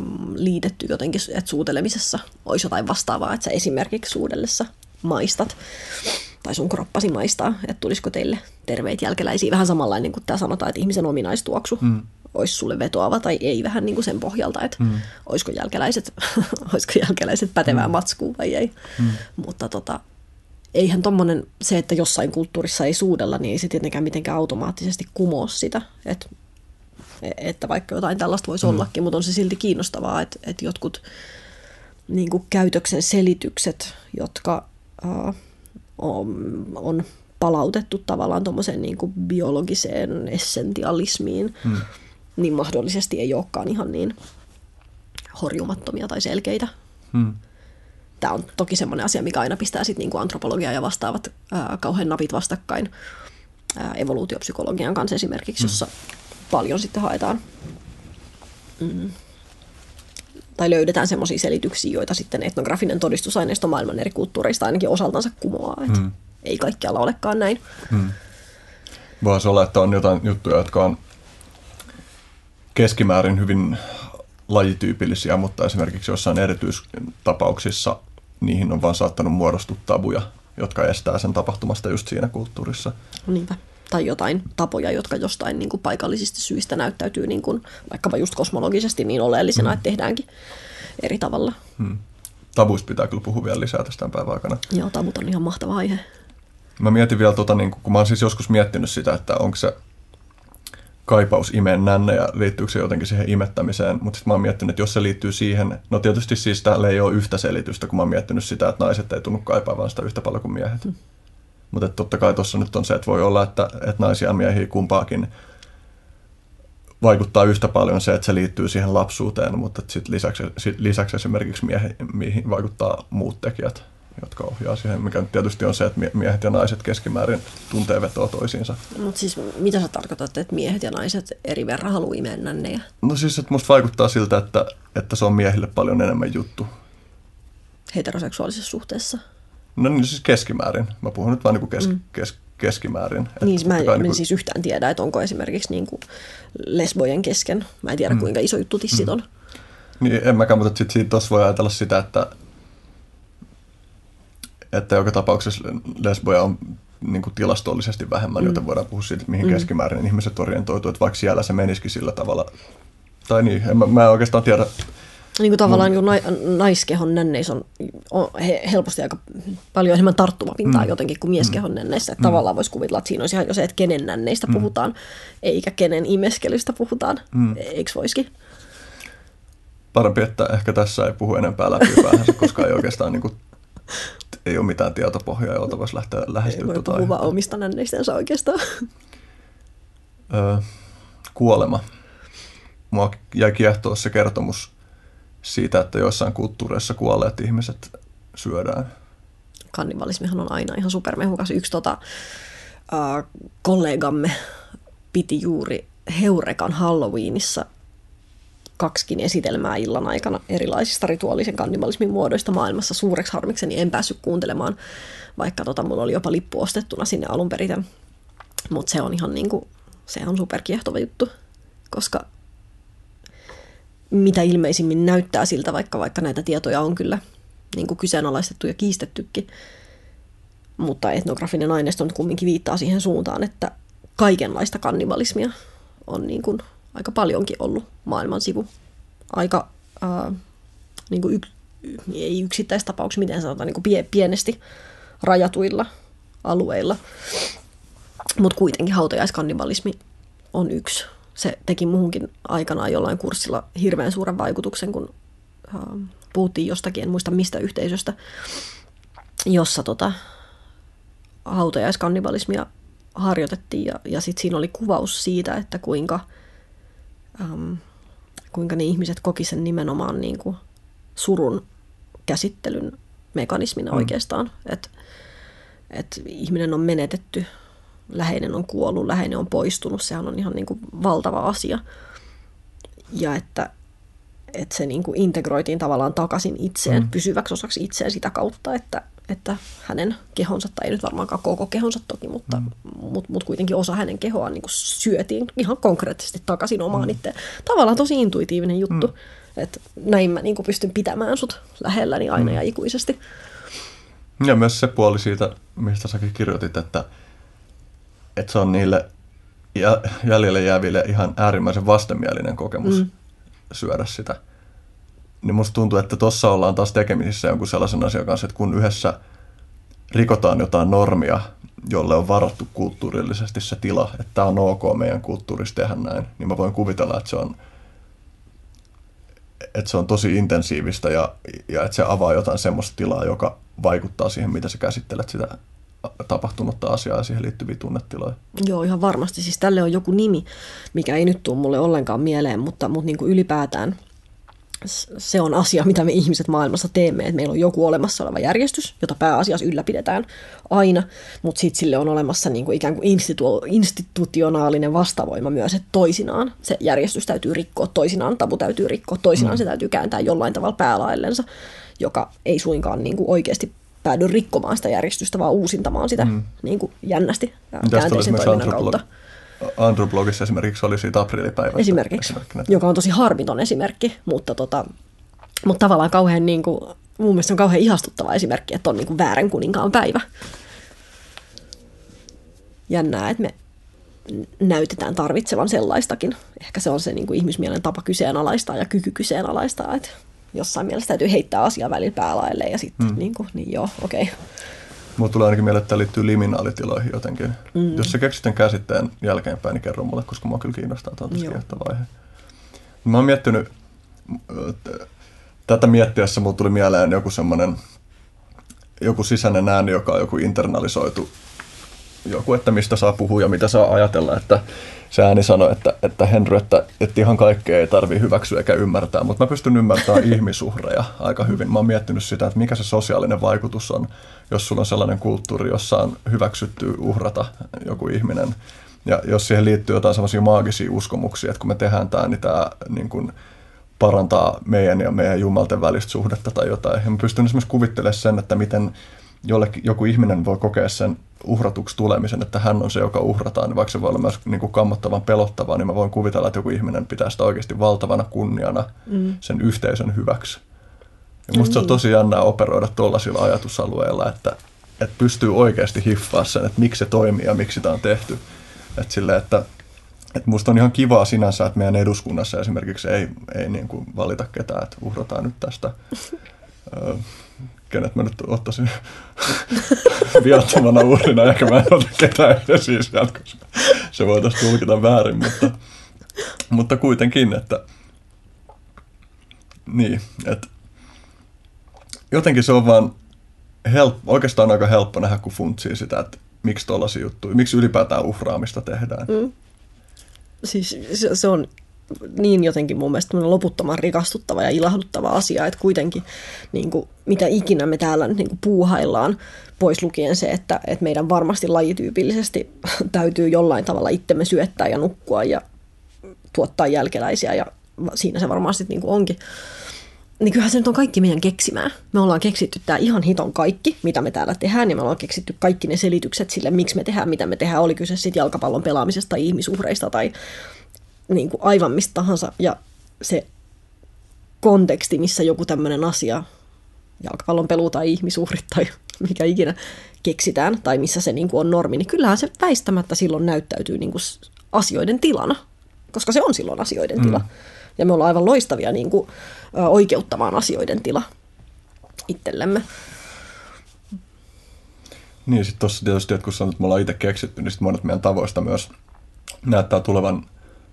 S3: mm, liitetty jotenkin, että suutelemisessa olisi jotain vastaavaa, että sä esimerkiksi suudellessa maistat tai sun kroppasi maistaa, että tulisiko teille terveitä jälkeläisiä. Vähän samanlainen kuin tämä sanotaan, että ihmisen ominaistuoksu mm. olisi sulle vetoava tai ei vähän niin kuin sen pohjalta, että mm. olisiko, jälkeläiset, olisiko jälkeläiset pätevää mm. matskua vai ei. Mm. Mutta tota, eihän tommonen, se, että jossain kulttuurissa ei suudella, niin ei se tietenkään mitenkään automaattisesti kumoa sitä, että että vaikka jotain tällaista voisi mm. ollakin, mutta on se silti kiinnostavaa, että, että jotkut niin kuin käytöksen selitykset, jotka uh, on, on palautettu tavallaan tuommoiseen niin kuin biologiseen essentialismiin, mm. niin mahdollisesti ei olekaan ihan niin horjumattomia tai selkeitä.
S2: Hmm.
S3: Tämä on toki semmoinen asia, mikä aina pistää sit niinku antropologia ja vastaavat ää, kauhean napit vastakkain ää, evoluutiopsykologian kanssa esimerkiksi, jossa paljon sitten haetaan mm, tai löydetään semmoisia selityksiä, joita sitten etnografinen todistusaineisto maailman eri kulttuureista ainakin osaltansa kumoaa. Että
S2: Hmm.
S3: Ei kaikkialla olekaan näin.
S2: Voisi olla, että on jotain juttuja, jotka on keskimäärin hyvin lajityypillisiä, mutta esimerkiksi jossain erityistapauksissa niihin on vaan saattanut muodostua tabuja, jotka estää sen tapahtumasta just siinä kulttuurissa.
S3: Niinpä. Tai jotain tapoja, jotka jostain niin kuin paikallisista syistä näyttäytyy niin kuin, vaikkapa just kosmologisesti niin oleellisena, että tehdäänkin eri tavalla.
S2: Tabuista pitää kyllä puhua vielä lisää tästä päivän aikana.
S3: Joo, tabut on ihan mahtava aihe.
S2: Mä mietin vielä, tota, niin kun mä oon siis joskus miettinyt sitä, että onko se kaipaus imeen nänne ja liittyykö se jotenkin siihen imettämiseen, mutta sitten mä oon miettinyt, että jos se liittyy siihen, no tietysti siis täällä ei ole yhtä selitystä, kun mä oon miettinyt sitä, että naiset ei tunnu kaipaavan sitä yhtä paljon kuin miehet. Mm. Mutta totta kai tuossa nyt on se, että voi olla, että, että naisia ja miehiä kumpaakin vaikuttaa yhtä paljon se, että se liittyy siihen lapsuuteen, mutta sitten lisäksi, sit lisäksi esimerkiksi miehi, mihin vaikuttaa muut tekijät, jotka ohjaa siihen, mikä tietysti on se, että mie- miehet ja naiset keskimäärin tuntee vetoa toisiinsa.
S3: Mutta siis mitä sä tarkoitat, että miehet ja naiset eri verran haluaa imeä nännejä?
S2: No siis, että musta vaikuttaa siltä, että, että se on miehille paljon enemmän juttu.
S3: heteroseksuaalisessa suhteessa.
S2: No niin, siis keskimäärin. Mä puhun nyt vaan niin kes, mm. kes, keskimäärin. Että
S3: Niin, mä en,
S2: kai
S3: en
S2: niinku-
S3: siis yhtään tiedä, että onko esimerkiksi niin kuin lesbojen kesken. Mä en tiedä,
S2: Mm.
S3: kuinka iso juttu tissit on.
S2: Niin, en mäkään, mutta sitten siitä tuossa voi ajatella sitä, että, että joka tapauksessa lesboja on niin kuin tilastollisesti vähemmän, mm. joten voidaan puhua siitä, mihin mm. keskimäärin ihmiset orientoituu, että vaikka siellä se menisikin sillä tavalla. Tai niin, en, mä, mä en oikeastaan tiedä.
S3: Niin kuin tavallaan niin kuin naiskehon nänneissä on, on he, helposti aika paljon enemmän tarttumapintaa mm. jotenkin kuin mieskehon nänneissä. Että mm. tavallaan voisi kuvitella, että siinä olisi ihan jo se, että kenen nänneistä mm. puhutaan, eikä kenen imeskelystä puhutaan. Mm. Eikö voisikin?
S2: Parempi, että ehkä tässä ei puhu enempää läpi päähänsä, koska ei oikeastaan niin kuin, ei ole mitään tietopohjaa, jolta voisi lähteä
S3: Ei
S2: lähestyä
S3: voi
S2: tuota
S3: puhua omista nänneistensä oikeastaan.
S2: Öö, kuolema. Mua jäi kiehtoa se kertomus siitä, että joissain kulttuureissa kuolleet ihmiset syödään.
S3: kannibalismihan on aina ihan supermehukas. Yksi tota, äh, kollegamme piti juuri Heurekan Halloweenissa kaksikin esitelmää illan aikana erilaisista rituaalisen kannibalismin muodoista maailmassa. Suureksi harmikseni en päässyt kuuntelemaan, vaikka tota, mulla oli jopa lippu ostettuna sinne alun perin. Mutta se on ihan niinku, se on superkiehtova juttu, koska mitä ilmeisimmin näyttää siltä, vaikka, vaikka näitä tietoja on kyllä niin kuin kyseenalaistettu ja kiistettykin. Mutta etnografinen aineisto nyt kumminkin viittaa siihen suuntaan, että kaikenlaista kannibalismia on niin kuin aika paljonkin ollut maailman sivu. Aika ää, niin kuin yk, ei yksittäistapauksia, miten sanotaan, niin kuin pie, pienesti rajatuilla alueilla. Mutta kuitenkin hautajaiskannibalismi on yksi. Se teki muuhunkin aikanaan jollain kurssilla hirveän suuren vaikutuksen, kun äh, puhuttiin jostakin, en muista mistä yhteisöstä, jossa tota, hautajaiskannibalismia harjoitettiin ja, ja sitten siinä oli kuvaus siitä, että kuinka, äm, kuinka ne ihmiset koki sen nimenomaan niin kuin surun käsittelyn mekanismina mm. oikeastaan, että et ihminen on menetetty, läheinen on kuollut, läheinen on poistunut, sehän on ihan niin kuin valtava asia. Ja että, että se niin kuin integroitiin tavallaan takaisin itseen, mm. pysyväksi osaksi itseen sitä kautta, että, että hänen kehonsa, tai ei nyt varmaankaan koko kehonsa toki, mutta mm. mut, mut kuitenkin osa hänen kehoaan niin kuin syötiin ihan konkreettisesti takaisin omaan mm. itse. Tavallaan tosi intuitiivinen juttu, mm. että näin mä niin kuin pystyn pitämään sut lähelläni aina mm. ja ikuisesti.
S2: Ja myös se puoli siitä, mistä säkin kirjoitit, että, että se on niille jä- jäljelle jääville ihan äärimmäisen vastenmielinen kokemus mm. syödä sitä. Niin musta tuntuu, että tuossa ollaan taas tekemisissä jonkun sellaisen asian kanssa, että kun yhdessä rikotaan jotain normia, jolle on varattu kulttuurillisesti se tila, että tämä on ok meidän kulttuurissa tehdä näin, niin mä voin kuvitella, että se on, että se on tosi intensiivistä ja, ja että se avaa jotain semmoista tilaa, joka vaikuttaa siihen, mitä sä käsittelet sitä tapahtunutta asiaa ja siihen liittyviä tunnetiloja.
S3: Joo, ihan varmasti. Siis tälle on joku nimi, mikä ei nyt tule mulle ollenkaan mieleen, mutta, mutta niin kuin ylipäätään se on asia, mitä me ihmiset maailmassa teemme, että meillä on joku olemassa oleva järjestys, jota pääasiassa ylläpidetään aina, mutta sitten sille on olemassa niin kuin ikään kuin institu- institutionaalinen vastavoima myös, että toisinaan se järjestys täytyy rikkoa, toisinaan tabu täytyy rikkoa, toisinaan mm. se täytyy kääntää jollain tavalla päälaillensa, joka ei suinkaan niin kuin oikeasti päädy rikkomaan sitä järjestystä, vaan uusintamaan sitä mm. niin kuin jännästi ja käänteisen toiminnan kautta.
S2: Androblogissa esimerkiksi oli siitä aprillipäivästä.
S3: Esimerkiksi, joka on tosi harmiton esimerkki, mutta, tota, mutta tavallaan kauhean, niin kuin, mun mielestä on kauhean ihastuttava esimerkki, että on niin kuin väärän kuninkaan päivä. Jännää, että me näytetään tarvitsevan sellaistakin. Ehkä se on se niin kuin ihmismielen tapa kyseenalaistaa ja kyky kyseenalaistaa, että jossain mielessä täytyy heittää asia välillä päälaille ja sitten mm. niin, kuin, niin joo, okei. Okay.
S2: Mulla tulee ainakin mieleen, että tämä liittyy liminaalitiloihin jotenkin. Mm. Jos sä keksit tämän käsitteen jälkeenpäin, niin kerro mulle, koska mua kyllä kiinnostaa tuon vaihe. Mä oon miettinyt, tätä miettiessä mulla tuli mieleen joku semmoinen, joku sisäinen ääni, joka on joku internalisoitu joku, että mistä saa puhua ja mitä saa ajatella, että se ääni sanoi, että, että Henry, että, että ihan kaikkea ei tarvitse hyväksyä eikä ymmärtää, mutta mä pystyn ymmärtämään ihmisuhreja aika hyvin. Mä oon miettinyt sitä, että mikä se sosiaalinen vaikutus on, jos sulla on sellainen kulttuuri, jossa on hyväksytty uhrata joku ihminen. Ja jos siihen liittyy jotain sellaisia maagisia uskomuksia, että kun me tehdään tämä, niin tämä niin kuin parantaa meidän ja meidän jumalten välistä suhdetta tai jotain. Ja mä pystyn esimerkiksi kuvittelemaan sen, että miten jollekin, joku ihminen voi kokea sen uhratuksi tulemisen, että hän on se, joka uhrataan, niin vaikka se voi olla myös niin kuin kammottavan pelottavaa, niin mä voin kuvitella, että joku ihminen pitää sitä oikeasti valtavana kunniana mm. sen yhteisön hyväksi. Ja musta mm. se on niin. tosi jännää operoida tuollaisilla ajatusalueilla, että, että pystyy oikeasti hiffaa sen, että miksi se toimii ja miksi sitä on tehty. Että sille, että, että musta on ihan kivaa sinänsä, että meidän eduskunnassa esimerkiksi ei, ei niin kuin valita ketään, että uhrataan nyt tästä kenet mä nyt ottaisin viattomana uhrina, ehkä mä en ota ketään esiin sieltä, koska se voitaisiin tulkita väärin, mutta, mutta kuitenkin, että niin, että jotenkin se on vaan help, oikeastaan aika helppo nähdä, kun funtsii sitä, että miksi tuollaisia juttuja, miksi ylipäätään uhraamista tehdään. Mm.
S3: Siis se, se on niin jotenkin mun mielestä loputtoman rikastuttava ja ilahduttava asia, että kuitenkin niin kuin, mitä ikinä me täällä niin kuin puuhaillaan, pois lukien se, että, että meidän varmasti lajityypillisesti täytyy jollain tavalla itsemme syöttää ja nukkua ja tuottaa jälkeläisiä ja siinä se varmasti niin kuin onkin. Niin kyllähän se nyt on kaikki meidän keksimää. Me ollaan keksitty tämä ihan hiton kaikki, mitä me täällä tehdään, ja me ollaan keksitty kaikki ne selitykset sille, miksi me tehdään, mitä me tehdään. Oli kyse sitten jalkapallon pelaamisesta tai ihmisuhreista tai niin kuin aivan mistä tahansa. Ja se konteksti, missä joku tämmöinen asia, jalkapallon pelu tai ihmisuhrit tai mikä ikinä keksitään, tai missä se niin kuin on normi, niin kyllähän se väistämättä silloin näyttäytyy niin kuin asioiden tilana, koska se on silloin asioiden tila. Mm. Ja me ollaan aivan loistavia niin kuin, oikeuttamaan asioiden tila itsellemme.
S2: Niin, sitten tuossa tietysti, että kun sanoit, että me ollaan itse keksitty, niin sitten monet meidän tavoista myös näyttää tulevan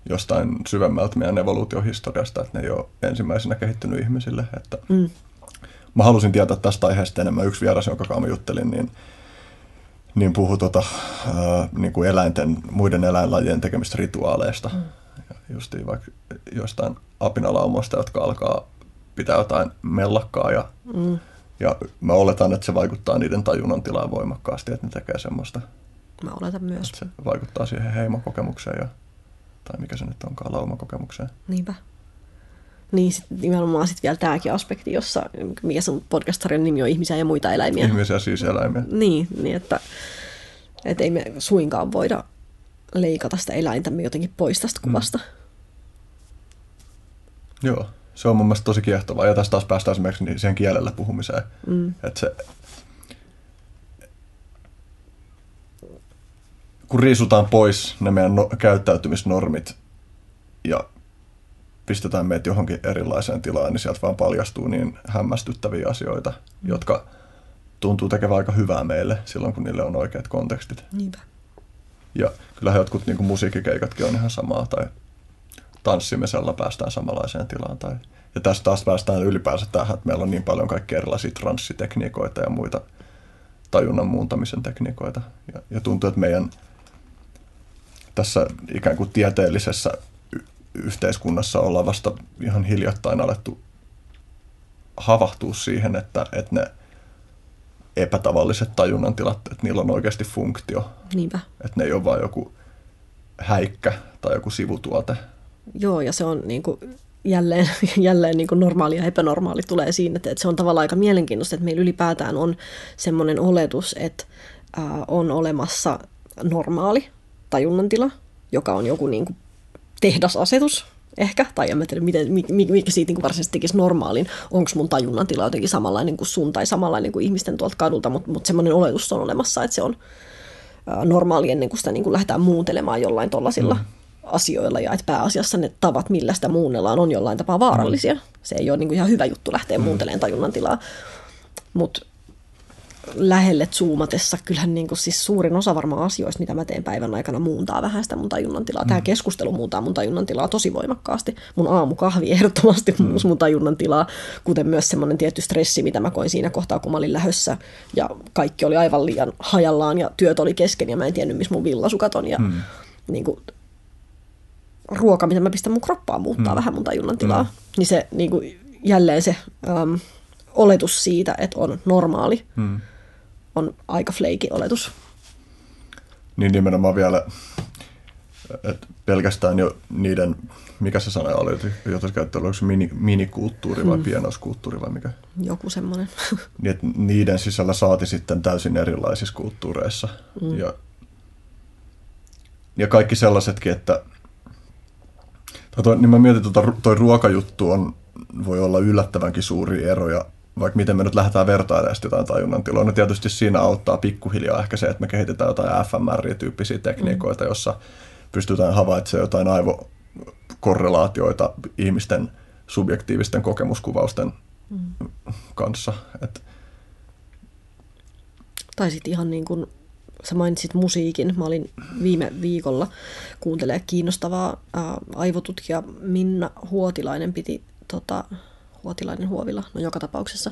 S2: jostain syvemmältä meidän evoluutiohistoriasta, että ne ei ole ensimmäisenä kehittynyt ihmisille. Että mm. Mä halusin tietää tästä aiheesta enemmän. Yksi vieras, jonka kanssa mä juttelin, niin, niin puhui tota, ää, niin kuin eläinten, muiden eläinlajien tekemistä rituaaleista. Mm. Justiin vaikka jostain apinalaumoista, jotka alkaa pitää jotain mellakkaa ja, mm. ja mä oletan, että se vaikuttaa niiden tajunnan tilaan voimakkaasti, että ne tekee semmoista.
S3: Mä oletan myös.
S2: Että se vaikuttaa siihen heimokokemukseen ja tai mikä se nyt onkaan laumakokemukseen.
S3: Niinpä. Niin sit nimenomaan sitten vielä tämäkin aspekti, jossa, mikä sun podcastarien nimi on ihmisiä ja muita eläimiä.
S2: Ihmisiä siis eläimiä.
S3: Niin, niin että, että ei me suinkaan voida leikata sitä eläintämme jotenkin pois tästä mm. kuvasta. Mm.
S2: Joo, se on mun mielestä tosi kiehtovaa. Ja tästä taas päästään esimerkiksi siihen kielellä puhumiseen. Mm. Että se, kun riisutaan pois ne meidän no, käyttäytymisnormit ja pistetään meitä johonkin erilaiseen tilaan, niin sieltä vaan paljastuu niin hämmästyttäviä asioita, mm. jotka tuntuu tekevän aika hyvää meille silloin, kun niille on oikeat kontekstit.
S3: Niinpä.
S2: Ja kyllä jotkut niin musiikkikeikatkin on ihan samaa, tai tanssimisella päästään samanlaiseen tilaan. Tai... Ja tästä taas päästään ylipäänsä tähän, että meillä on niin paljon kaikkia erilaisia transsitekniikoita ja muita tajunnan muuntamisen tekniikoita. Ja, ja tuntuu, että meidän tässä ikään kuin tieteellisessä y- yhteiskunnassa ollaan vasta ihan hiljattain alettu havahtua siihen, että, että ne epätavalliset tajunnan tilat, että niillä on oikeasti funktio.
S3: Niinpä.
S2: Että ne ei ole vain joku häikkä tai joku sivutuote.
S3: Joo, ja se on niin kuin jälleen, jälleen niin kuin normaali ja epänormaali tulee siinä, että, että se on tavallaan aika mielenkiintoista, että meillä ylipäätään on semmoinen oletus, että ää, on olemassa normaali tajunnantila, joka on joku niin kuin tehdasasetus ehkä, tai en mä tiedä, miten, mikä siitä niin kuin varsinaisesti tekisi normaalin, onko mun tajunnantila jotenkin samanlainen kuin sun tai samanlainen kuin ihmisten tuolta kadulta, mutta, mutta semmoinen oletus on olemassa, että se on normaali ennen kuin sitä niin kuin lähdetään muuntelemaan jollain tuollaisilla mm asioilla ja että pääasiassa ne tavat, millä sitä muunnellaan, on jollain tapaa vaarallisia. Mm. Se ei ole niin kuin ihan hyvä juttu lähteä mm. muuntelemaan tajunnan tilaa. Mutta lähelle zoomatessa kyllähän niin kuin siis suurin osa varmaan asioista, mitä mä teen päivän aikana, muuntaa vähän sitä mun tajunnan tilaa. Mm. Tämä keskustelu muuntaa mun tajunnan tilaa tosi voimakkaasti. Mun aamukahvi ehdottomasti mm. mun tajunnan tilaa, kuten myös semmoinen tietty stressi, mitä mä koin siinä kohtaa, kun mä olin lähössä. Ja kaikki oli aivan liian hajallaan ja työt oli kesken ja mä en tiennyt, missä mun villasukat on. Ja mm. niin kuin, ruoka, mitä mä pistän mun kroppaan, muuttaa mm. vähän mun tajunnan tilaa. Mm. Niin se niin kuin, jälleen se um, oletus siitä, että on normaali, mm. On aika fleiki oletus.
S2: Niin nimenomaan vielä, että pelkästään jo niiden, mikä se sana oli, jota käyttää, oliko se mini, minikulttuuri vai mm. pienoiskulttuuri vai mikä?
S3: Joku semmoinen.
S2: niin, että niiden sisällä saati sitten täysin erilaisissa kulttuureissa. Mm. Ja, ja kaikki sellaisetkin, että Toi, niin mä mietin, että toi, toi ruokajuttu on, voi olla yllättävänkin suuri ero ja vaikka miten me nyt lähdetään vertailemaan jotain tajunnan tiloja, niin tietysti siinä auttaa pikkuhiljaa ehkä se, että me kehitetään jotain fMR-tyyppisiä tekniikoita, mm. jossa pystytään havaitsemaan jotain aivokorrelaatioita ihmisten subjektiivisten kokemuskuvausten mm. kanssa. Et...
S3: Tai sitten ihan niin kuin sä mainitsit musiikin. Mä olin viime viikolla kuuntelemaan kiinnostavaa ää, aivotutkija Minna Huotilainen piti tota, Huotilainen Huovilla, no joka tapauksessa,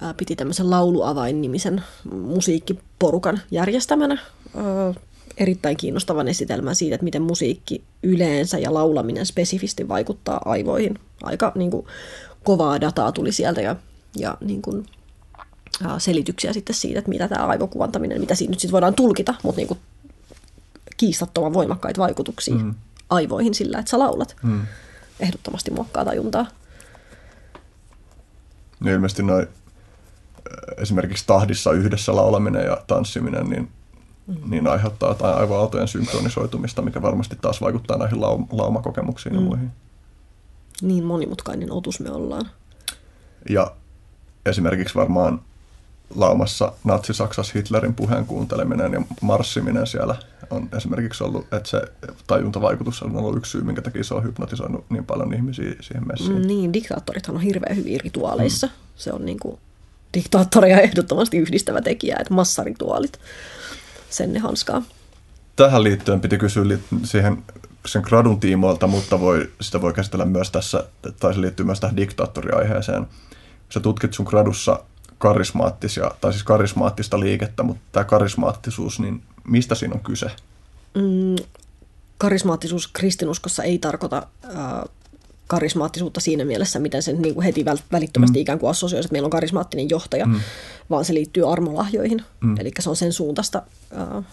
S3: ää, piti tämmöisen lauluavain-nimisen musiikkiporukan järjestämänä ää, erittäin kiinnostavan esitelmän siitä, että miten musiikki yleensä ja laulaminen spesifisti vaikuttaa aivoihin. Aika niin kuin, kovaa dataa tuli sieltä ja, ja niin kuin, selityksiä sitten siitä, että mitä tämä aivokuvantaminen, mitä siitä nyt sitten voidaan tulkita, mutta niin kuin kiistattoman voimakkaita vaikutuksia mm. aivoihin sillä, että sä laulat. Mm. Ehdottomasti muokkaa tajuntaa.
S2: Niin ilmeisesti noin esimerkiksi tahdissa yhdessä laulaminen ja tanssiminen, niin, mm. niin aiheuttaa jotain aivoaaltojen synkronisoitumista, mikä varmasti taas vaikuttaa näihin lau- laumakokemuksiin mm. ja muihin.
S3: Niin monimutkainen otus me ollaan.
S2: Ja esimerkiksi varmaan laumassa Natsi-Saksassa Hitlerin puheen kuunteleminen ja marssiminen siellä on esimerkiksi ollut, että se tajuntavaikutus on ollut yksi syy, minkä takia se on hypnotisoinut niin paljon ihmisiä siihen messiin.
S3: Mm, niin, diktaattorithan on hirveän hyvin rituaaleissa. Mm. Se on niin kuin diktaattoria ehdottomasti yhdistävä tekijä, että massarituaalit, sen ne hanskaa. Tähän
S2: liittyen piti kysyä siihen sen gradun tiimoilta, mutta voi, sitä voi käsitellä myös tässä, tai se liittyy myös tähän diktaattoriaiheeseen. Sä tutkit sun gradussa karismaattisia, tai siis karismaattista liikettä, mutta tämä karismaattisuus, niin mistä siinä on kyse?
S3: Mm, karismaattisuus kristinuskossa ei tarkoita äh, karismaattisuutta siinä mielessä, miten sen niin kuin heti välittömästi mm. ikään kuin assosioisi, että meillä on karismaattinen johtaja, mm. vaan se liittyy armolahjoihin. Mm. Eli se on sen suuntaista äh,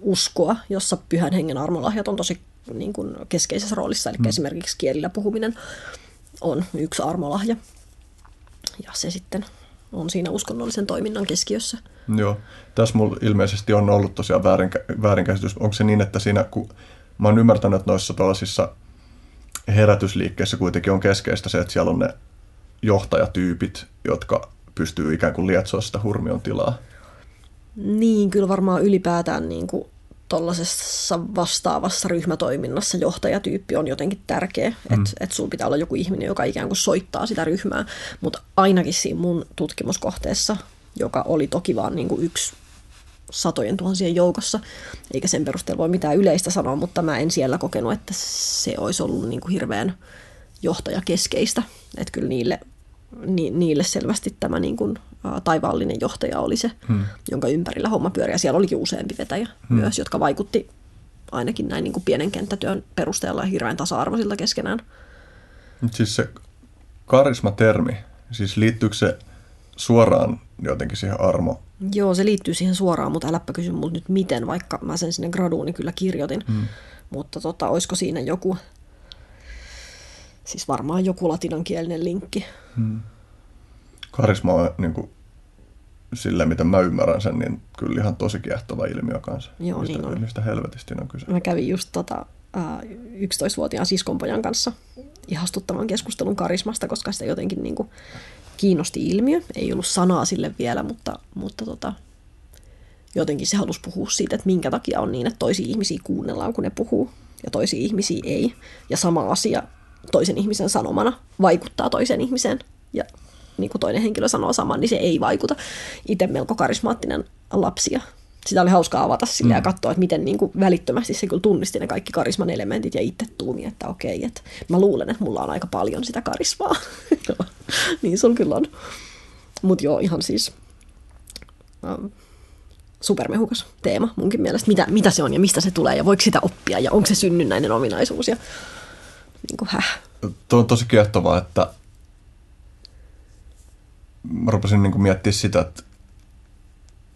S3: uskoa, jossa pyhän hengen armolahjat on tosi niin kuin keskeisessä roolissa. Eli mm. esimerkiksi kielillä puhuminen on yksi armolahja. Ja se sitten on siinä uskonnollisen toiminnan keskiössä.
S2: Joo, tässä mulla ilmeisesti on ollut tosiaan väärinkä, väärinkäsitys. Onko se niin, että siinä, kun mä oon ymmärtänyt, että noissa tuollaisissa herätysliikkeissä kuitenkin on keskeistä se, että siellä on ne johtajatyypit, jotka pystyy ikään kuin lietsoa sitä hurmion tilaa.
S3: Niin, kyllä varmaan ylipäätään niin kuin tuollaisessa vastaavassa ryhmätoiminnassa johtajatyyppi on jotenkin tärkeä, mm. että et sulla pitää olla joku ihminen, joka ikään kuin soittaa sitä ryhmää, mutta ainakin siinä mun tutkimuskohteessa, joka oli toki vaan niin kuin yksi satojen tuhansien joukossa, eikä sen perusteella voi mitään yleistä sanoa, mutta mä en siellä kokenut, että se olisi ollut niin kuin hirveän johtajakeskeistä, että kyllä niille, ni, niille selvästi tämä niin kuin taivaallinen johtaja oli se, hmm. jonka ympärillä homma pyöri. Ja siellä olikin useampi vetäjä hmm. myös, jotka vaikutti ainakin näin niin kuin pienen kenttätyön perusteella hirveän tasa-arvoisilta keskenään.
S2: Siis se karisma-termi, Siis liittyykö se suoraan jotenkin siihen armo?
S3: Joo, se liittyy siihen suoraan, mutta äläppä kysy multa nyt miten, vaikka mä sen sinne graduuni kyllä kirjoitin. Mm. Mutta tota, olisiko siinä joku, siis varmaan joku latinankielinen linkki.
S2: Mm. Karisma on niin kuin, sillä, miten mä ymmärrän sen, niin kyllä ihan tosi kiehtova ilmiö kanssa.
S3: Joo,
S2: mistä,
S3: niin on.
S2: Mistä helvetistä on kyse?
S3: Mä kävin just tota, ää, 11-vuotiaan siskonpojan kanssa ihastuttavan keskustelun karismasta, koska sitä jotenkin niin kuin kiinnosti ilmiö. Ei ollut sanaa sille vielä, mutta, mutta tota, jotenkin se halusi puhua siitä, että minkä takia on niin, että toisia ihmisiä kuunnellaan, kun ne puhuu, ja toisia ihmisiä ei. Ja sama asia toisen ihmisen sanomana vaikuttaa toiseen ihmiseen, ja niin kuin toinen henkilö sanoo saman, niin se ei vaikuta. Itse melko karismaattinen lapsi, ja sitä oli hauskaa avata sille mm. ja katsoa, että miten niin kuin välittömästi se kyllä tunnisti ne kaikki karisman elementit ja itse tuumi, että okei, että mä luulen, että mulla on aika paljon sitä karismaa. niin sulla kyllä on. Mutta joo, ihan siis ähm, supermehukas teema munkin mielestä. Mitä, mitä se on ja mistä se tulee ja voiko sitä oppia ja onko se synnynnäinen ominaisuus ja niin kuin häh.
S2: Tuo on tosi kiehtovaa, että mä rupesin niin miettimään sitä, että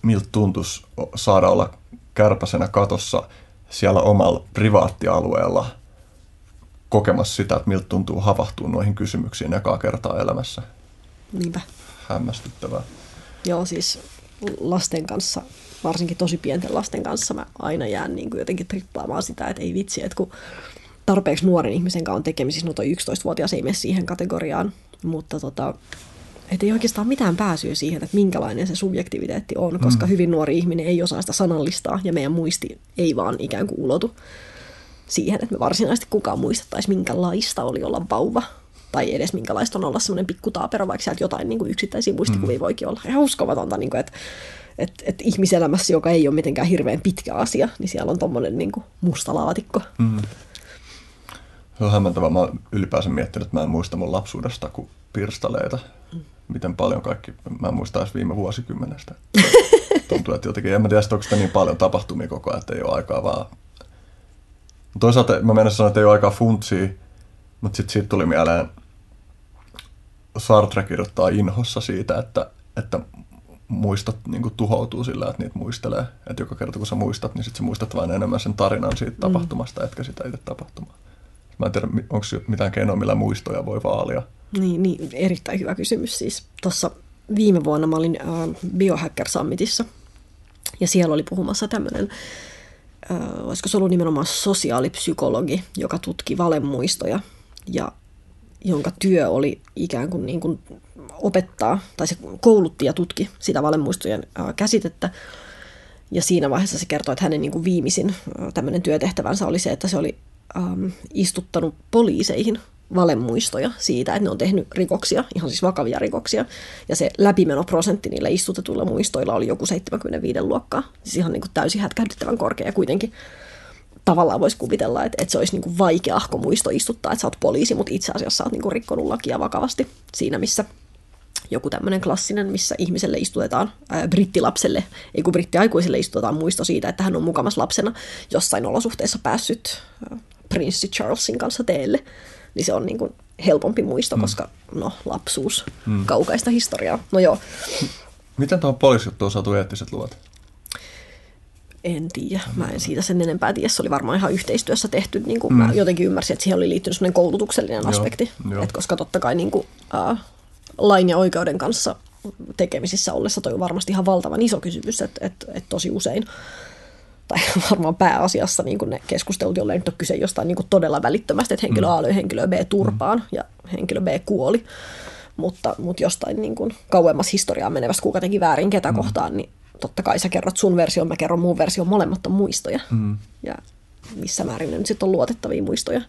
S2: miltä tuntuisi saada olla kärpäsenä katossa siellä omalla privaattialueella kokemassa sitä, että miltä tuntuu havahtua noihin kysymyksiin ekaa kertaa elämässä.
S3: Niinpä.
S2: Hämmästyttävää.
S3: Joo, siis lasten kanssa, varsinkin tosi pienten lasten kanssa, mä aina jään niin kuin jotenkin trippaamaan sitä, että ei vitsi, että kun tarpeeksi nuoren ihmisen kanssa on tekemisissä, no toi 11-vuotias ei mene siihen kategoriaan, mutta tota, että ei oikeastaan mitään pääsyä siihen, että minkälainen se subjektiviteetti on, koska mm. hyvin nuori ihminen ei osaa sitä sanallistaa ja meidän muisti ei vaan ikään kuin ulotu siihen, että me varsinaisesti kukaan muistettaisi, minkälaista oli olla vauva tai edes minkälaista on olla semmoinen pikku taapero, vaikka sieltä jotain niin kuin yksittäisiä muistikuvia mm. voikin olla. Ihan uskomatonta, niin kuin, että, että, että ihmiselämässä, joka ei ole mitenkään hirveän pitkä asia, niin siellä on tuommoinen niin musta laatikko. Mm.
S2: Se on hämmentävää. Mä ylipäänsä miettinyt, että mä en muista mun lapsuudesta kuin pirstaleita. Mm. Miten paljon kaikki, mä en muista edes viime vuosikymmenestä. Tuntuu, että jotenkin, en mä tiedä, onko sitä niin paljon tapahtumia koko ajan, että ei ole aikaa vaan... Toisaalta mä menen sanoa, että ei ole aikaa funtsia, mutta sitten siitä tuli mieleen, Sartre kirjoittaa inhossa siitä, että, että muistot niin kuin, tuhoutuu sillä, että niitä muistelee. Että joka kerta kun sä muistat, niin sitten sä muistat vain enemmän sen tarinan siitä mm. tapahtumasta, etkä sitä itse tapahtumaa. Mä en tiedä, onko mitään keinoa, millä muistoja voi vaalia.
S3: Niin, niin erittäin hyvä kysymys. Siis tuossa viime vuonna mä olin äh, Biohacker Summitissa, ja siellä oli puhumassa tämmöinen, äh, olisiko se ollut nimenomaan sosiaalipsykologi, joka tutki valemuistoja, ja jonka työ oli ikään kuin, niin kuin opettaa, tai se koulutti ja tutki sitä valemuistojen äh, käsitettä. Ja siinä vaiheessa se kertoi, että hänen niin kuin viimeisin äh, tämmöinen työtehtävänsä oli se, että se oli ähm, istuttanut poliiseihin valemuistoja siitä, että ne on tehnyt rikoksia, ihan siis vakavia rikoksia. Ja se läpimenoprosentti niillä istutetuilla muistoilla oli joku 75 luokkaa. Siis ihan niin kuin täysin hätkähdyttävän korkea ja kuitenkin tavallaan voisi kuvitella, että, että se olisi niin kuin vaikeahko muisto istuttaa, että sä oot poliisi, mutta itse asiassa sä oot niin kuin rikkonut lakia vakavasti siinä, missä joku tämmöinen klassinen, missä ihmiselle istutetaan, ää, brittilapselle, ei kun brittiaikuiselle istutetaan muisto siitä, että hän on mukamas lapsena jossain olosuhteessa päässyt ää, prinssi Charlesin kanssa teelle, niin se on niin kuin helpompi muisto, mm. koska no, lapsuus, mm. kaukaista historiaa. No joo.
S2: Miten tuohon poliisijuttuun on saatu eettiset luvat?
S3: En tiedä. Mä en siitä sen enempää tiedä. Se oli varmaan ihan yhteistyössä tehty. Niin kuin mm. Mä jotenkin ymmärsin, että siihen oli liittynyt sellainen koulutuksellinen aspekti. Joo, Et koska totta kai niin kuin, äh, lain ja oikeuden kanssa tekemisissä ollessa toi on varmasti ihan valtavan iso kysymys, että et, et tosi usein tai varmaan pääasiassa niin ne keskustelut, jolle nyt on kyse jostain niin todella välittömästi, että henkilö mm. A löi henkilö B turpaan mm. ja henkilö B kuoli. Mutta, mutta jostain niin kuin kauemmas historiaa menevästä, kuka teki väärin ketä mm. kohtaan, niin totta kai sä kerrot sun version, mä kerron mun version, molemmat on muistoja. Mm. Ja missä määrin ne nyt sitten on luotettavia muistoja.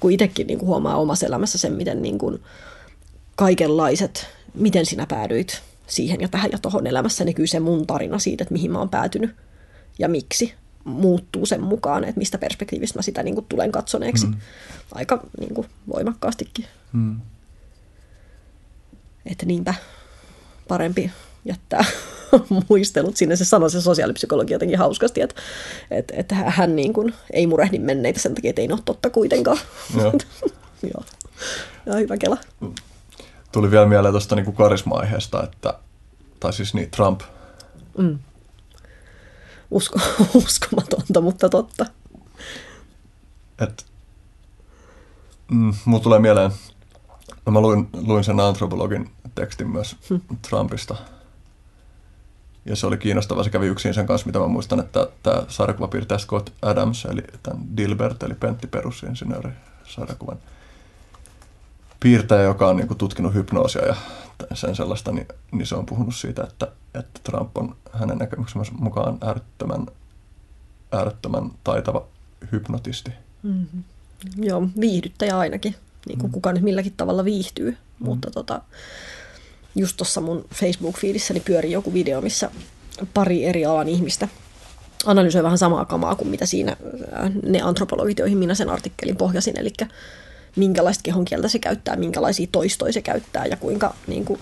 S3: Kun itsekin niin kuin huomaa omassa elämässä sen, miten niin kuin kaikenlaiset, miten sinä päädyit siihen ja tähän ja tuohon elämässä näkyy se mun tarina siitä, että mihin mä oon päätynyt ja miksi muuttuu sen mukaan, että mistä perspektiivistä mä sitä niin kuin tulen katsoneeksi mm. aika niin kuin voimakkaastikin. Mm. Että niinpä parempi jättää muistelut sinne. Se sanoi se sosiaalipsykologi jotenkin hauskasti, että, että, että hän niin kuin ei murehdi menneitä sen takia, että ei ole totta kuitenkaan. Joo. Joo. Ja hyvä kela.
S2: tuli vielä mieleen tuosta niin karisma-aiheesta, että, tai siis niin, Trump.
S3: Mm. Usko, uskomatonta, mutta totta.
S2: Et, mm, mulla tulee mieleen, no mä luin, luin sen antropologin tekstin myös hmm. Trumpista. Ja se oli kiinnostava. Se kävi yksin sen kanssa, mitä mä muistan, että tämä sarjakuvapiirtäjä Scott Adams, eli tämän Dilbert, eli Pentti perusinsinööri sarjakuvan piirtäjä, joka on niin kuin, tutkinut hypnoosia ja sen sellaista, niin, niin se on puhunut siitä, että, että Trump on hänen näkemyksensä mukaan äärettömän, äärettömän taitava hypnotisti.
S3: Mm-hmm. Joo, viihdyttäjä ainakin, niin kuin mm. kuka nyt milläkin tavalla viihtyy, mm. mutta tota, just tuossa mun Facebook-fiidissäni pyörii joku video, missä pari eri alan ihmistä analysoi vähän samaa kamaa kuin mitä siinä ne antropologit, joihin minä sen artikkelin pohjasin, eli minkälaista kehonkieltä se käyttää, minkälaisia toistoja se käyttää ja kuinka, niin kuin,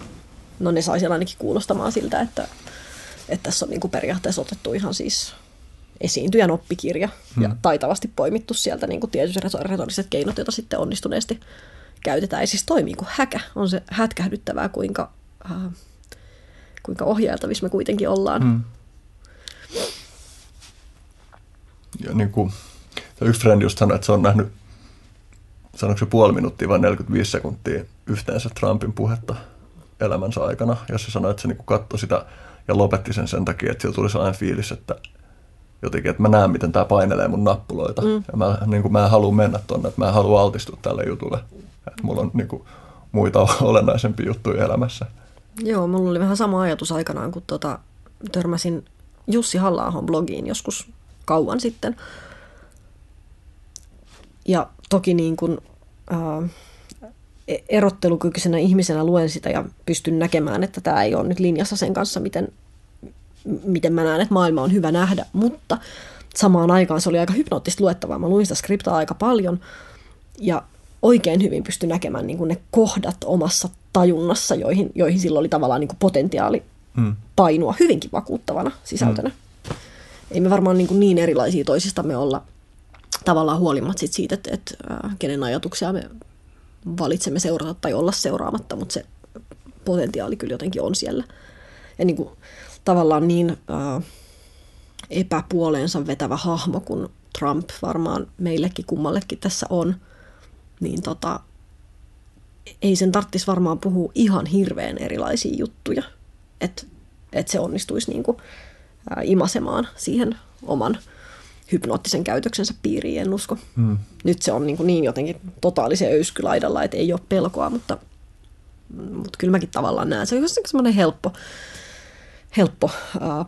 S3: no ne sai ainakin kuulostamaan siltä, että, että tässä on niin kuin periaatteessa otettu ihan siis esiintyjän oppikirja hmm. ja taitavasti poimittu sieltä niin kuin tietyt retoriset keinot, joita sitten onnistuneesti käytetään. Ja siis toimii kuin häkä. On se hätkähdyttävää, kuinka, äh, kuinka ohjailtavissa me kuitenkin ollaan. Hmm.
S2: Ja niin kuin, yksi frendi just sanoi, että se on nähnyt sanoiko se puoli minuuttia vai 45 sekuntia yhteensä Trumpin puhetta elämänsä aikana. Ja se sanoi, että se niin katsoi sitä ja lopetti sen sen takia, että sillä tuli sellainen fiilis, että jotenkin, että mä näen, miten tämä painelee mun nappuloita. Mm. Ja mä, niin kuin, mä en halua mennä tuonne, että mä en halua altistua tälle jutulle. Että mulla on niin kuin, muita olennaisempia juttuja elämässä.
S3: Joo, mulla oli vähän sama ajatus aikanaan, kun tota, törmäsin Jussi halla blogiin joskus kauan sitten. Ja toki niin kuin, äh, erottelukykyisenä ihmisenä luen sitä ja pystyn näkemään, että tämä ei ole nyt linjassa sen kanssa, miten, miten mä näen, että maailma on hyvä nähdä, mutta samaan aikaan se oli aika hypnoottista luettavaa. Mä luin sitä skriptaa aika paljon ja oikein hyvin pysty näkemään niin kuin ne kohdat omassa tajunnassa, joihin, joihin silloin oli tavallaan niin kuin potentiaali hmm. painua hyvinkin vakuuttavana sisältönä. Hmm. Ei me varmaan niin, kuin niin erilaisia toisistamme olla tavallaan huolimatta sit siitä, että, että kenen ajatuksia me valitsemme seurata tai olla seuraamatta, mutta se potentiaali kyllä jotenkin on siellä. Ja niin kuin, tavallaan niin äh, epäpuoleensa vetävä hahmo kuin Trump varmaan meillekin kummallekin tässä on, niin tota, ei sen tarvitsisi varmaan puhua ihan hirveän erilaisia juttuja, että et se onnistuisi niin kuin, äh, imasemaan siihen oman hypnoottisen käytöksensä piiriin, en usko. Mm. Nyt se on niin, kuin niin jotenkin totaalisen öyskylaidalla, että ei ole pelkoa, mutta, mutta kyllä mäkin tavallaan näen. Se on jossakin semmoinen helppo, helppo äh,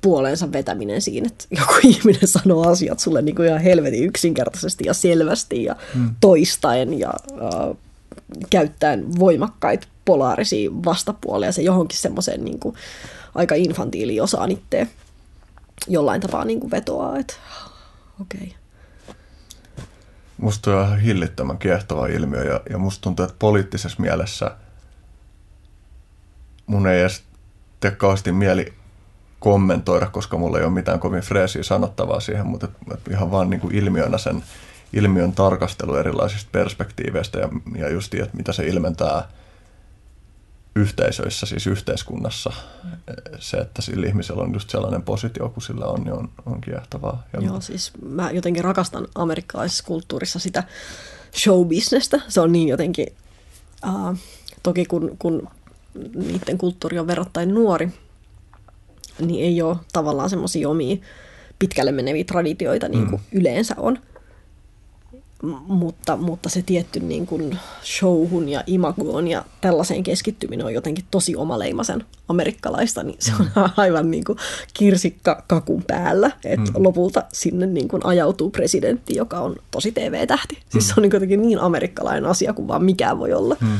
S3: puoleensa vetäminen siinä, että joku ihminen sanoo asiat sulle niin kuin ihan helvetin yksinkertaisesti ja selvästi ja mm. toistaen ja äh, käyttäen voimakkaita polaarisia vastapuolia se johonkin semmoiseen niin kuin aika infantiiliin osaan itseä jollain tapaa niin kuin vetoaa, että okei. Okay.
S2: Musta on ihan hillittömän kiehtova ilmiö ja, ja musta tuntuu, että poliittisessa mielessä mun ei edes tee kauheasti mieli kommentoida, koska mulla ei ole mitään kovin freesiä sanottavaa siihen, mutta et, et ihan vaan niin kuin ilmiönä sen ilmiön tarkastelu erilaisista perspektiiveistä ja, ja just että mitä se ilmentää – yhteisöissä, siis yhteiskunnassa, se, että sillä ihmisellä on just sellainen positio kuin sillä on, niin on, on kiehtovaa.
S3: Ja Joo, siis mä jotenkin rakastan amerikkalaisessa kulttuurissa sitä showbisnestä. Se on niin jotenkin, uh, toki kun, kun niiden kulttuuri on verrattain nuori, niin ei ole tavallaan semmoisia omia pitkälle meneviä traditioita niin kuin mm. yleensä on mutta, mutta se tietty niin kuin showhun ja imagoon ja tällaiseen keskittyminen on jotenkin tosi omaleimaisen amerikkalaista, niin se on mm. aivan niin kuin kirsikka kakun päällä, että mm. lopulta sinne niin kuin ajautuu presidentti, joka on tosi TV-tähti. Siis mm. se on niin jotenkin niin amerikkalainen asia kuin vaan mikään voi olla. Mm.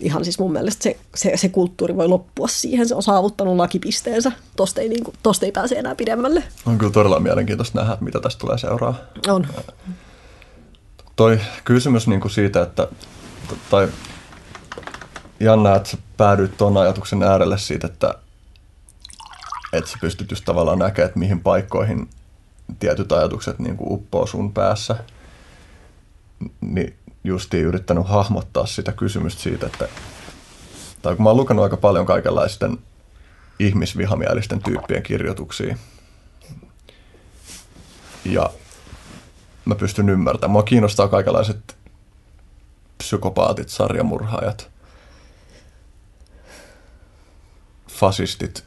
S3: Ihan siis mun mielestä se, se, se kulttuuri voi loppua siihen, se on saavuttanut lakipisteensä, tosta ei, niin kuin, tosta ei pääse enää pidemmälle.
S2: On kyllä todella mielenkiintoista nähdä, mitä tästä tulee seuraa.
S3: On
S2: toi kysymys niin kuin siitä, että tai Janna, että sä päädyit tuon ajatuksen äärelle siitä, että, että sä pystyt just tavallaan näkemään, että mihin paikkoihin tietyt ajatukset niin kuin uppoo sun päässä. Ni, justiin yrittänyt hahmottaa sitä kysymystä siitä, että tai kun mä oon lukenut aika paljon kaikenlaisten ihmisvihamielisten tyyppien kirjoituksia, ja mä pystyn ymmärtämään. Mua kiinnostaa kaikenlaiset psykopaatit, sarjamurhaajat, fasistit,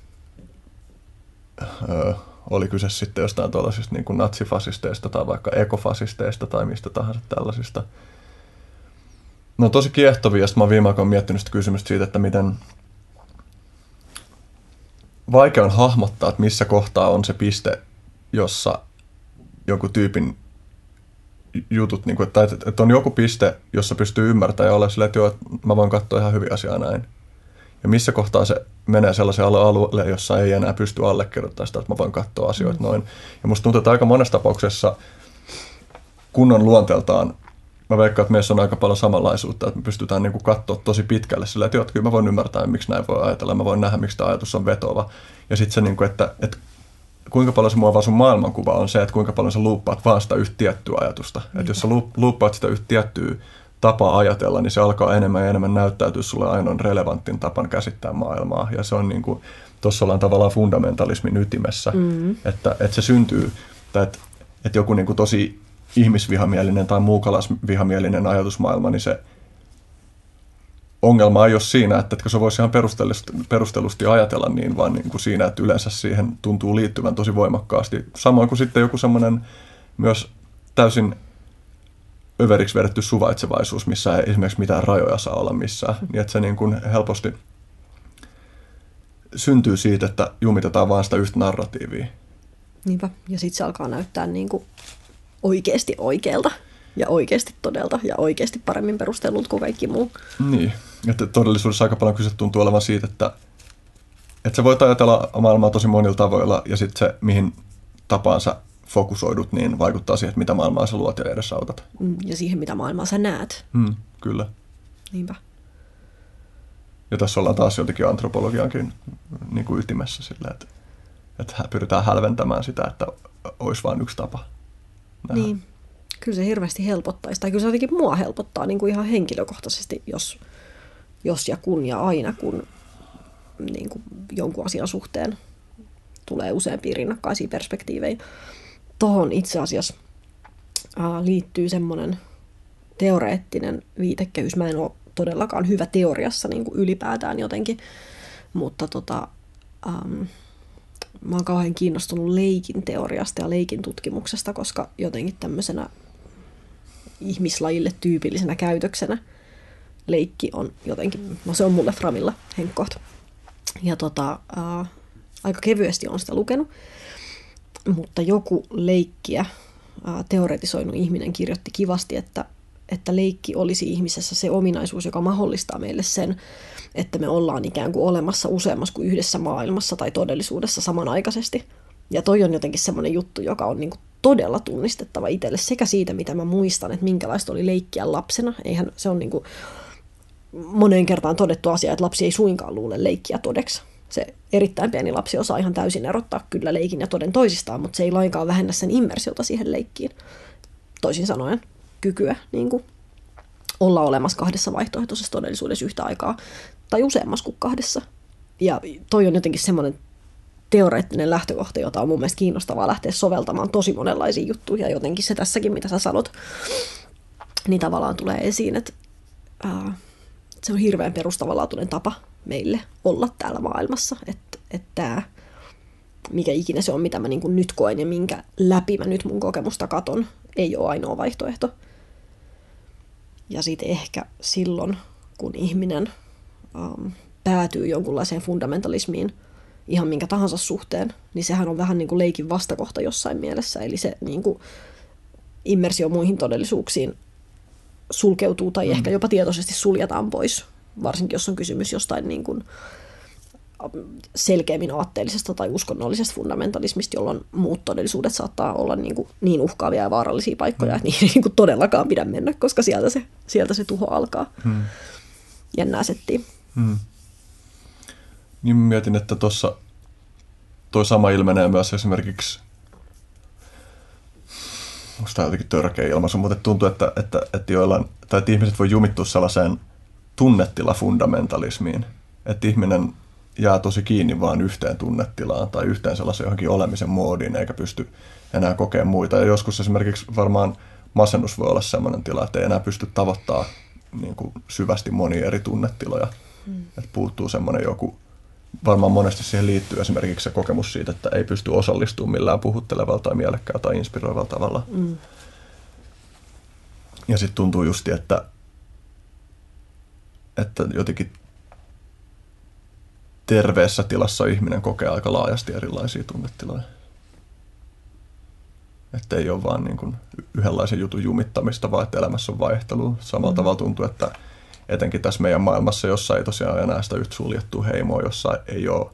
S2: öö, oli kyse sitten jostain tuollaisista niin natsifasisteista tai vaikka ekofasisteista tai mistä tahansa tällaisista. No tosi kiehtovia, ja mä oon viime aikoina miettinyt sitä kysymystä siitä, että miten vaikea on hahmottaa, että missä kohtaa on se piste, jossa joku tyypin jutut, niin kuin, että, että on joku piste, jossa pystyy ymmärtämään ja olla silleen, että joo, että mä voin katsoa ihan hyvin asiaa näin. Ja missä kohtaa se menee sellaiselle alueelle, jossa ei enää pysty allekirjoittamaan sitä, että mä voin katsoa asioita mm. noin. Ja musta tuntuu, että aika monessa tapauksessa kunnon luonteeltaan mä veikkaan, että meissä on aika paljon samanlaisuutta, että me pystytään niin katsoa tosi pitkälle sillä, että joo, kyllä mä voin ymmärtää, miksi näin voi ajatella, mä voin nähdä, miksi tämä ajatus on vetova. Ja sitten se, niin kuin, että, että kuinka paljon se muovaa sun maailmankuva on se, että kuinka paljon sä luuppaat vaan sitä yhtä tiettyä ajatusta. Että jos sä luuppaat sitä yhtä tiettyä tapaa ajatella, niin se alkaa enemmän ja enemmän näyttäytyä sulle ainoan relevanttin tapan käsittää maailmaa. Ja se on niin kuin, tuossa ollaan tavallaan fundamentalismin ytimessä, mm-hmm. että, että se syntyy, tai että, että joku niin kuin tosi ihmisvihamielinen tai muukalaisvihamielinen ajatusmaailma, niin se ongelma ei ole siinä, että etkö se voisi ihan perustellusti, perustellusti ajatella niin, vaan niin kuin siinä, että yleensä siihen tuntuu liittyvän tosi voimakkaasti. Samoin kuin sitten joku semmoinen myös täysin överiksi vedetty suvaitsevaisuus, missä ei esimerkiksi mitään rajoja saa olla missään. Niin että se niin kuin helposti syntyy siitä, että jumitetaan vaan sitä yhtä narratiivia.
S3: Niinpä, ja sitten se alkaa näyttää niin kuin oikeasti oikealta ja oikeasti todelta ja oikeasti paremmin perustellut kuin kaikki muu.
S2: Niin, että todellisuudessa aika paljon kyse tuntuu olevan siitä, että, että sä voit ajatella maailmaa tosi monilla tavoilla ja sitten se, mihin tapaan sä fokusoidut, niin vaikuttaa siihen, että mitä maailmaa sä luot ja edesautat.
S3: Mm, ja siihen, mitä maailmaa sä näet.
S2: Mm, kyllä.
S3: Niinpä.
S2: Ja tässä ollaan taas jotenkin antropologiankin niin kuin ytimessä sillä, että, että pyritään hälventämään sitä, että olisi vain yksi tapa.
S3: Nähdä. Niin, kyllä se hirveästi helpottaisi. Tai kyllä se jotenkin mua helpottaa niin kuin ihan henkilökohtaisesti, jos, jos ja kun ja aina, kun niin kuin jonkun asian suhteen tulee useampia rinnakkaisia perspektiivejä. Tuohon itse asiassa ää, liittyy semmoinen teoreettinen viitekehys. Mä en ole todellakaan hyvä teoriassa niin kuin ylipäätään jotenkin, mutta tota, ähm, mä oon kauhean kiinnostunut leikin teoriasta ja leikin tutkimuksesta, koska jotenkin tämmöisenä ihmislajille tyypillisenä käytöksenä leikki on jotenkin, no se on mulle Framilla henkkoht. Ja tota, ää, aika kevyesti on sitä lukenut, mutta joku leikkiä ää, teoretisoinut ihminen kirjoitti kivasti, että, että leikki olisi ihmisessä se ominaisuus, joka mahdollistaa meille sen, että me ollaan ikään kuin olemassa useammassa kuin yhdessä maailmassa tai todellisuudessa samanaikaisesti. Ja toi on jotenkin semmoinen juttu, joka on niin todella tunnistettava itselle sekä siitä, mitä mä muistan, että minkälaista oli leikkiä lapsena. Eihän se on niin kuin moneen kertaan todettu asia, että lapsi ei suinkaan luule leikkiä todeksi. Se erittäin pieni lapsi osaa ihan täysin erottaa kyllä leikin ja toden toisistaan, mutta se ei lainkaan vähennä sen immersiota siihen leikkiin. Toisin sanoen kykyä niin kuin olla olemassa kahdessa vaihtoehtoisessa todellisuudessa yhtä aikaa tai useammassa kuin kahdessa. Ja toi on jotenkin semmoinen teoreettinen lähtökohta, jota on mun mielestä kiinnostavaa lähteä soveltamaan tosi monenlaisiin juttuihin. Ja jotenkin se tässäkin, mitä sä sanot, niin tavallaan tulee esiin, että ää, se on hirveän perustavanlaatuinen tapa meille olla täällä maailmassa. Että et tämä, mikä ikinä se on, mitä mä niin nyt koen ja minkä läpi mä nyt mun kokemusta katon, ei ole ainoa vaihtoehto. Ja sitten ehkä silloin, kun ihminen um, päätyy jonkunlaiseen fundamentalismiin ihan minkä tahansa suhteen, niin sehän on vähän niin kuin leikin vastakohta jossain mielessä. Eli se niin kuin immersio muihin todellisuuksiin sulkeutuu tai mm. ehkä jopa tietoisesti suljetaan pois, varsinkin jos on kysymys jostain niin kuin selkeämmin aatteellisesta tai uskonnollisesta fundamentalismista, jolloin muut todellisuudet saattaa olla niin, kuin niin uhkaavia ja vaarallisia paikkoja, mm. että niihin ei niin kuin todellakaan pidä mennä, koska sieltä se, sieltä se tuho alkaa. Mm. Jännää settiä. Mm.
S2: Niin mietin, että tuossa toi sama ilmenee myös esimerkiksi musta on jotenkin törkeä ilmaisu, mutta tuntuu, että, että, että, joillain, tai että ihmiset voi jumittua sellaiseen tunnetilafundamentalismiin, että ihminen jää tosi kiinni vaan yhteen tunnetilaan tai yhteen sellaisen johonkin olemisen moodiin, eikä pysty enää kokemaan muita. Ja joskus esimerkiksi varmaan masennus voi olla sellainen tila, että ei enää pysty tavoittaa niin kuin syvästi monia eri tunnetiloja. Mm. Että puuttuu semmoinen joku, varmaan monesti siihen liittyy esimerkiksi se kokemus siitä, että ei pysty osallistumaan millään puhuttelevalla tai mielekkäällä tai inspiroivalla tavalla. Mm. Ja sitten tuntuu justi, että, että jotenkin terveessä tilassa ihminen kokee aika laajasti erilaisia tunnetiloja. Että ei ole vaan niin kuin yhdenlaisen jutun jumittamista, vaan että elämässä on vaihtelu. Samalla mm. tavalla tuntuu, että etenkin tässä meidän maailmassa, jossa ei tosiaan enää sitä yhtä suljettua heimoa, jossa ei ole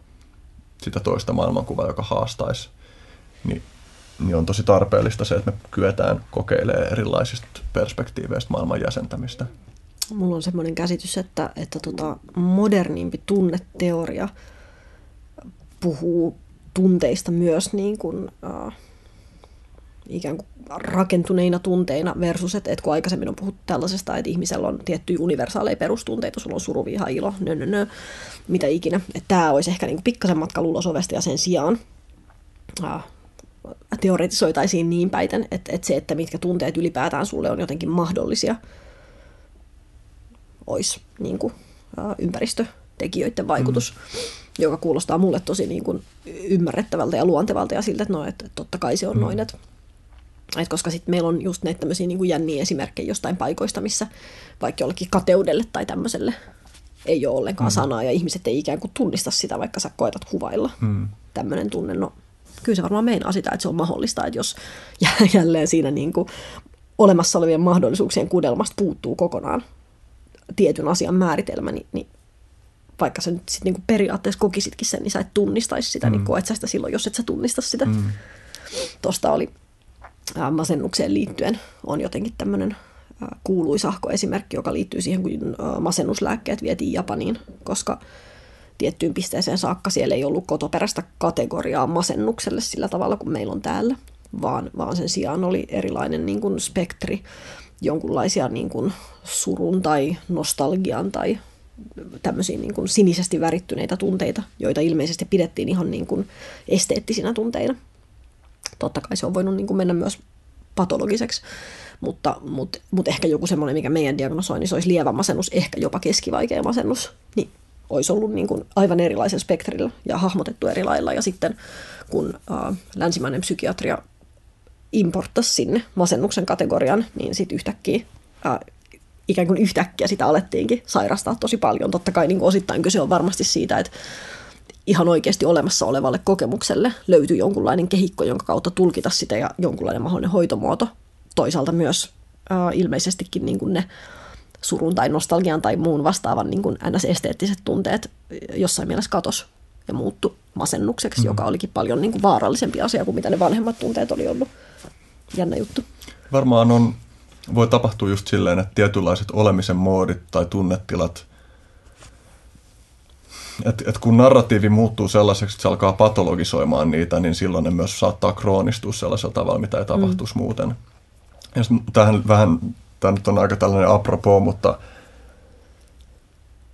S2: sitä toista maailmankuvaa, joka haastaisi, niin, niin on tosi tarpeellista se, että me kyetään kokeilemaan erilaisista perspektiiveistä maailman jäsentämistä.
S3: Mulla on semmoinen käsitys, että, että tota modernimpi tunneteoria puhuu tunteista myös niin kuin, äh, ikään kuin rakentuneina tunteina versus, että, että kun aikaisemmin on puhuttu tällaisesta, että ihmisellä on tiettyjä universaaleja perustunteita, sulla on suru, viha, ilo, nö, nö, nö, mitä ikinä. Että tämä olisi ehkä niin pikkasen matka ulos ovesta ja sen sijaan äh, teoretisoitaisiin niin päiten, että, että se, että mitkä tunteet ylipäätään sulle on jotenkin mahdollisia, olisi niin kuin, äh, ympäristötekijöiden vaikutus, mm. joka kuulostaa mulle tosi niin kuin ymmärrettävältä ja luontevalta ja siltä, että, no, että totta kai se on mm. noin, että et koska sitten meillä on just näitä tämmöisiä niin jänniä esimerkkejä jostain paikoista, missä vaikka jollekin kateudelle tai tämmöiselle ei ole ollenkaan mm. sanaa ja ihmiset ei ikään kuin tunnista sitä, vaikka sä koetat kuvailla mm. tämmöinen tunne. No, kyllä se varmaan meinaa sitä, että se on mahdollista, että jos jälleen siinä niin kuin olemassa olevien mahdollisuuksien kudelmasta puuttuu kokonaan tietyn asian määritelmä, niin, niin vaikka sä nyt sit niin kuin periaatteessa kokisitkin sen, niin sä et tunnistaisi sitä, mm. niin koet sä sitä silloin, jos et sä tunnista sitä. Mm. Tuosta oli masennukseen liittyen on jotenkin tämmöinen kuuluisahko esimerkki, joka liittyy siihen, kun masennuslääkkeet vietiin Japaniin, koska tiettyyn pisteeseen saakka siellä ei ollut kotoperäistä kategoriaa masennukselle sillä tavalla kuin meillä on täällä, vaan, vaan sen sijaan oli erilainen niin kuin spektri, jonkunlaisia niin kuin surun tai nostalgian tai tämmöisiä niin kuin sinisesti värittyneitä tunteita, joita ilmeisesti pidettiin ihan niin kuin esteettisinä tunteina totta kai se on voinut niin kuin mennä myös patologiseksi, mutta, mutta, mutta ehkä joku semmoinen, mikä meidän diagnosoinnissa olisi lievä masennus, ehkä jopa keskivaikea masennus, niin olisi ollut niin kuin aivan erilaisen spektrillä ja hahmotettu eri lailla. Ja sitten kun äh, länsimainen psykiatria importtasi sinne masennuksen kategorian, niin sitten yhtäkkiä äh, ikään kuin yhtäkkiä sitä alettiinkin sairastaa tosi paljon. Totta kai niin kuin osittain kyse on varmasti siitä, että ihan oikeasti olemassa olevalle kokemukselle löytyy jonkunlainen kehikko, jonka kautta tulkita sitä ja jonkunlainen mahdollinen hoitomuoto. Toisaalta myös äh, ilmeisestikin niin kuin ne surun tai nostalgian tai muun vastaavan niin kuin ns-esteettiset tunteet jossain mielessä katos ja muuttu masennukseksi, mm. joka olikin paljon niin kuin vaarallisempi asia kuin mitä ne vanhemmat tunteet oli ollut. Jännä juttu.
S2: Varmaan on, voi tapahtua just silleen, että tietynlaiset olemisen moodit tai tunnetilat – et, et kun narratiivi muuttuu sellaiseksi, että se alkaa patologisoimaan niitä, niin silloin ne myös saattaa kroonistua sellaisella tavalla, mitä ei tapahtuisi mm. muuten. Ja tähän vähän, tämä nyt on aika tällainen apropos, mutta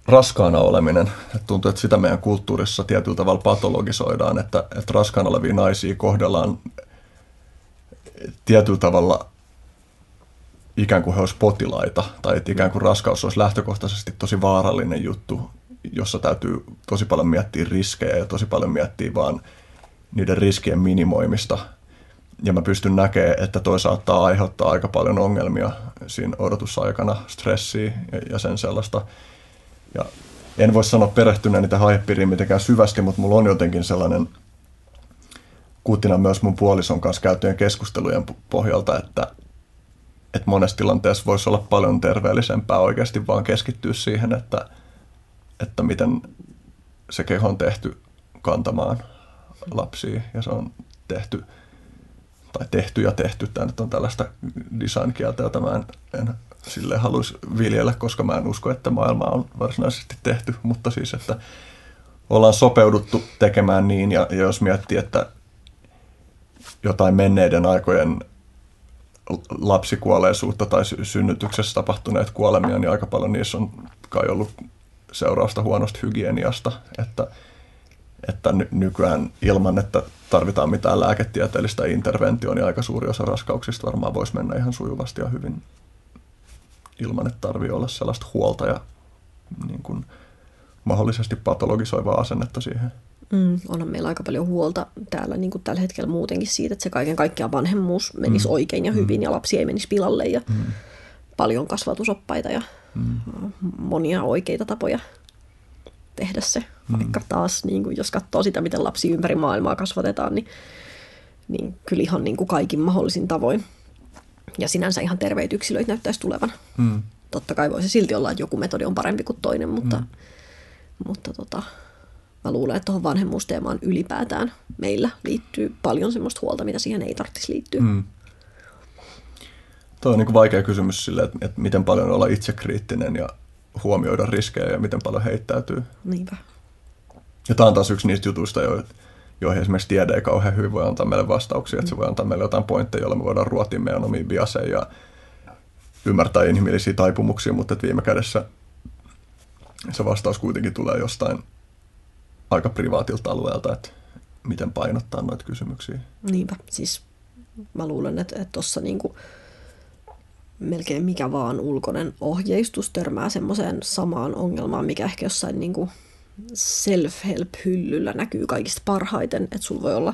S2: raskaana oleminen, että tuntuu, että sitä meidän kulttuurissa tietyllä tavalla patologisoidaan, että, että raskaana olevia naisia kohdellaan tietyllä tavalla ikään kuin he olisivat potilaita, tai että ikään kuin raskaus olisi lähtökohtaisesti tosi vaarallinen juttu, jossa täytyy tosi paljon miettiä riskejä ja tosi paljon miettiä vaan niiden riskien minimoimista. Ja mä pystyn näkemään, että toi saattaa aiheuttaa aika paljon ongelmia siinä odotusaikana, stressiä ja sen sellaista. Ja en voi sanoa perehtyneeni tähän aihepiiriin mitenkään syvästi, mutta mulla on jotenkin sellainen kutina myös mun puolison kanssa käytyjen keskustelujen pohjalta, että, että monessa tilanteessa voisi olla paljon terveellisempää oikeasti vaan keskittyä siihen, että – että miten se keho on tehty kantamaan lapsia ja se on tehty tai tehty ja tehty. Tämä nyt on tällaista design-kieltä, jota mä en, en sille haluaisi viljellä, koska mä en usko, että maailma on varsinaisesti tehty, mutta siis, että ollaan sopeuduttu tekemään niin, ja, ja jos miettii, että jotain menneiden aikojen lapsikuolleisuutta tai synnytyksessä tapahtuneet kuolemia, niin aika paljon niissä on kai ollut seurausta huonosta hygieniasta, että, että ny- nykyään ilman, että tarvitaan mitään lääketieteellistä interventioa, niin aika suuri osa raskauksista varmaan voisi mennä ihan sujuvasti ja hyvin ilman, että tarvii olla sellaista huolta ja niin kuin, mahdollisesti patologisoivaa asennetta siihen.
S3: Mm, onhan meillä aika paljon huolta täällä niin kuin tällä hetkellä muutenkin siitä, että se kaiken kaikkiaan vanhemmuus menisi mm. oikein ja hyvin mm. ja lapsi ei menisi pilalle ja mm. paljon kasvatusoppaita ja mm. monia oikeita tapoja tehdä se. Mm. Vaikka taas, niin kuin, jos katsoo sitä, miten lapsi ympäri maailmaa kasvatetaan, niin, niin kyllä ihan niin kuin kaikin mahdollisin tavoin. Ja sinänsä ihan terveitä yksilöitä näyttäisi tulevan. Mm. Totta kai voisi silti olla, että joku metodi on parempi kuin toinen, mutta, mm. mutta tota, mä luulen, että tuohon vanhemmuusteemaan ylipäätään meillä liittyy paljon semmoista huolta, mitä siihen ei tarvitsisi liittyä. Mm.
S2: Tuo on niin vaikea kysymys sille, että, että miten paljon olla itsekriittinen ja huomioida riskejä ja miten paljon heittäytyy.
S3: Niinpä.
S2: Ja tämä on taas yksi niistä jutuista, joihin esimerkiksi tiede ei kauhean hyvin voi antaa meille vastauksia, mm. että se voi antaa meille jotain pointteja, joilla me voidaan ruotia meidän omiin biaseja ja ymmärtää inhimillisiä taipumuksia, mutta että viime kädessä se vastaus kuitenkin tulee jostain aika privaatilta alueelta, että miten painottaa noita kysymyksiä.
S3: Niinpä, siis mä luulen, että tuossa niinku melkein mikä vaan ulkoinen ohjeistus törmää semmoiseen samaan ongelmaan, mikä ehkä jossain niinku self-help-hyllyllä näkyy kaikista parhaiten, että sulla voi olla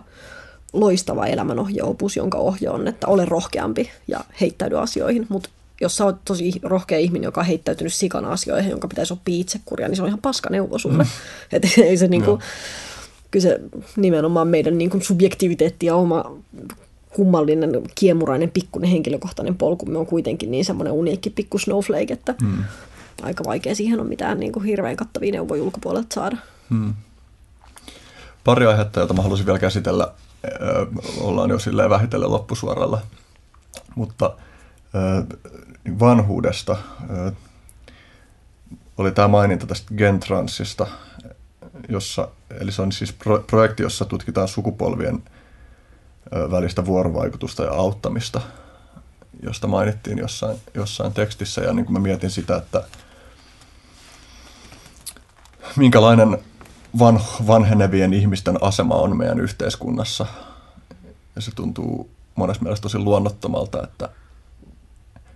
S3: loistava elämänohjeopus, jonka ohje on, että ole rohkeampi ja heittäydy asioihin, mutta jos sä oot tosi rohkea ihminen, joka on heittäytynyt sikana asioihin, jonka pitäisi oppia itsekuria, niin se on ihan paska neuvo sulle. Mm. Että ei se niinku, kyllä se nimenomaan meidän niinku subjektiviteetti ja oma kummallinen, kiemurainen, pikkuinen henkilökohtainen polkumme on kuitenkin niin semmoinen uniikki pikku snowflake, että mm. aika vaikea siihen on mitään niin kuin hirveän kattavia neuvoja ulkopuolelta saada. Mm.
S2: Pari aihetta, jota mä haluaisin vielä käsitellä, ollaan jo silleen vähitellen loppusuoralla, mutta vanhuudesta oli tämä maininta tästä Gentransista, jossa, eli se on siis pro, projekti, jossa tutkitaan sukupolvien välistä vuorovaikutusta ja auttamista, josta mainittiin jossain, jossain tekstissä. Ja niin kuin mä mietin sitä, että minkälainen van, vanhenevien ihmisten asema on meidän yhteiskunnassa. Ja se tuntuu monessa mielessä tosi luonnottomalta, että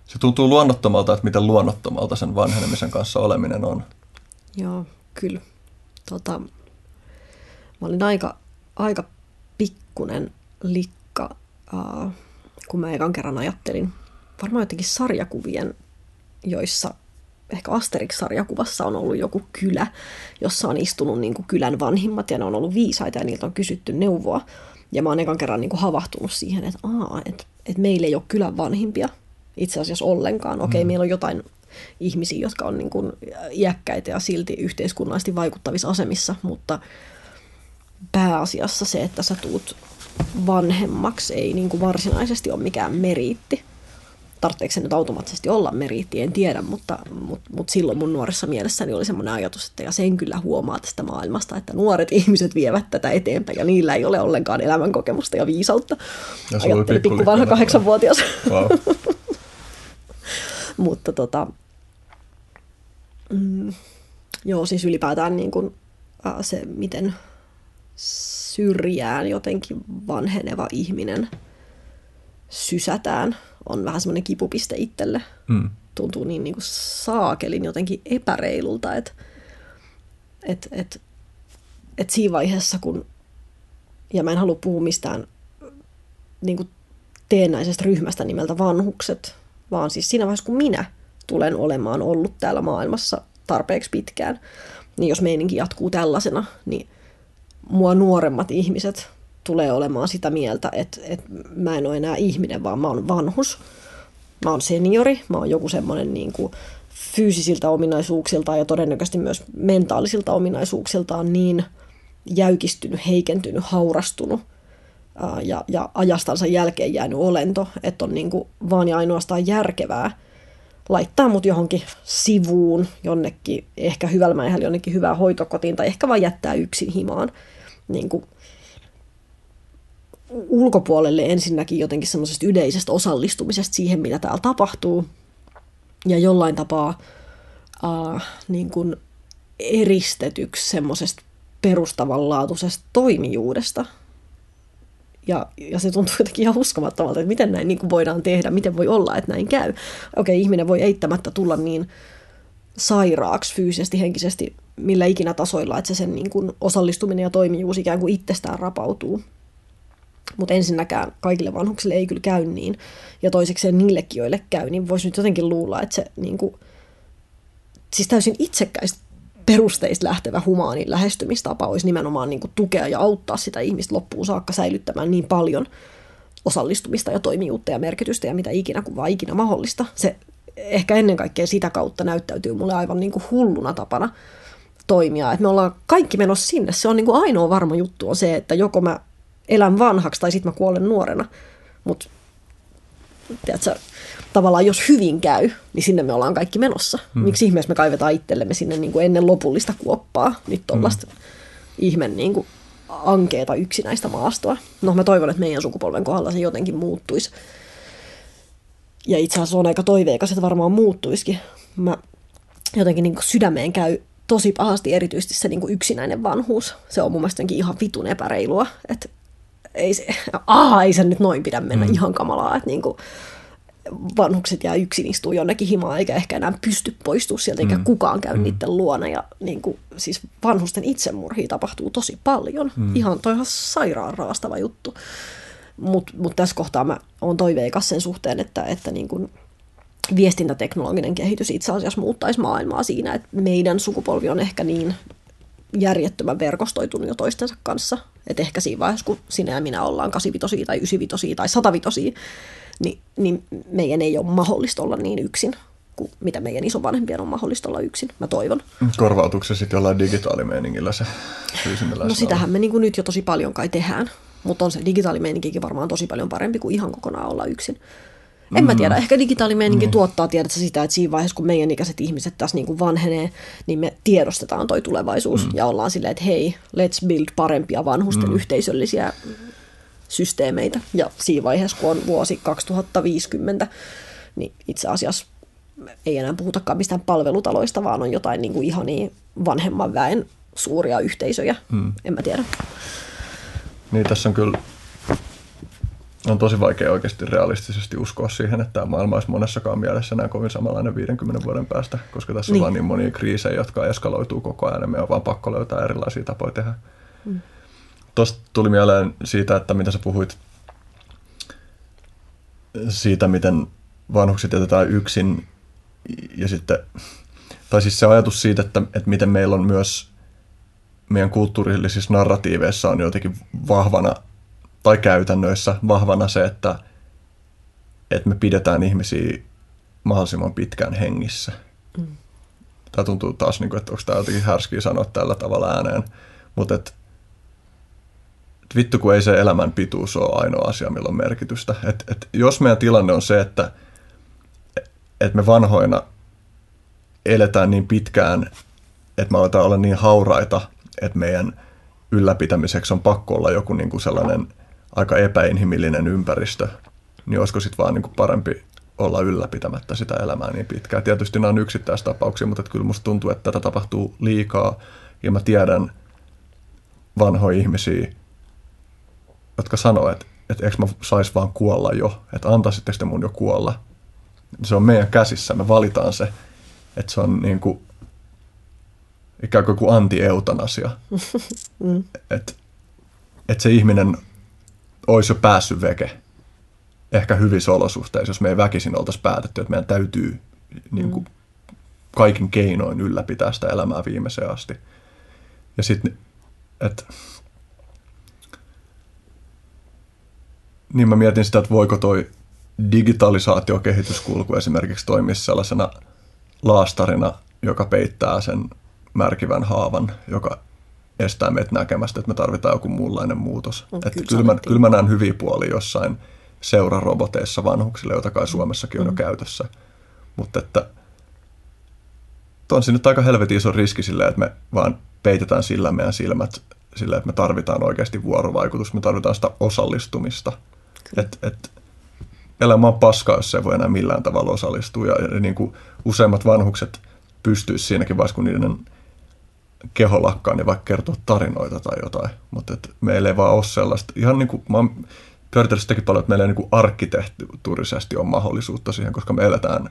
S2: se tuntuu luonnottomalta, että miten luonnottomalta sen vanhenemisen kanssa oleminen on.
S3: Joo, kyllä. Tota, mä olin aika, aika pikkunen likka, äh, kun mä ekan kerran ajattelin varmaan jotenkin sarjakuvien, joissa ehkä Asterix-sarjakuvassa on ollut joku kylä, jossa on istunut niin kuin kylän vanhimmat ja ne on ollut viisaita ja niiltä on kysytty neuvoa. Ja mä oon ekan kerran niin kuin havahtunut siihen, että, aa, että, että meillä ei ole kylän vanhimpia, itse asiassa ollenkaan. Okei, mm. meillä on jotain ihmisiä, jotka on niin kuin iäkkäitä ja silti yhteiskunnallisesti vaikuttavissa asemissa, mutta pääasiassa se, että sä tuut vanhemmaksi, ei niin kuin varsinaisesti ole mikään meriitti. Tarvitseeko se nyt automaattisesti olla meriitti, en tiedä, mutta, mutta, mutta silloin mun nuoressa mielessäni oli semmoinen ajatus, että ja sen kyllä huomaa tästä maailmasta, että nuoret ihmiset vievät tätä eteenpäin ja niillä ei ole ollenkaan elämänkokemusta ja viisautta.
S2: Ja
S3: Ajatteli pikku vanha kahdeksanvuotias. Wow. Mutta tota, mm, joo, siis ylipäätään niin kuin, äh, se, miten syrjään jotenkin vanheneva ihminen sysätään, on vähän semmoinen kipupiste itselle. Mm. Tuntuu niin, niin kuin saakelin jotenkin epäreilulta, että et, et, et siinä vaiheessa, kun, ja mä en halua puhua mistään niin kuin teennäisestä ryhmästä nimeltä vanhukset, vaan siis siinä vaiheessa, kun minä tulen olemaan ollut täällä maailmassa tarpeeksi pitkään, niin jos meininki jatkuu tällaisena, niin mua nuoremmat ihmiset tulee olemaan sitä mieltä, että, että mä en ole enää ihminen, vaan mä oon vanhus. Mä oon seniori, mä oon joku semmoinen niin kuin fyysisiltä ominaisuuksiltaan ja todennäköisesti myös mentaalisilta ominaisuuksiltaan niin jäykistynyt, heikentynyt, haurastunut, ja, ja ajastansa jälkeen jäänyt olento, että on niin kuin vaan ja ainoastaan järkevää laittaa mut johonkin sivuun, jonnekin, ehkä hyvällä mäihällä jonnekin hyvää hoitokotiin, tai ehkä vaan jättää yksin himaan. Niin kuin ulkopuolelle ensinnäkin jotenkin semmoisesta yleisestä osallistumisesta siihen, mitä täällä tapahtuu, ja jollain tapaa äh, niin kuin eristetyksi semmoisesta perustavanlaatuisesta toimijuudesta. Ja, ja se tuntuu jotenkin ihan uskomattomalta, että miten näin niin kuin voidaan tehdä, miten voi olla, että näin käy. Okei, ihminen voi eittämättä tulla niin sairaaksi fyysisesti, henkisesti, millä ikinä tasoilla, että se sen niin kuin osallistuminen ja toimijuus ikään kuin itsestään rapautuu. Mutta ensinnäkään kaikille vanhuksille ei kyllä käy niin. Ja toisekseen niillekin, joille käy, niin voisi nyt jotenkin luulla, että se niin kuin, siis täysin itsekkäistä perusteista lähtevä humaani lähestymistapa olisi nimenomaan niin kuin tukea ja auttaa sitä ihmistä loppuun saakka säilyttämään niin paljon osallistumista ja toimijuutta ja merkitystä ja mitä ikinä kuin vaan ikinä mahdollista. Se ehkä ennen kaikkea sitä kautta näyttäytyy mulle aivan niin kuin hulluna tapana toimia. Että me ollaan kaikki menossa sinne. Se on niin kuin ainoa varma juttu on se, että joko mä elän vanhaksi tai sitten mä kuolen nuorena. Mutta tavallaan jos hyvin käy, niin sinne me ollaan kaikki menossa. Mm. Miksi ihmeessä me kaivetaan itsellemme sinne niin kuin ennen lopullista kuoppaa nyt tuollaista mm. ihmen niin kuin ankeeta yksinäistä maastoa. No mä toivon, että meidän sukupolven kohdalla se jotenkin muuttuisi. Ja itse asiassa on aika toiveikas, että varmaan muuttuisikin. Mä jotenkin niin kuin sydämeen käy tosi pahasti erityisesti se niin kuin yksinäinen vanhuus. Se on mun mielestä ihan vitun epäreilua, että ei se, aha, ei se nyt noin pidä mennä mm. ihan kamalaa, että niin kuin, vanhukset jää yksin istuu jonnekin himaan, eikä ehkä enää pysty poistua sieltä, eikä mm. kukaan käy mm. niiden luona. Ja niin kuin, siis vanhusten itsemurhia tapahtuu tosi paljon. Mm. Ihan toi ihan sairaan raastava juttu. Mutta mut tässä kohtaa mä oon toiveikas sen suhteen, että, että niin kuin viestintäteknologinen kehitys itse asiassa muuttaisi maailmaa siinä, että meidän sukupolvi on ehkä niin järjettömän verkostoitunut jo toistensa kanssa. Että ehkä siinä vaiheessa, kun sinä ja minä ollaan 85 tai 95 tai 105, niin, niin meidän ei ole mahdollista olla niin yksin kuin mitä meidän isovanhempien on mahdollista olla yksin, mä toivon.
S2: Korvautuuko se sitten jollain digitaalimeiningillä se
S3: No sitähän me niin nyt jo tosi paljon kai tehdään, mutta on se digitaalimeininkikin varmaan tosi paljon parempi kuin ihan kokonaan olla yksin. En mä mm. tiedä, ehkä digitaalimeininki mm. tuottaa tiedätkö sitä, että siinä vaiheessa, kun meidän ikäiset ihmiset tässä niin kuin vanhenee, niin me tiedostetaan toi tulevaisuus mm. ja ollaan silleen, että hei, let's build parempia vanhusten mm. yhteisöllisiä systeemeitä. Ja siinä vaiheessa, kun on vuosi 2050, niin itse asiassa ei enää puhutakaan mistään palvelutaloista, vaan on jotain niin kuin ihania vanhemman väen suuria yhteisöjä. Hmm. En mä tiedä.
S2: Niin, tässä on kyllä on tosi vaikea oikeasti realistisesti uskoa siihen, että tämä maailma olisi monessakaan mielessä näin kovin samanlainen 50 vuoden päästä, koska tässä on niin. vaan niin monia kriisejä, jotka eskaloituu koko ajan ja me on vaan pakko löytää erilaisia tapoja tehdä. Mm. Tuosta tuli mieleen siitä, että mitä sä puhuit siitä, miten vanhukset jätetään yksin ja sitten, tai siis se ajatus siitä, että, että miten meillä on myös meidän kulttuurillisissa narratiiveissa on jotenkin vahvana tai käytännöissä vahvana se, että, että me pidetään ihmisiä mahdollisimman pitkään hengissä. Mm. Tämä tuntuu taas, niin kuin, että onko tämä jotenkin härskiä sanoa tällä tavalla ääneen, mutta että vittu kun ei se elämän pituus ole ainoa asia, millä on merkitystä. Et, et jos meidän tilanne on se, että et me vanhoina eletään niin pitkään, että me aletaan olla niin hauraita, että meidän ylläpitämiseksi on pakko olla joku niin kuin sellainen aika epäinhimillinen ympäristö, niin olisiko sitten vaan niin kuin parempi olla ylläpitämättä sitä elämää niin pitkään. Tietysti nämä on yksittäistapauksia, mutta kyllä musta tuntuu, että tätä tapahtuu liikaa ja mä tiedän vanhoja ihmisiä, jotka sanoo, että, että eikö mä sais vaan kuolla jo, että antaisitteko te mun jo kuolla. Se on meidän käsissä, me valitaan se, että se on niin kuin, ikään kuin anti-eutanasia. mm. Että et se ihminen olisi jo päässyt veke. Ehkä hyvissä olosuhteissa, jos me ei väkisin oltaisi päätetty, että meidän täytyy niin kuin, mm. kaikin keinoin ylläpitää sitä elämää viimeiseen asti. Ja sitten, että niin mä mietin sitä, että voiko toi digitalisaatiokehityskulku esimerkiksi toimia sellaisena laastarina, joka peittää sen märkivän haavan, joka estää meitä näkemästä, että me tarvitaan joku muunlainen muutos. No, että kyllä, mä, kyllä mä näen hyviä puolia jossain seuraroboteissa vanhuksille, joita kai Suomessakin on mm. jo käytössä. Mutta että on se nyt aika helvetin iso riski sille, että me vaan peitetään sillä meidän silmät sillä, että me tarvitaan oikeasti vuorovaikutus, me tarvitaan sitä osallistumista. Et, et, elämä on paskaa, jos ei voi enää millään tavalla osallistua. Ja, ja niin kuin useimmat vanhukset pystyisivät siinäkin vaiheessa, kun niiden keho lakkaa, niin vaikka kertoa tarinoita tai jotain. Mutta meillä ei vaan ole sellaista. Ihan niin kuin, mä oon sitäkin paljon, että meillä ei niin arkkitehtuurisesti ole mahdollisuutta siihen, koska me eletään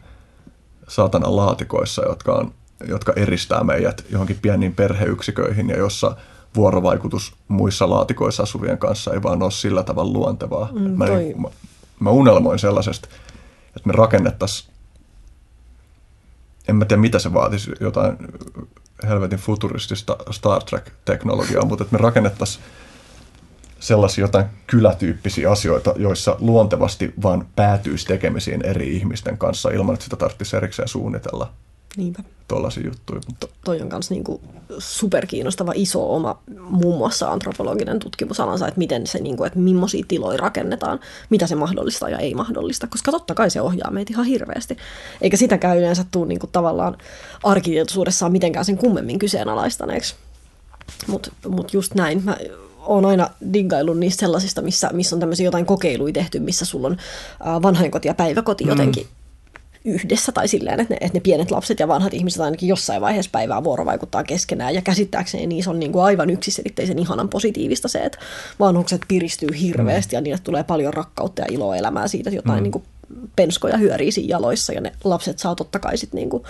S2: saatana laatikoissa, jotka, on, jotka eristää meidät johonkin pieniin perheyksiköihin ja jossa vuorovaikutus muissa laatikoissa asuvien kanssa ei vaan ole sillä tavalla luontevaa.
S3: Mm,
S2: mä,
S3: toi-
S2: niin, mä, mä unelmoin sellaisesta, että me rakennettaisiin, en mä tiedä mitä se vaatisi, jotain helvetin futuristista Star Trek-teknologiaa, mutta että me rakennettaisiin sellaisia jotain kylätyyppisiä asioita, joissa luontevasti vaan päätyisi tekemisiin eri ihmisten kanssa ilman, että sitä tarvitsisi erikseen suunnitella
S3: Niinpä.
S2: tuollaisia juttuja. Mutta
S3: Toi on myös niinku superkiinnostava iso oma muun muassa antropologinen tutkimusalansa, että miten se, niinku, että millaisia tiloja rakennetaan, mitä se mahdollistaa ja ei mahdollista, koska totta kai se ohjaa meitä ihan hirveästi. Eikä sitäkään yleensä tule niinku tavallaan arkitietoisuudessaan mitenkään sen kummemmin kyseenalaistaneeksi. Mutta mut just näin. Mä oon aina diggaillut niistä sellaisista, missä, missä on tämmöisiä jotain kokeiluja tehty, missä sulla on vanhainkoti ja päiväkoti jotenkin yhdessä tai silleen, että ne, että ne pienet lapset ja vanhat ihmiset ainakin jossain vaiheessa päivää vuorovaikuttaa keskenään. Ja käsittääkseni niissä on niin kuin aivan yksiselitteisen ihanan positiivista se, että vanhukset piristyy hirveästi ja niille tulee paljon rakkautta ja iloa elämää siitä, että jotain mm. niin kuin penskoja hyörii siinä jaloissa ja ne lapset saa totta kai sit niin kuin,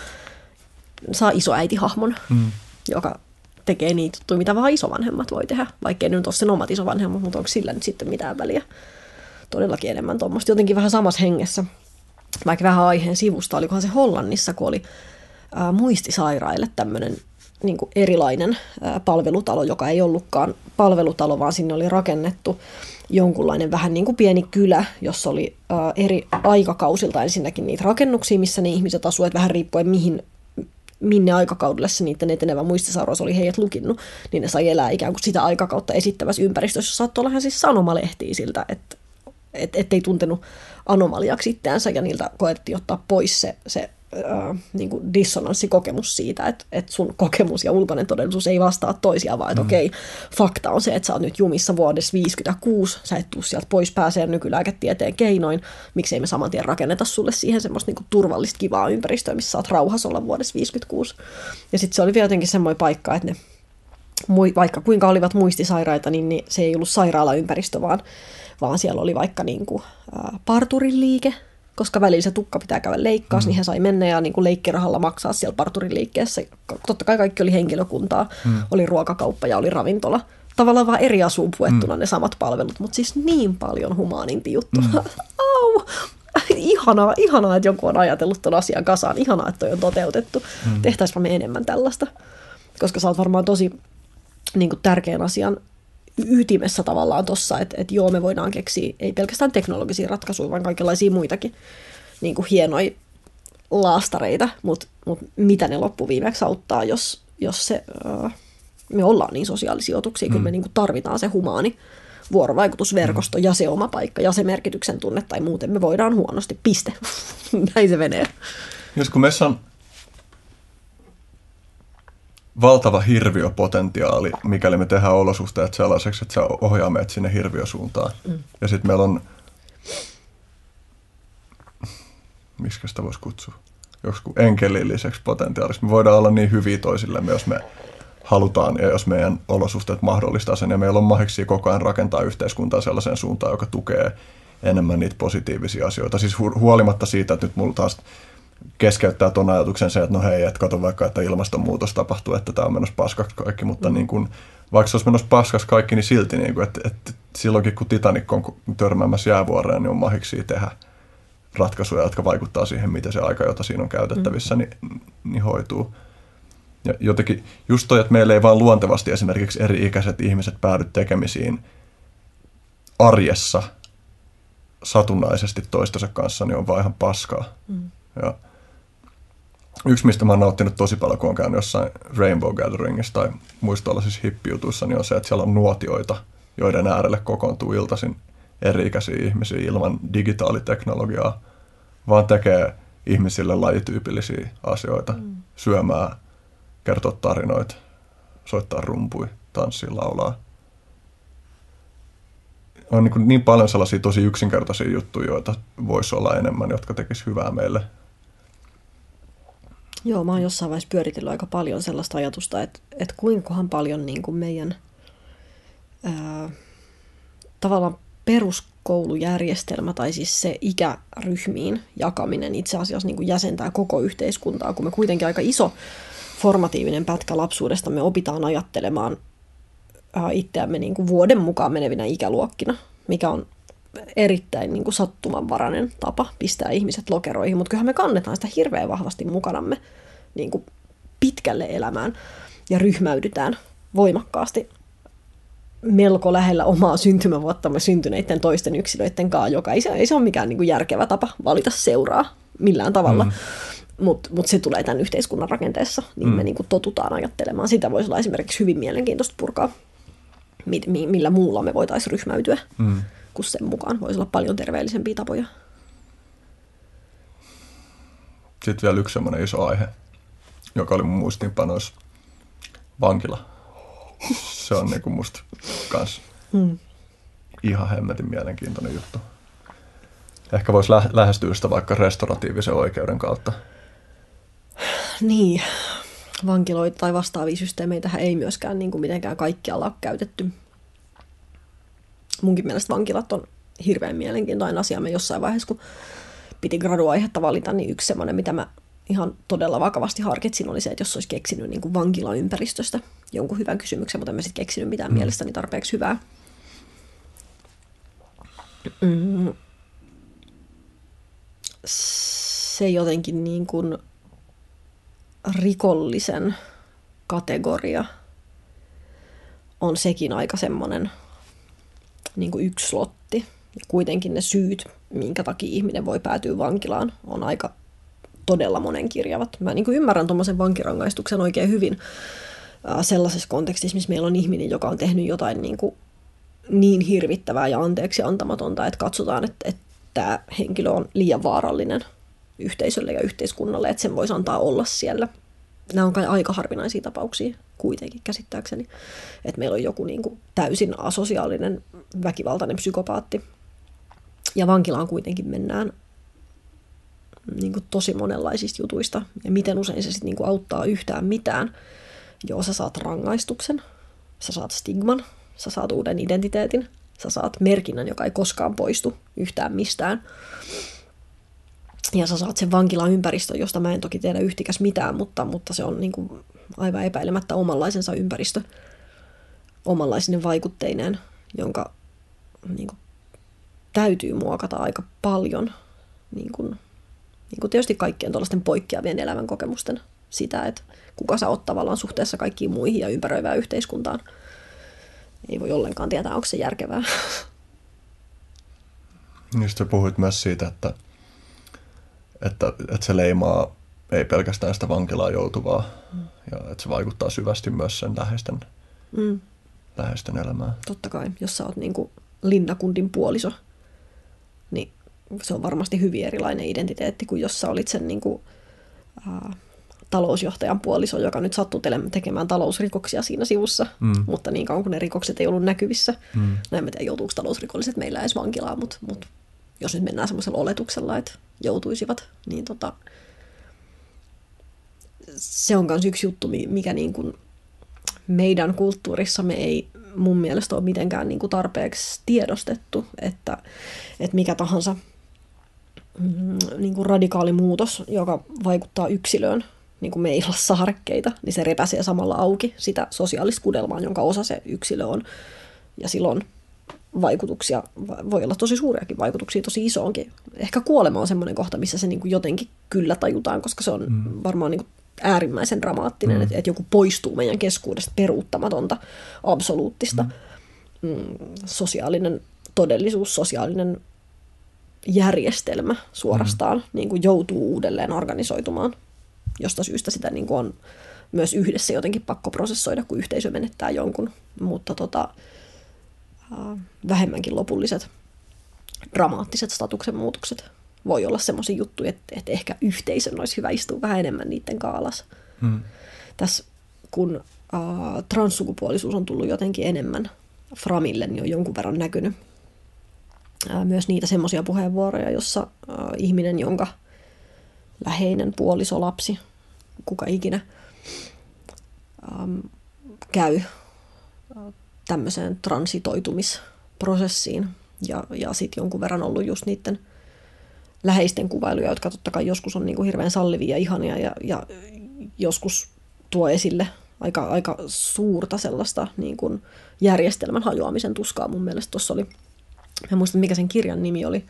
S3: saa isoäitihahmon, mm. joka tekee niitä juttuja, mitä vaan isovanhemmat voi tehdä, vaikkei ne nyt ole sen omat isovanhemmat, mutta onko sillä nyt sitten mitään väliä. Todellakin enemmän tuommoista. Jotenkin vähän samassa hengessä, vaikka vähän aiheen sivusta, olikohan se Hollannissa, kun oli ää, muistisairaille tämmöinen niin erilainen ää, palvelutalo, joka ei ollutkaan palvelutalo, vaan sinne oli rakennettu jonkunlainen vähän niin kuin pieni kylä, jossa oli ää, eri aikakausilta ensinnäkin niitä rakennuksia, missä ne ihmiset asuivat, vähän riippuen mihin minne aikakaudelle se niiden etenevä muistisairaus oli heidät lukinnut, niin ne sai elää ikään kuin sitä aikakautta esittävässä ympäristössä. Saattoi olla siis sanomalehtiä siltä, että et, ettei tuntenut anomaliaksi itseänsä ja niiltä koettiin ottaa pois se, se äh, niin kuin dissonanssikokemus siitä, että, että sun kokemus ja ulkoinen todellisuus ei vastaa toisiaan, vaan että mm. okei, fakta on se, että sä oot nyt jumissa vuodessa 56, sä et tuu sieltä pois pääsee nykylääketieteen keinoin, miksei me saman tien rakenneta sulle siihen semmoista niin kuin turvallista kivaa ympäristöä, missä saat rauhassa olla vuodessa 56. Ja sitten se oli vielä jotenkin semmoinen paikka, että ne vaikka kuinka olivat muistisairaita, niin, niin se ei ollut sairaalaympäristö, vaan, vaan siellä oli vaikka niin kuin, ä, parturin liike, koska välillä se tukka pitää käydä leikkaus, mm. niin he sai mennä ja niin kuin leikkirahalla maksaa siellä parturin liikkeessä. Totta kai kaikki oli henkilökuntaa, mm. oli ruokakauppa ja oli ravintola. Tavallaan vaan eri asuun puettuna mm. ne samat palvelut, mutta siis niin paljon humaaninti juttu. Mm. Au! Ihanaa, ihanaa, että joku on ajatellut tuon asian kasaan. Ihanaa, että toi on toteutettu. Mm. Tehtäisiinpä me enemmän tällaista. Koska sä oot varmaan tosi niin kuin tärkeän asian ytimessä tavallaan tuossa, että, että joo, me voidaan keksiä ei pelkästään teknologisia ratkaisuja, vaan kaikenlaisia muitakin niin kuin hienoja laastareita, mutta, mutta mitä ne loppuviimeksi auttaa, jos, jos se, äh, me ollaan niin sosiaalisia otuksia, mm. kyllä me niin kuin tarvitaan se humaani vuorovaikutusverkosto mm. ja se oma paikka ja se merkityksen tunne, tai muuten me voidaan huonosti, piste. Näin se menee.
S2: Jos kun meissä on valtava hirviöpotentiaali, mikäli me tehdään olosuhteet sellaiseksi, että se ohjaa meidät sinne hirviösuuntaan. Mm. Ja sitten meillä on, miksi sitä voisi kutsua, joskus enkelilliseksi potentiaaliksi. Me voidaan olla niin hyviä toisillemme, jos me halutaan ja jos meidän olosuhteet mahdollistaa sen. Ja meillä on mahdollisia koko ajan rakentaa yhteiskuntaa sellaiseen suuntaan, joka tukee enemmän niitä positiivisia asioita. Siis huolimatta siitä, että nyt mulla taas keskeyttää tuon ajatuksen se, että no hei, että kato vaikka, että ilmastonmuutos tapahtuu, että tämä on menossa paskaksi kaikki, mutta mm. niin kuin, vaikka se olisi menossa paskaksi kaikki, niin silti, niin kuin, että, että silloinkin kun Titanic on törmäämässä jäävuoreen, niin on mahiksi tehdä ratkaisuja, jotka vaikuttaa siihen, miten se aika, jota siinä on käytettävissä, mm. niin, niin hoituu. Ja jotenkin just toi, että meillä ei vaan luontevasti esimerkiksi eri-ikäiset ihmiset päädy tekemisiin arjessa satunnaisesti toistensa kanssa, niin on vaan ihan paskaa. Mm. Ja yksi, mistä mä oon nauttinut tosi paljon, kun on käynyt jossain Rainbow Gatheringissa tai muissa tällaisissa hippijutuissa, niin on se, että siellä on nuotioita, joiden äärelle kokoontuu iltaisin eri-ikäisiä ihmisiä ilman digitaaliteknologiaa, vaan tekee ihmisille lajityypillisiä asioita, mm. syömään, kertoa tarinoita, soittaa rumpui, tanssia, laulaa. On niin, niin paljon sellaisia tosi yksinkertaisia juttuja, joita voisi olla enemmän, jotka tekis hyvää meille.
S3: Joo, mä oon jossain vaiheessa pyöritellyt aika paljon sellaista ajatusta, että, että kuinkahan paljon niin kuin meidän ää, tavallaan peruskoulujärjestelmä tai siis se ikäryhmiin jakaminen itse asiassa niin kuin jäsentää koko yhteiskuntaa, kun me kuitenkin aika iso formatiivinen pätkä lapsuudesta me opitaan ajattelemaan itseämme niin kuin vuoden mukaan menevinä ikäluokkina, mikä on erittäin niin kuin sattumanvarainen tapa pistää ihmiset lokeroihin, mutta kyllähän me kannetaan sitä hirveän vahvasti mukanamme niin kuin pitkälle elämään ja ryhmäydytään voimakkaasti melko lähellä omaa syntymävuottamme syntyneiden toisten yksilöiden kanssa, joka ei se, ei se ole mikään niin kuin järkevä tapa valita seuraa millään tavalla. Mm. Mutta mut se tulee tämän yhteiskunnan rakenteessa, niin mm. me niin kuin totutaan ajattelemaan. Sitä voisi olla esimerkiksi hyvin mielenkiintoista purkaa, millä muulla me voitaisiin ryhmäytyä, mm. Kun sen mukaan voisi olla paljon terveellisempiä tapoja.
S2: Sitten vielä yksi sellainen iso aihe, joka oli mun muistiinpanoissa, vankila se on niinku musta kans hmm. ihan hemmetin mielenkiintoinen juttu. Ehkä voisi lä- lähestyä sitä vaikka restauratiivisen oikeuden kautta.
S3: Niin, vankiloita tai vastaavia systeemeitä ei myöskään niin kuin mitenkään kaikkialla ole käytetty. Munkin mielestä vankilat on hirveän mielenkiintoinen asia. Me jossain vaiheessa, kun piti graduaihetta valita, niin yksi semmoinen, mitä mä ihan todella vakavasti harkitsin, oli se, että jos olisi keksinyt niin kuin vankilaympäristöstä jonkun hyvän kysymyksen, mutta en mä sitten keksinyt mitään mm. mielestäni tarpeeksi hyvää. Mm. Se jotenkin niin kuin rikollisen kategoria on sekin aika semmoinen niin kuin yksi slotti. Ja kuitenkin ne syyt, minkä takia ihminen voi päätyä vankilaan, on aika todella monenkirjavat. Mä niin kuin ymmärrän tuommoisen vankirangaistuksen oikein hyvin sellaisessa kontekstissa, missä meillä on ihminen, joka on tehnyt jotain niin, kuin niin hirvittävää ja anteeksi antamatonta, että katsotaan, että, että tämä henkilö on liian vaarallinen yhteisölle ja yhteiskunnalle, että sen voisi antaa olla siellä. Nämä on kai aika harvinaisia tapauksia kuitenkin käsittääkseni, että meillä on joku niin kuin täysin asosiaalinen väkivaltainen psykopaatti. Ja vankilaan kuitenkin mennään niin kuin tosi monenlaisista jutuista ja miten usein se sitten niin kuin auttaa yhtään mitään. Joo, sä saat rangaistuksen, sä saat stigman, sä saat uuden identiteetin, sä saat merkinnän, joka ei koskaan poistu yhtään mistään. Ja sä saat sen vankilaympäristön, josta mä en toki tiedä yhtikäs mitään, mutta, mutta se on niin kuin aivan epäilemättä omanlaisensa ympäristö, omanlaisinen vaikutteineen, jonka niin kuin, täytyy muokata aika paljon niin kuin, niin kuin tietysti kaikkien tuollaisten poikkeavien elämän kokemusten sitä, että kuka sä oot tavallaan suhteessa kaikkiin muihin ja ympäröivään yhteiskuntaan. Ei voi ollenkaan tietää, onko se järkevää.
S2: Niin sä puhuit myös siitä, että, että, että se leimaa ei pelkästään sitä vankilaa joutuvaa, mm. ja että se vaikuttaa syvästi myös sen läheisten, mm. läheisten elämään.
S3: Totta kai, jos sä oot niin linnakundin puoliso, niin se on varmasti hyvin erilainen identiteetti kuin jos sä olit sen niin kuin, ää, talousjohtajan puoliso, joka nyt sattuu tekemään talousrikoksia siinä sivussa, mm. mutta niin kauan kuin ne rikokset ei ollut näkyvissä. Mm. No en tiedä, joutuuko talousrikolliset meillä edes vankilaan, mutta, mutta jos nyt mennään semmoisella oletuksella, että joutuisivat, niin tota, se on myös yksi juttu, mikä niin kuin meidän kulttuurissamme ei mun mielestä ole mitenkään niin kuin tarpeeksi tiedostettu, että, että mikä tahansa mm, niin kuin radikaali muutos, joka vaikuttaa yksilöön, niin kuin me ei olla saarekkeita, niin se repäsee samalla auki sitä sosiaalista kudelmaa, jonka osa se yksilö on. Ja silloin vaikutuksia, voi olla tosi suuriakin vaikutuksia, tosi isoonkin. Ehkä kuolema on semmoinen kohta, missä se niin kuin jotenkin kyllä tajutaan, koska se on mm. varmaan niin kuin äärimmäisen dramaattinen, mm. että, että joku poistuu meidän keskuudesta peruuttamatonta, absoluuttista. Mm. Mm, sosiaalinen todellisuus, sosiaalinen järjestelmä suorastaan mm. niin kuin joutuu uudelleen organisoitumaan, josta syystä sitä niin kuin on myös yhdessä jotenkin pakko prosessoida, kun yhteisö menettää jonkun, mutta tota, vähemmänkin lopulliset dramaattiset statuksen muutokset voi olla semmoisia juttuja, että, että ehkä yhteisön olisi hyvä istua vähän enemmän niiden kaalas. Hmm. Tässä kun uh, transsukupuolisuus on tullut jotenkin enemmän Framille, niin on jonkun verran näkynyt uh, myös niitä semmoisia puheenvuoroja, jossa uh, ihminen, jonka läheinen puoliso, lapsi, kuka ikinä, um, käy uh, tämmöiseen transitoitumisprosessiin ja, ja sitten jonkun verran ollut just niiden läheisten kuvailuja, jotka totta kai joskus on niin kuin hirveän sallivia ja ihania ja, ja joskus tuo esille aika, aika suurta sellaista niin kuin järjestelmän hajoamisen tuskaa mun mielestä. Tuossa oli, en muista mikä sen kirjan nimi oli,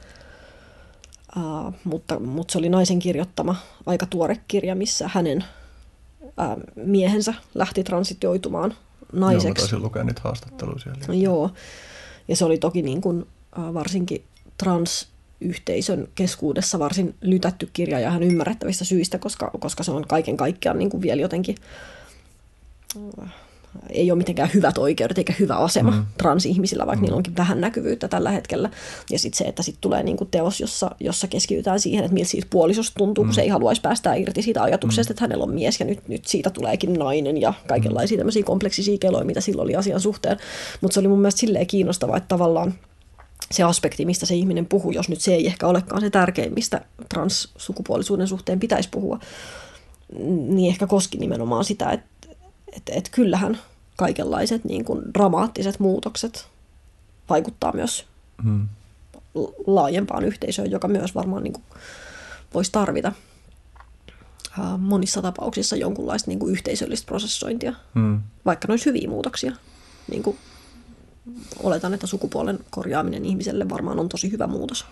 S3: uh, mutta, mutta se oli naisen kirjoittama aika tuore kirja, missä hänen uh, miehensä lähti transitioitumaan naiseksi.
S2: Joo, mä lukea niitä haastatteluja siellä.
S3: Joo, ja se oli toki niin kuin, uh, varsinkin transyhteisön keskuudessa varsin lytätty kirja ja ihan ymmärrettävistä syistä, koska, koska se on kaiken kaikkiaan niin kuin vielä jotenkin ei ole mitenkään hyvät oikeudet eikä hyvä asema mm. transihmisillä, vaikka mm. niillä onkin vähän näkyvyyttä tällä hetkellä. Ja sitten se, että sitten tulee niinku teos, jossa, jossa keskitytään siihen, että miltä siitä puolisosta tuntuu, mm. kun se ei haluaisi päästää irti siitä ajatuksesta, mm. että hänellä on mies ja nyt, nyt siitä tuleekin nainen ja kaikenlaisia mm. tämmöisiä kompleksisia keloja, mitä silloin oli asian suhteen. Mutta se oli mun mielestä silleen kiinnostavaa, että tavallaan se aspekti, mistä se ihminen puhuu, jos nyt se ei ehkä olekaan se tärkein, mistä transsukupuolisuuden suhteen pitäisi puhua, niin ehkä koski nimenomaan sitä, että että et kyllähän kaikenlaiset niin kuin dramaattiset muutokset vaikuttaa myös hmm. laajempaan yhteisöön, joka myös varmaan niin kuin voisi tarvita monissa tapauksissa jonkunlaista niin kuin yhteisöllistä prosessointia, hmm. vaikka noissa hyviä muutoksia. Niin kuin oletan, että sukupuolen korjaaminen ihmiselle varmaan on tosi hyvä muutos.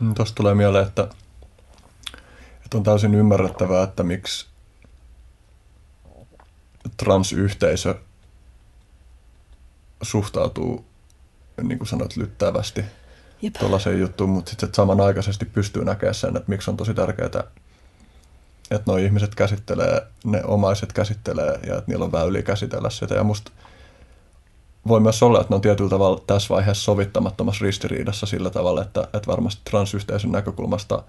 S2: Hmm, Tuosta tulee mieleen, että, että on täysin ymmärrettävää, että miksi transyhteisö suhtautuu, niin kuin sanoit, lyttävästi tuollaiseen juttuun, mutta sitten samanaikaisesti pystyy näkemään sen, että miksi on tosi tärkeää, että nuo ihmiset käsittelee, ne omaiset käsittelee ja että niillä on väyliä käsitellä sitä. Ja musta voi myös olla, että ne on tietyllä tavalla tässä vaiheessa sovittamattomassa ristiriidassa sillä tavalla, että, että varmasti transyhteisön näkökulmasta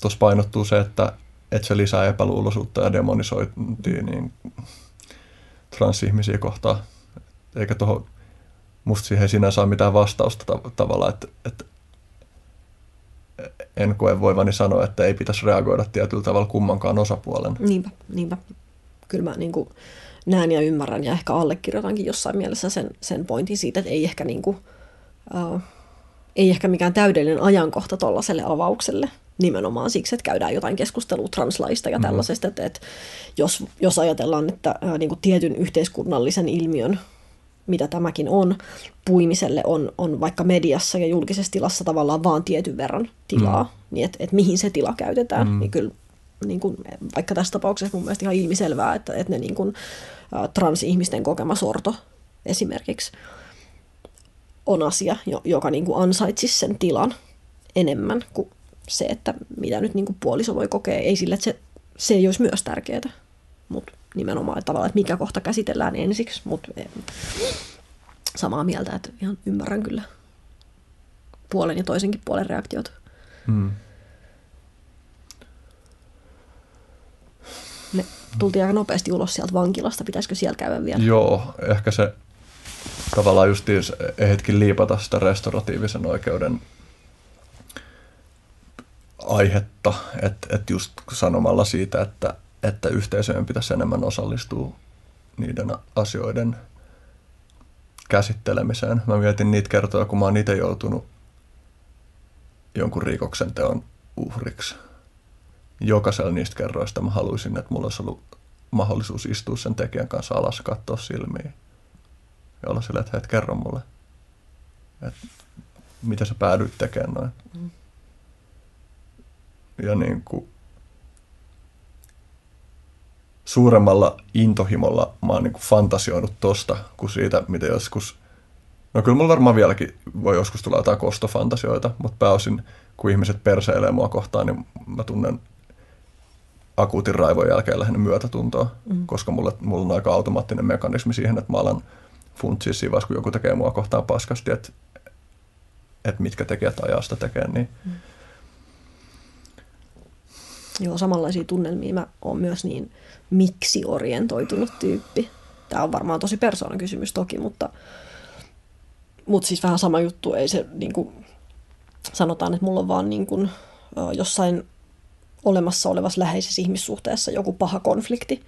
S2: tuossa painottuu se, että, että se lisää epäluuloisuutta ja demonisointia niin transihmisiä kohtaan. Eikä tuohon, musta siihen sinänsä ole mitään vastausta tav- tavallaan, että, että en koe voivani sanoa, että ei pitäisi reagoida tietyllä tavalla kummankaan osapuolen.
S3: Niinpä, niinpä. Kyllä mä niin kuin näen ja ymmärrän ja ehkä allekirjoitankin jossain mielessä sen, sen pointin siitä, että ei ehkä, niin kuin, uh, ei ehkä mikään täydellinen ajankohta tuollaiselle avaukselle – nimenomaan siksi, että käydään jotain keskustelua translaista ja mhm. tällaisesta, että, että jos, jos ajatellaan, että ää, niin kuin tietyn yhteiskunnallisen ilmiön, mitä tämäkin on, puimiselle on, on vaikka mediassa ja julkisessa tilassa tavallaan vaan tietyn verran tilaa, mm. niin että, että mihin se tila käytetään, mm. niin kyllä niin kuin, vaikka tässä tapauksessa mun mielestä ihan ilmiselvää, että, että ne niin kuin, transihmisten kokema sorto esimerkiksi on asia, joka niin kuin ansaitsisi sen tilan enemmän kuin se, että mitä nyt niin kuin puoliso voi kokea, ei sillä, että se, se ei olisi myös tärkeää, mutta nimenomaan tavallaan, että mikä kohta käsitellään ensiksi, mutta samaa mieltä, että ihan ymmärrän kyllä puolen ja toisenkin puolen reaktiot. Hmm. Tultiin aika nopeasti ulos sieltä vankilasta, pitäisikö siellä käydä vielä?
S2: Joo, ehkä se tavallaan just hetki liipata sitä restauratiivisen oikeuden aihetta, että et just sanomalla siitä, että, että yhteisöjen pitäisi enemmän osallistua niiden asioiden käsittelemiseen. Mä mietin niitä kertoja, kun mä oon itse joutunut jonkun rikoksen teon uhriksi. Jokaisella niistä kerroista mä haluaisin, että mulla olisi ollut mahdollisuus istua sen tekijän kanssa alas, katsoa silmiin ja olla sille, että hei, kerro mulle, että mitä sä päädyit tekemään noin. Mm ja niin kuin suuremmalla intohimolla mä oon niin kuin fantasioinut tosta kuin siitä, mitä joskus... No kyllä mulla varmaan vieläkin voi joskus tulla jotain kostofantasioita, mutta pääosin kun ihmiset perseilee mua kohtaan, niin mä tunnen akuutin raivon jälkeen lähinnä myötätuntoa, mm. koska mulla, mulla on aika automaattinen mekanismi siihen, että mä alan funtsia siinä vaiheessa, kun joku tekee mua kohtaan paskasti, että, että mitkä tekijät ajaa sitä tekee, niin mm
S3: Joo, samanlaisia tunnelmia. Mä oon myös niin miksi-orientoitunut tyyppi. Tämä on varmaan tosi persoonan kysymys toki, mutta, mutta siis vähän sama juttu. Ei se niin kuin, sanotaan, että mulla on vaan niin kuin, jossain olemassa olevassa läheisessä ihmissuhteessa joku paha konflikti,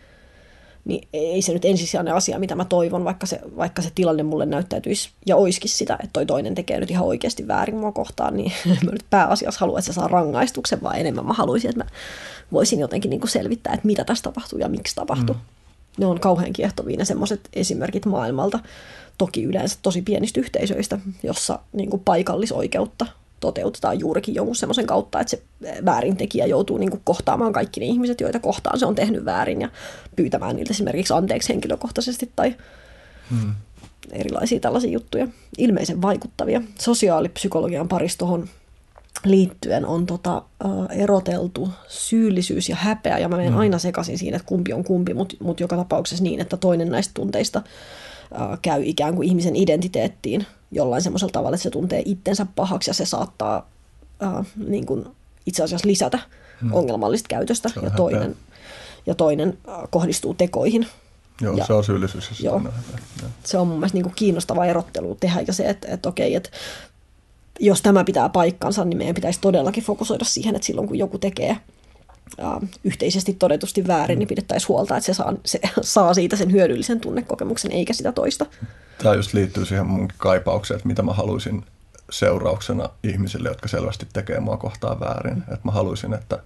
S3: niin ei se nyt ensisijainen asia, mitä mä toivon, vaikka se, vaikka se tilanne mulle näyttäytyisi ja oiskin sitä, että toi toinen tekee nyt ihan oikeasti väärin mua kohtaan, niin mä nyt pääasiassa haluan, että se saa rangaistuksen, vaan enemmän mä haluaisin, että mä voisin jotenkin niin kuin selvittää, että mitä tässä tapahtuu ja miksi tapahtuu. Mm. Ne on kauhean kiehtovia ne semmoiset esimerkit maailmalta, toki yleensä tosi pienistä yhteisöistä, jossa niin kuin paikallisoikeutta toteutetaan juurikin jonkun semmoisen kautta, että se väärintekijä joutuu niin kuin kohtaamaan kaikki ne ihmiset, joita kohtaan se on tehnyt väärin ja pyytämään niiltä esimerkiksi anteeksi henkilökohtaisesti tai hmm. erilaisia tällaisia juttuja. Ilmeisen vaikuttavia. Sosiaalipsykologian paristohon liittyen on tota, uh, eroteltu syyllisyys ja häpeä, ja mä menen hmm. aina sekaisin siinä, että kumpi on kumpi, mutta mut joka tapauksessa niin, että toinen näistä tunteista uh, käy ikään kuin ihmisen identiteettiin jollain semmoisella tavalla, että se tuntee itsensä pahaksi ja se saattaa äh, niin kuin itse asiassa lisätä hmm. ongelmallista käytöstä ja toinen, ja toinen äh, kohdistuu tekoihin.
S2: Joo,
S3: ja,
S2: se on syyllisyys. Se, joo,
S3: se on mun mielestä niin kuin kiinnostava erottelu tehdä ja se, että, että okei, että jos tämä pitää paikkansa, niin meidän pitäisi todellakin fokusoida siihen, että silloin kun joku tekee yhteisesti todetusti väärin, niin pidettäisiin huolta, että se saa, se saa siitä sen hyödyllisen tunnekokemuksen, eikä sitä toista.
S2: Tämä just liittyy siihen mun kaipaukseen, että mitä mä haluaisin seurauksena ihmisille, jotka selvästi tekee mua kohtaan väärin. Että mä haluaisin, että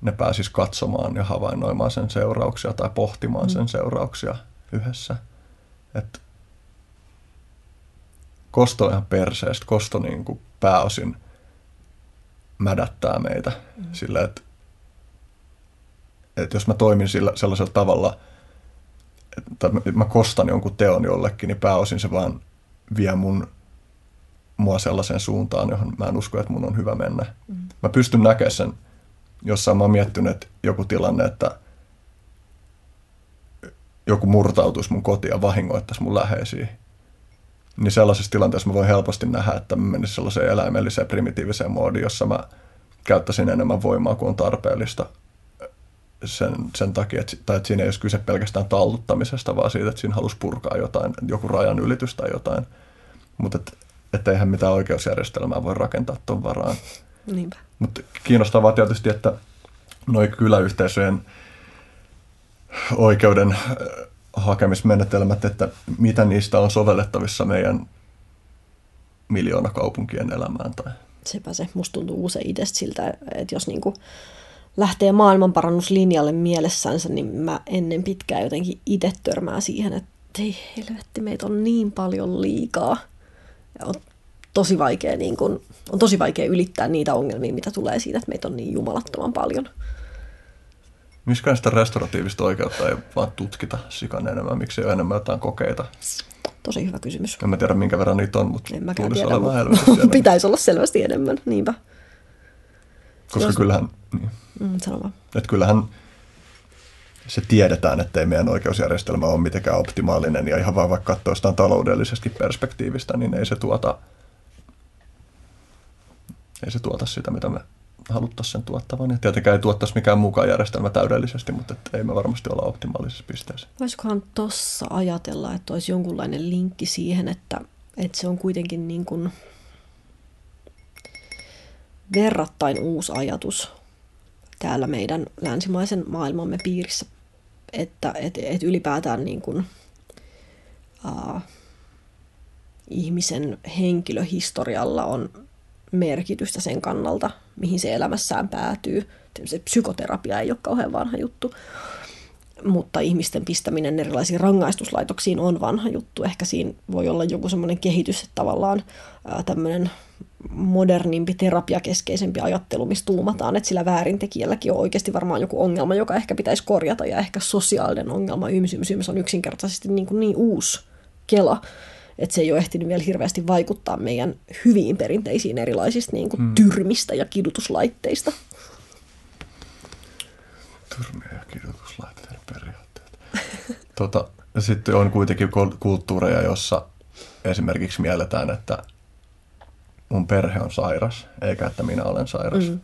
S2: ne pääsis katsomaan ja havainnoimaan sen seurauksia tai pohtimaan sen mm. seurauksia yhdessä. Että kosto on ihan perseestä. Kosto niin kuin pääosin mädättää meitä mm. sillä, että että jos mä toimin sillä, sellaisella tavalla, että mä kostan jonkun teon jollekin, niin pääosin se vaan vie mun mua sellaiseen suuntaan, johon mä en usko, että mun on hyvä mennä. Mm. Mä pystyn näkemään sen, jossain mä oon miettinyt, että joku tilanne, että joku murtautuisi mun kotiin ja vahingoittaisi mun läheisiä. Niin sellaisessa tilanteessa mä voin helposti nähdä, että mä menisin sellaiseen eläimelliseen primitiiviseen moodiin, jossa mä käyttäisin enemmän voimaa kuin on tarpeellista sen, sen takia, että, tai että siinä ei olisi kyse pelkästään talluttamisesta, vaan siitä, että siinä halusi purkaa jotain, joku rajan ylitys tai jotain. Mutta et, et eihän mitään oikeusjärjestelmää voi rakentaa tuon varaan.
S3: Niinpä.
S2: Mutta kiinnostavaa tietysti, että noin kyläyhteisöjen oikeuden äh, hakemismenetelmät, että mitä niistä on sovellettavissa meidän miljoona kaupunkien elämään. Tai...
S3: Sepä se. Musta tuntuu usein itse siltä, että jos niinku lähtee maailmanparannuslinjalle mielessänsä, niin mä ennen pitkään jotenkin itse törmää siihen, että ei helvetti, meitä on niin paljon liikaa. Ja on tosi vaikea, niin kun, on tosi vaikea ylittää niitä ongelmia, mitä tulee siitä, että meitä on niin jumalattoman paljon.
S2: Miksi sitä restauratiivista oikeutta ei vaan tutkita sikan enemmän? Miksi ei ole enemmän jotain kokeita?
S3: Tosi hyvä kysymys.
S2: En mä tiedä, minkä verran niitä on, mutta
S3: en mäkään tiedä, mutta pitäisi olla selvästi enemmän, niinpä.
S2: Koska Jos... kyllähän... Niin.
S3: Mm, sano
S2: Että kyllähän se tiedetään, että ei meidän oikeusjärjestelmä ole mitenkään optimaalinen ja ihan vaan vaikka katsoo jostain taloudellisesta perspektiivistä, niin ei se tuota, ei se tuota sitä, mitä me haluttaisiin sen tuottavan. Ja tietenkään ei tuottaisi mikään mukaan järjestelmä täydellisesti, mutta että ei me varmasti olla optimaalisessa pisteessä.
S3: Voisikohan tuossa ajatella, että olisi jonkunlainen linkki siihen, että, että se on kuitenkin niin kuin verrattain uusi ajatus täällä meidän länsimaisen maailmamme piirissä, että et, et ylipäätään niin kuin, uh, ihmisen henkilöhistorialla on merkitystä sen kannalta, mihin se elämässään päätyy. Se psykoterapia ei ole kauhean vanha juttu, mutta ihmisten pistäminen erilaisiin rangaistuslaitoksiin on vanha juttu. Ehkä siinä voi olla joku semmoinen kehitys, että tavallaan tämmöinen modernimpi, terapiakeskeisempi ajattelu, missä tuumataan, että sillä väärintekijälläkin on oikeasti varmaan joku ongelma, joka ehkä pitäisi korjata, ja ehkä sosiaalinen ongelma, ymsymys, on yksinkertaisesti niin, kuin niin uusi kela, että se ei ole ehtinyt vielä hirveästi vaikuttaa meidän hyviin perinteisiin erilaisista niin kuin hmm. tyrmistä ja kidutuslaitteista.
S2: Tyrmiä ja kidutuslaitteiden periaatteet. tota, sitten on kuitenkin kulttuureja, jossa esimerkiksi mielletään, että mun perhe on sairas, eikä että minä olen sairas. Mm.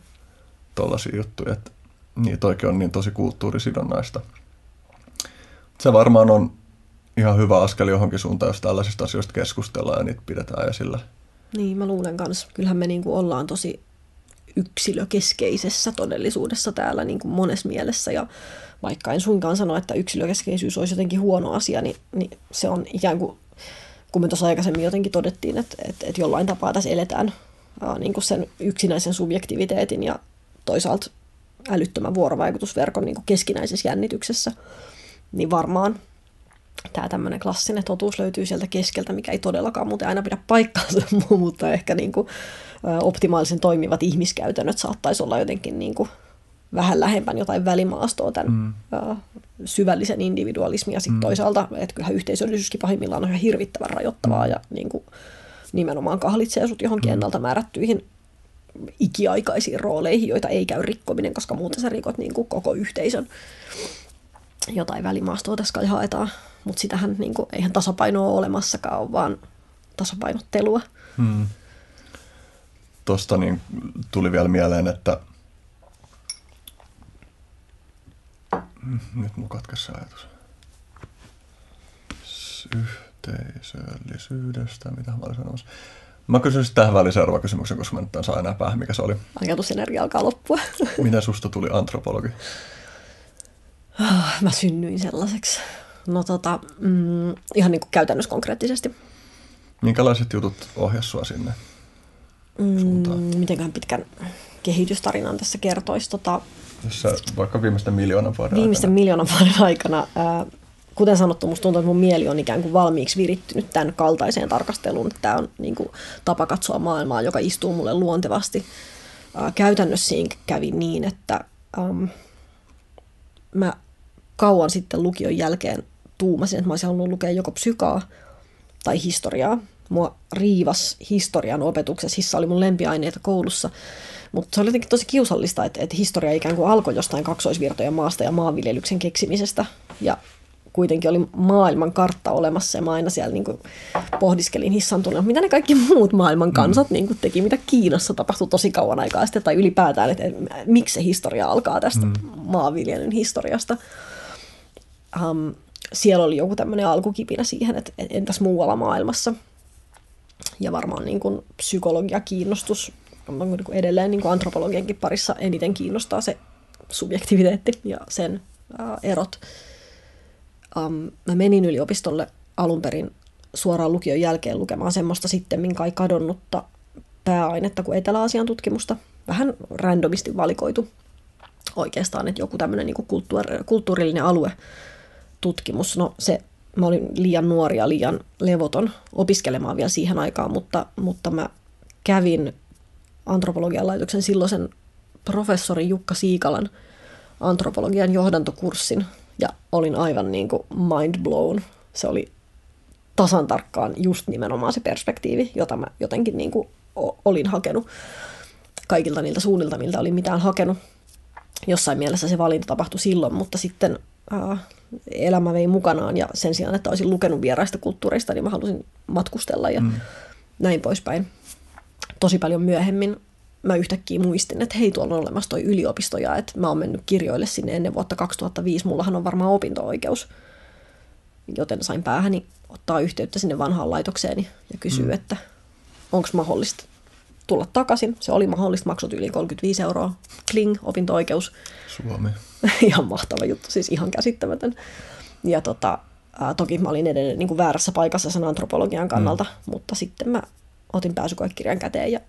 S2: Tuollaisia juttuja. Että niin toikin on niin tosi kulttuurisidonnaista. Se varmaan on ihan hyvä askel johonkin suuntaan, jos tällaisista asioista keskustellaan ja niitä pidetään esillä.
S3: Niin, mä luulen kanssa. Kyllähän me niinku ollaan tosi yksilökeskeisessä todellisuudessa täällä niin kuin monessa mielessä. Ja vaikka en suinkaan sano, että yksilökeskeisyys olisi jotenkin huono asia, niin, niin se on ikään kuin, kun me tuossa aikaisemmin jotenkin todettiin, että, että, että jollain tapaa tässä eletään ää, niin kuin sen yksinäisen subjektiviteetin ja toisaalta älyttömän vuorovaikutusverkon niin kuin keskinäisessä jännityksessä, niin varmaan tämä tämmöinen klassinen totuus löytyy sieltä keskeltä, mikä ei todellakaan muuten aina pidä paikkaansa, mutta ehkä niin kuin, optimaalisen toimivat ihmiskäytännöt saattaisi olla jotenkin niin kuin vähän lähempän jotain välimaastoa tämän mm. syvällisen individualismin ja sitten mm. toisaalta, että kyllähän yhteisöllisyyskin pahimmillaan on ihan hirvittävän rajoittavaa mm. ja niin kuin, nimenomaan kahlitsee sut johonkin mm. ennalta määrättyihin ikiaikaisiin rooleihin, joita ei käy rikkominen, koska muuten sä rikot niin kuin koko yhteisön jotain välimaastoa tässä kai haetaan. Mutta sitähän niin kuin, eihän tasapainoa ole olemassakaan, ole vaan tasapainottelua. Hmm.
S2: Tuosta niin tuli vielä mieleen, että nyt mun katkesi ajatus. Yhteisöllisyydestä, mitä mä olin sanomassa. Mä kysyn tähän väliin seuraava kysymyksen, koska mä nyt en saa enää päähän, mikä se oli.
S3: Ajatusenergia alkaa loppua.
S2: Mitä susta tuli antropologi?
S3: Mä synnyin sellaiseksi. No tota, mm, ihan niin kuin käytännössä konkreettisesti.
S2: Minkälaiset jutut ohjas sua sinne
S3: mm, Mitenköhän pitkän kehitystarinan tässä kertoisi? Tota,
S2: Jossa vaikka viimeisten miljoonan vuoden
S3: Viimeisten aikana. miljoonan vuoden aikana. Ää, kuten sanottu, musta tuntuu, että mun mieli on ikään kuin valmiiksi virittynyt tämän kaltaiseen tarkasteluun. Tämä on niin kuin, tapa katsoa maailmaa, joka istuu mulle luontevasti. Ää, käytännössä siinä kävi niin, että äm, mä kauan sitten lukion jälkeen tuumasin, että mä olisin halunnut lukea joko psykaa tai historiaa. Mua riivas historian opetuksessa. Hissa oli mun lempiaineita koulussa. Mutta se oli jotenkin tosi kiusallista, että, että historia ikään kuin alkoi jostain kaksoisvirtojen maasta ja maanviljelyksen keksimisestä. Ja kuitenkin oli maailman kartta olemassa ja mä aina siellä niin kuin pohdiskelin hissan tunnella, mitä ne kaikki muut maailman mm. kansat mm. niin kuin teki, mitä Kiinassa tapahtui tosi kauan aikaa sitten, tai ylipäätään, että, että miksi se historia alkaa tästä mm. maanviljelyn historiasta. Um, siellä oli joku tämmöinen alkukipinä siihen, että entäs muualla maailmassa. Ja varmaan niin kuin psykologia kiinnostus edelleen niin kuin antropologiankin parissa eniten kiinnostaa se subjektiviteetti ja sen ää, erot. Um, mä menin yliopistolle alun perin suoraan lukion jälkeen lukemaan semmoista sitten kai kadonnutta pääainetta kuin Etelä-Aasian tutkimusta. Vähän randomisti valikoitu oikeastaan, että joku tämmöinen niin kulttuur- kulttuurillinen alue tutkimus. No se, mä olin liian nuori ja liian levoton opiskelemaan vielä siihen aikaan, mutta, mutta mä kävin antropologian laitoksen silloisen professori Jukka Siikalan antropologian johdantokurssin ja olin aivan niin kuin mind blown. Se oli tasan tarkkaan just nimenomaan se perspektiivi, jota mä jotenkin niin kuin olin hakenut kaikilta niiltä suunnilta, miltä olin mitään hakenut. Jossain mielessä se valinta tapahtui silloin, mutta sitten ää, elämä vei mukanaan ja sen sijaan, että olisin lukenut vieraista kulttuureista, niin mä halusin matkustella ja mm. näin poispäin. Tosi paljon myöhemmin mä yhtäkkiä muistin, että hei, tuolla on olemassa toi yliopisto ja että mä oon mennyt kirjoille sinne ennen vuotta 2005. Mullahan on varmaan opinto-oikeus, joten sain päähäni ottaa yhteyttä sinne vanhaan laitokseeni ja kysyä, mm. että onko mahdollista tulla takaisin. Se oli mahdollista, maksut yli 35 euroa. Kling, opinto-oikeus. Ihan mahtava juttu, siis ihan käsittämätön. Ja tota, ää, toki mä olin edelleen niin kuin väärässä paikassa sen antropologian kannalta, mm. mutta sitten mä otin pääsykoekirjan käteen ja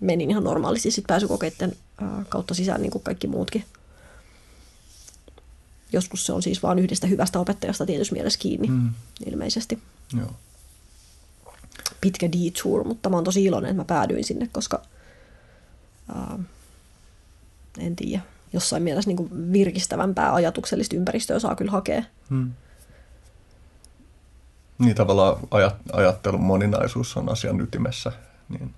S3: menin ihan normaalisti sit pääsykokeiden ää, kautta sisään niin kuin kaikki muutkin. Joskus se on siis vain yhdestä hyvästä opettajasta tietysti mielessä kiinni, mm. ilmeisesti.
S2: Joo.
S3: Pitkä detour, mutta mä oon tosi iloinen, että mä päädyin sinne, koska ää, en tiedä, jossain mielessä niin kuin virkistävämpää ajatuksellista ympäristöä saa kyllä hakea. Hmm.
S2: Niin tavallaan ajat, ajattelun moninaisuus on asian ytimessä, niin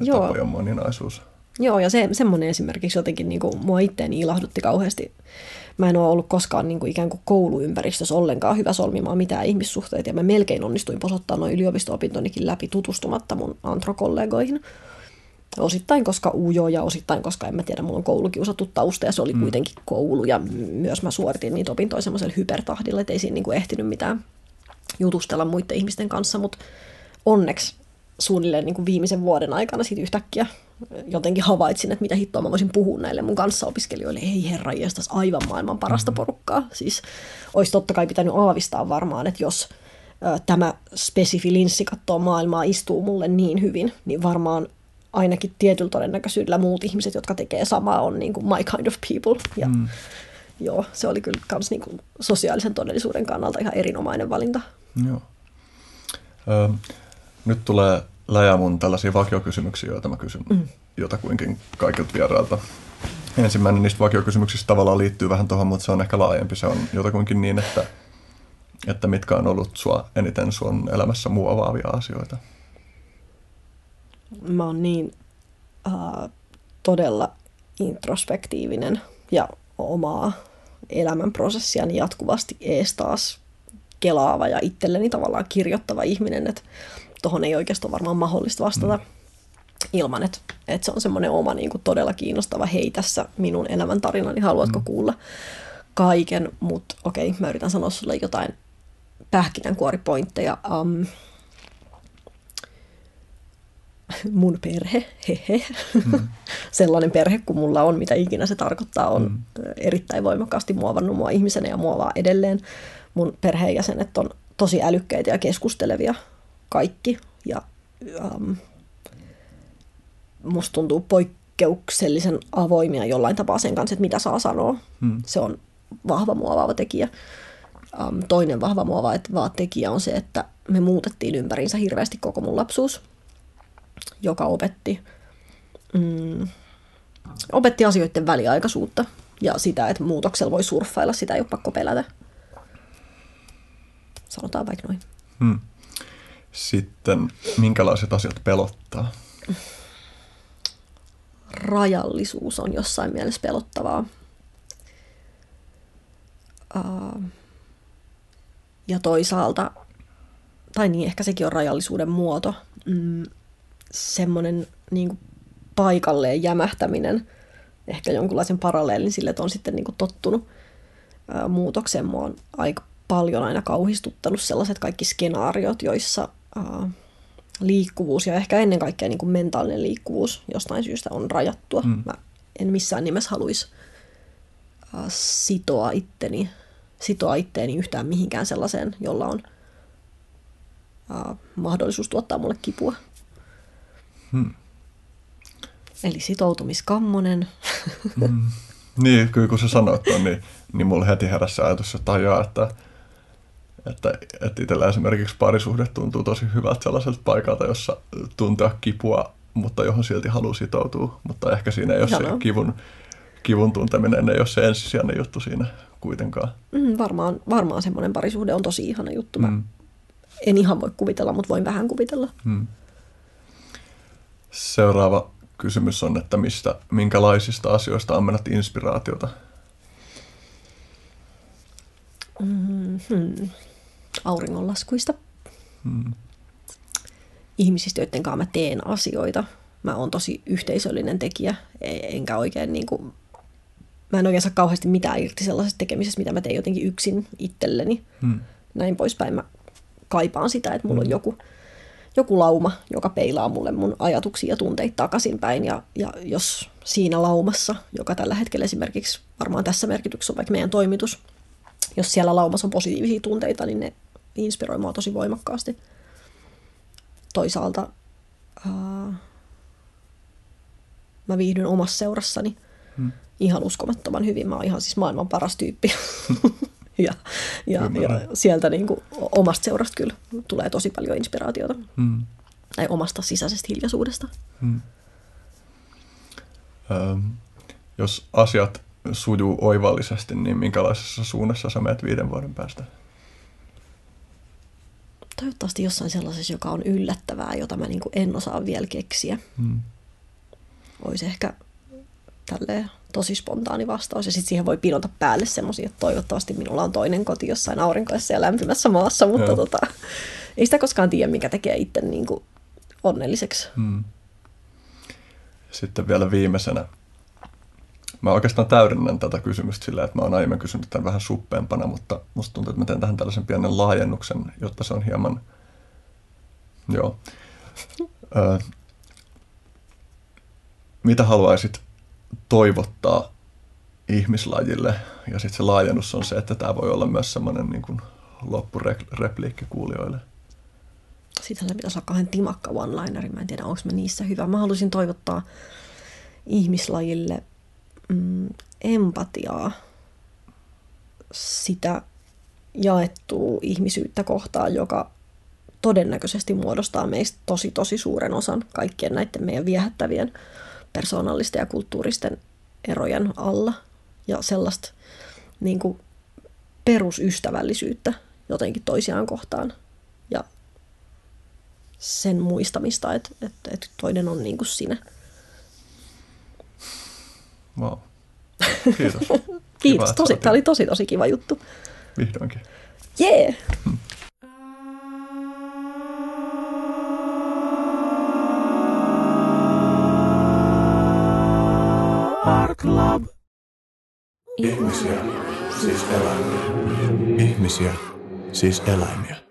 S3: Joo.
S2: tapojen moninaisuus.
S3: Joo, ja se, semmoinen esimerkiksi jotenkin niin kuin, mua itteeni ilahdutti kauheasti. Mä en ole ollut koskaan niin kuin, ikään kuin kouluympäristössä ollenkaan hyvä solmimaan mitään ihmissuhteita, ja mä melkein onnistuin posottaa noin yliopisto-opintonikin läpi tutustumatta mun antrokollegoihin. Osittain koska ujo ja osittain koska en mä tiedä, mulla on koulukiusattu tausta ja se oli mm. kuitenkin koulu ja myös mä suoritin niitä opintoja semmoisella hypertahdilla, että ei siinä niinku ehtinyt mitään jutustella muiden ihmisten kanssa, mutta onneksi suunnilleen niin kuin viimeisen vuoden aikana sitten yhtäkkiä jotenkin havaitsin, että mitä hittoa mä voisin puhua näille mun kanssaopiskelijoille. Ei herra jestas, aivan maailman parasta mm-hmm. porukkaa. Siis olisi totta kai pitänyt aavistaa varmaan, että jos ö, tämä spesifi linssi kattoo maailmaa istuu mulle niin hyvin, niin varmaan ainakin tietyllä todennäköisyydellä muut ihmiset, jotka tekee samaa, on niin kuin my kind of people. Ja mm. joo, se oli kyllä kans niin kuin sosiaalisen todellisuuden kannalta ihan erinomainen valinta.
S2: Joo. Ö, nyt tulee läjä mun tällaisia vakiokysymyksiä, joita mä kysyn mm. jotakuinkin kaikilta vierailta. Ensimmäinen niistä vakiokysymyksistä tavallaan liittyy vähän tuohon, mutta se on ehkä laajempi. Se on jotakuinkin niin, että, että mitkä on ollut sua eniten sun elämässä muovaavia asioita.
S3: Mä oon niin uh, todella introspektiivinen ja omaa elämänprosessiani jatkuvasti ees taas kelaava ja itselleni tavallaan kirjoittava ihminen, että tuohon ei oikeastaan varmaan mahdollista vastata mm. ilman, että, että se on semmoinen oma niin kuin todella kiinnostava, hei tässä minun elämäntarinani, haluatko mm. kuulla kaiken, mutta okei, okay, mä yritän sanoa sulle jotain pähkinänkuoripointteja. Um, mun perhe, hehe, mm. sellainen perhe kuin mulla on, mitä ikinä se tarkoittaa, on mm. erittäin voimakkaasti muovannut mua ihmisenä ja muovaa edelleen. Mun perheenjäsenet on tosi älykkäitä ja keskustelevia kaikki. Ja um, musta tuntuu poikkeuksellisen avoimia jollain tapaa sen kanssa, että mitä saa sanoa. Hmm. Se on vahva muovaava tekijä. Um, toinen vahva muovaava tekijä on se, että me muutettiin ympäriinsä hirveästi koko mun lapsuus, joka opetti, mm, opetti asioiden väliaikaisuutta ja sitä, että muutoksella voi surffailla, sitä ei ole pakko pelätä. Sanotaan vaikka noin. Hmm.
S2: Sitten minkälaiset asiat pelottaa?
S3: Rajallisuus on jossain mielessä pelottavaa. ja toisaalta, tai niin ehkä sekin on rajallisuuden muoto, mm, semmoinen niin paikalleen jämähtäminen, ehkä jonkunlaisen paralleelin sille, että on sitten niin kuin tottunut ää, muutokseen. Mua on aika paljon aina kauhistuttanut sellaiset kaikki skenaariot, joissa uh, liikkuvuus ja ehkä ennen kaikkea niin kuin mentaalinen liikkuvuus jostain syystä on rajattua. Mm. Mä en missään nimessä haluaisi uh, sitoa itteni, sitoa itteeni yhtään mihinkään sellaiseen, jolla on uh, mahdollisuus tuottaa mulle kipua. Hmm. Eli sitoutumiskammonen.
S2: Mm. Niin, kyllä kun sä sanoit ton, niin, niin mulle heti heräsi ajatus, että tajaa, että että, että itsellä esimerkiksi parisuhde tuntuu tosi hyvältä sellaiselta paikalta, jossa tuntea kipua, mutta johon silti haluaa sitoutua. Mutta ehkä siinä ei ole se kivun, kivun tunteminen, ei ole se ensisijainen juttu siinä kuitenkaan.
S3: Mm, varmaan, varmaan semmoinen parisuhde on tosi ihana juttu. Mä mm. en ihan voi kuvitella, mutta voin vähän kuvitella. Mm.
S2: Seuraava kysymys on, että mistä, minkälaisista asioista ammennat inspiraatiota?
S3: Mm-hmm auringonlaskuista. Hmm. Ihmisistä, joiden kanssa mä teen asioita. Mä oon tosi yhteisöllinen tekijä, e- enkä oikein niin kuin, mä en oikein saa kauheasti mitään irti sellaisesta tekemisestä, mitä mä teen jotenkin yksin itselleni. Hmm. Näin poispäin mä kaipaan sitä, että mulla hmm. on joku, joku lauma, joka peilaa mulle mun ajatuksia ja tunteita takaisinpäin. Ja, ja jos siinä laumassa, joka tällä hetkellä esimerkiksi varmaan tässä merkityksessä on vaikka meidän toimitus, jos siellä laumassa on positiivisia tunteita, niin ne inspiroi mua tosi voimakkaasti. Toisaalta uh, mä viihdyn omassa seurassani hmm. ihan uskomattoman hyvin. Mä oon ihan siis maailman paras tyyppi. ja, ja, ja sieltä niin kuin omasta seurasta kyllä tulee tosi paljon inspiraatiota. Hmm. Tai omasta sisäisestä hiljaisuudesta. Hmm.
S2: Ähm, jos asiat sujuu oivallisesti, niin minkälaisessa suunnassa sä menet viiden vuoden päästä?
S3: Toivottavasti jossain sellaisessa, joka on yllättävää, jota mä niin en osaa vielä keksiä. Hmm. Olisi ehkä tälleen tosi spontaani vastaus. Ja sitten siihen voi pinota päälle semmoisia, että toivottavasti minulla on toinen koti jossain aurinkoisessa ja lämpimässä maassa, mutta tota, ei sitä koskaan tiedä, mikä tekee itse niin kuin onnelliseksi. Hmm.
S2: sitten vielä viimeisenä. Mä oikeastaan täydennän tätä kysymystä sillä, että mä oon aiemmin kysynyt tämän vähän suppeampana, mutta musta tuntuu, että mä teen tähän tällaisen pienen laajennuksen, jotta se on hieman... Joo. Ö, mitä haluaisit toivottaa ihmislajille? Ja sitten se laajennus on se, että tämä voi olla myös semmoinen niin kuin loppurepliikki kuulijoille.
S3: Sitten pitäisi olla kauhean timakka one-lineri. Mä en tiedä, onko mä niissä hyvä. Mä haluaisin toivottaa ihmislajille mm, empatiaa, sitä jaettua ihmisyyttä kohtaan, joka todennäköisesti muodostaa meistä tosi tosi suuren osan kaikkien näiden meidän viehättävien persoonallisten ja kulttuuristen erojen alla. Ja sellaista niin kuin, perusystävällisyyttä jotenkin toisiaan kohtaan. Ja sen muistamista, että, että, että toinen on niin kuin sinä.
S2: Wow. Kiitos.
S3: Kiitos. Tosi, tämä oli tosi tosi kiva juttu.
S2: Vihdoinkin.
S3: Jee! Yeah. Hmm.
S1: Club. Ihmisiä, siis eläimiä. Ihmisiä, siis eläimiä.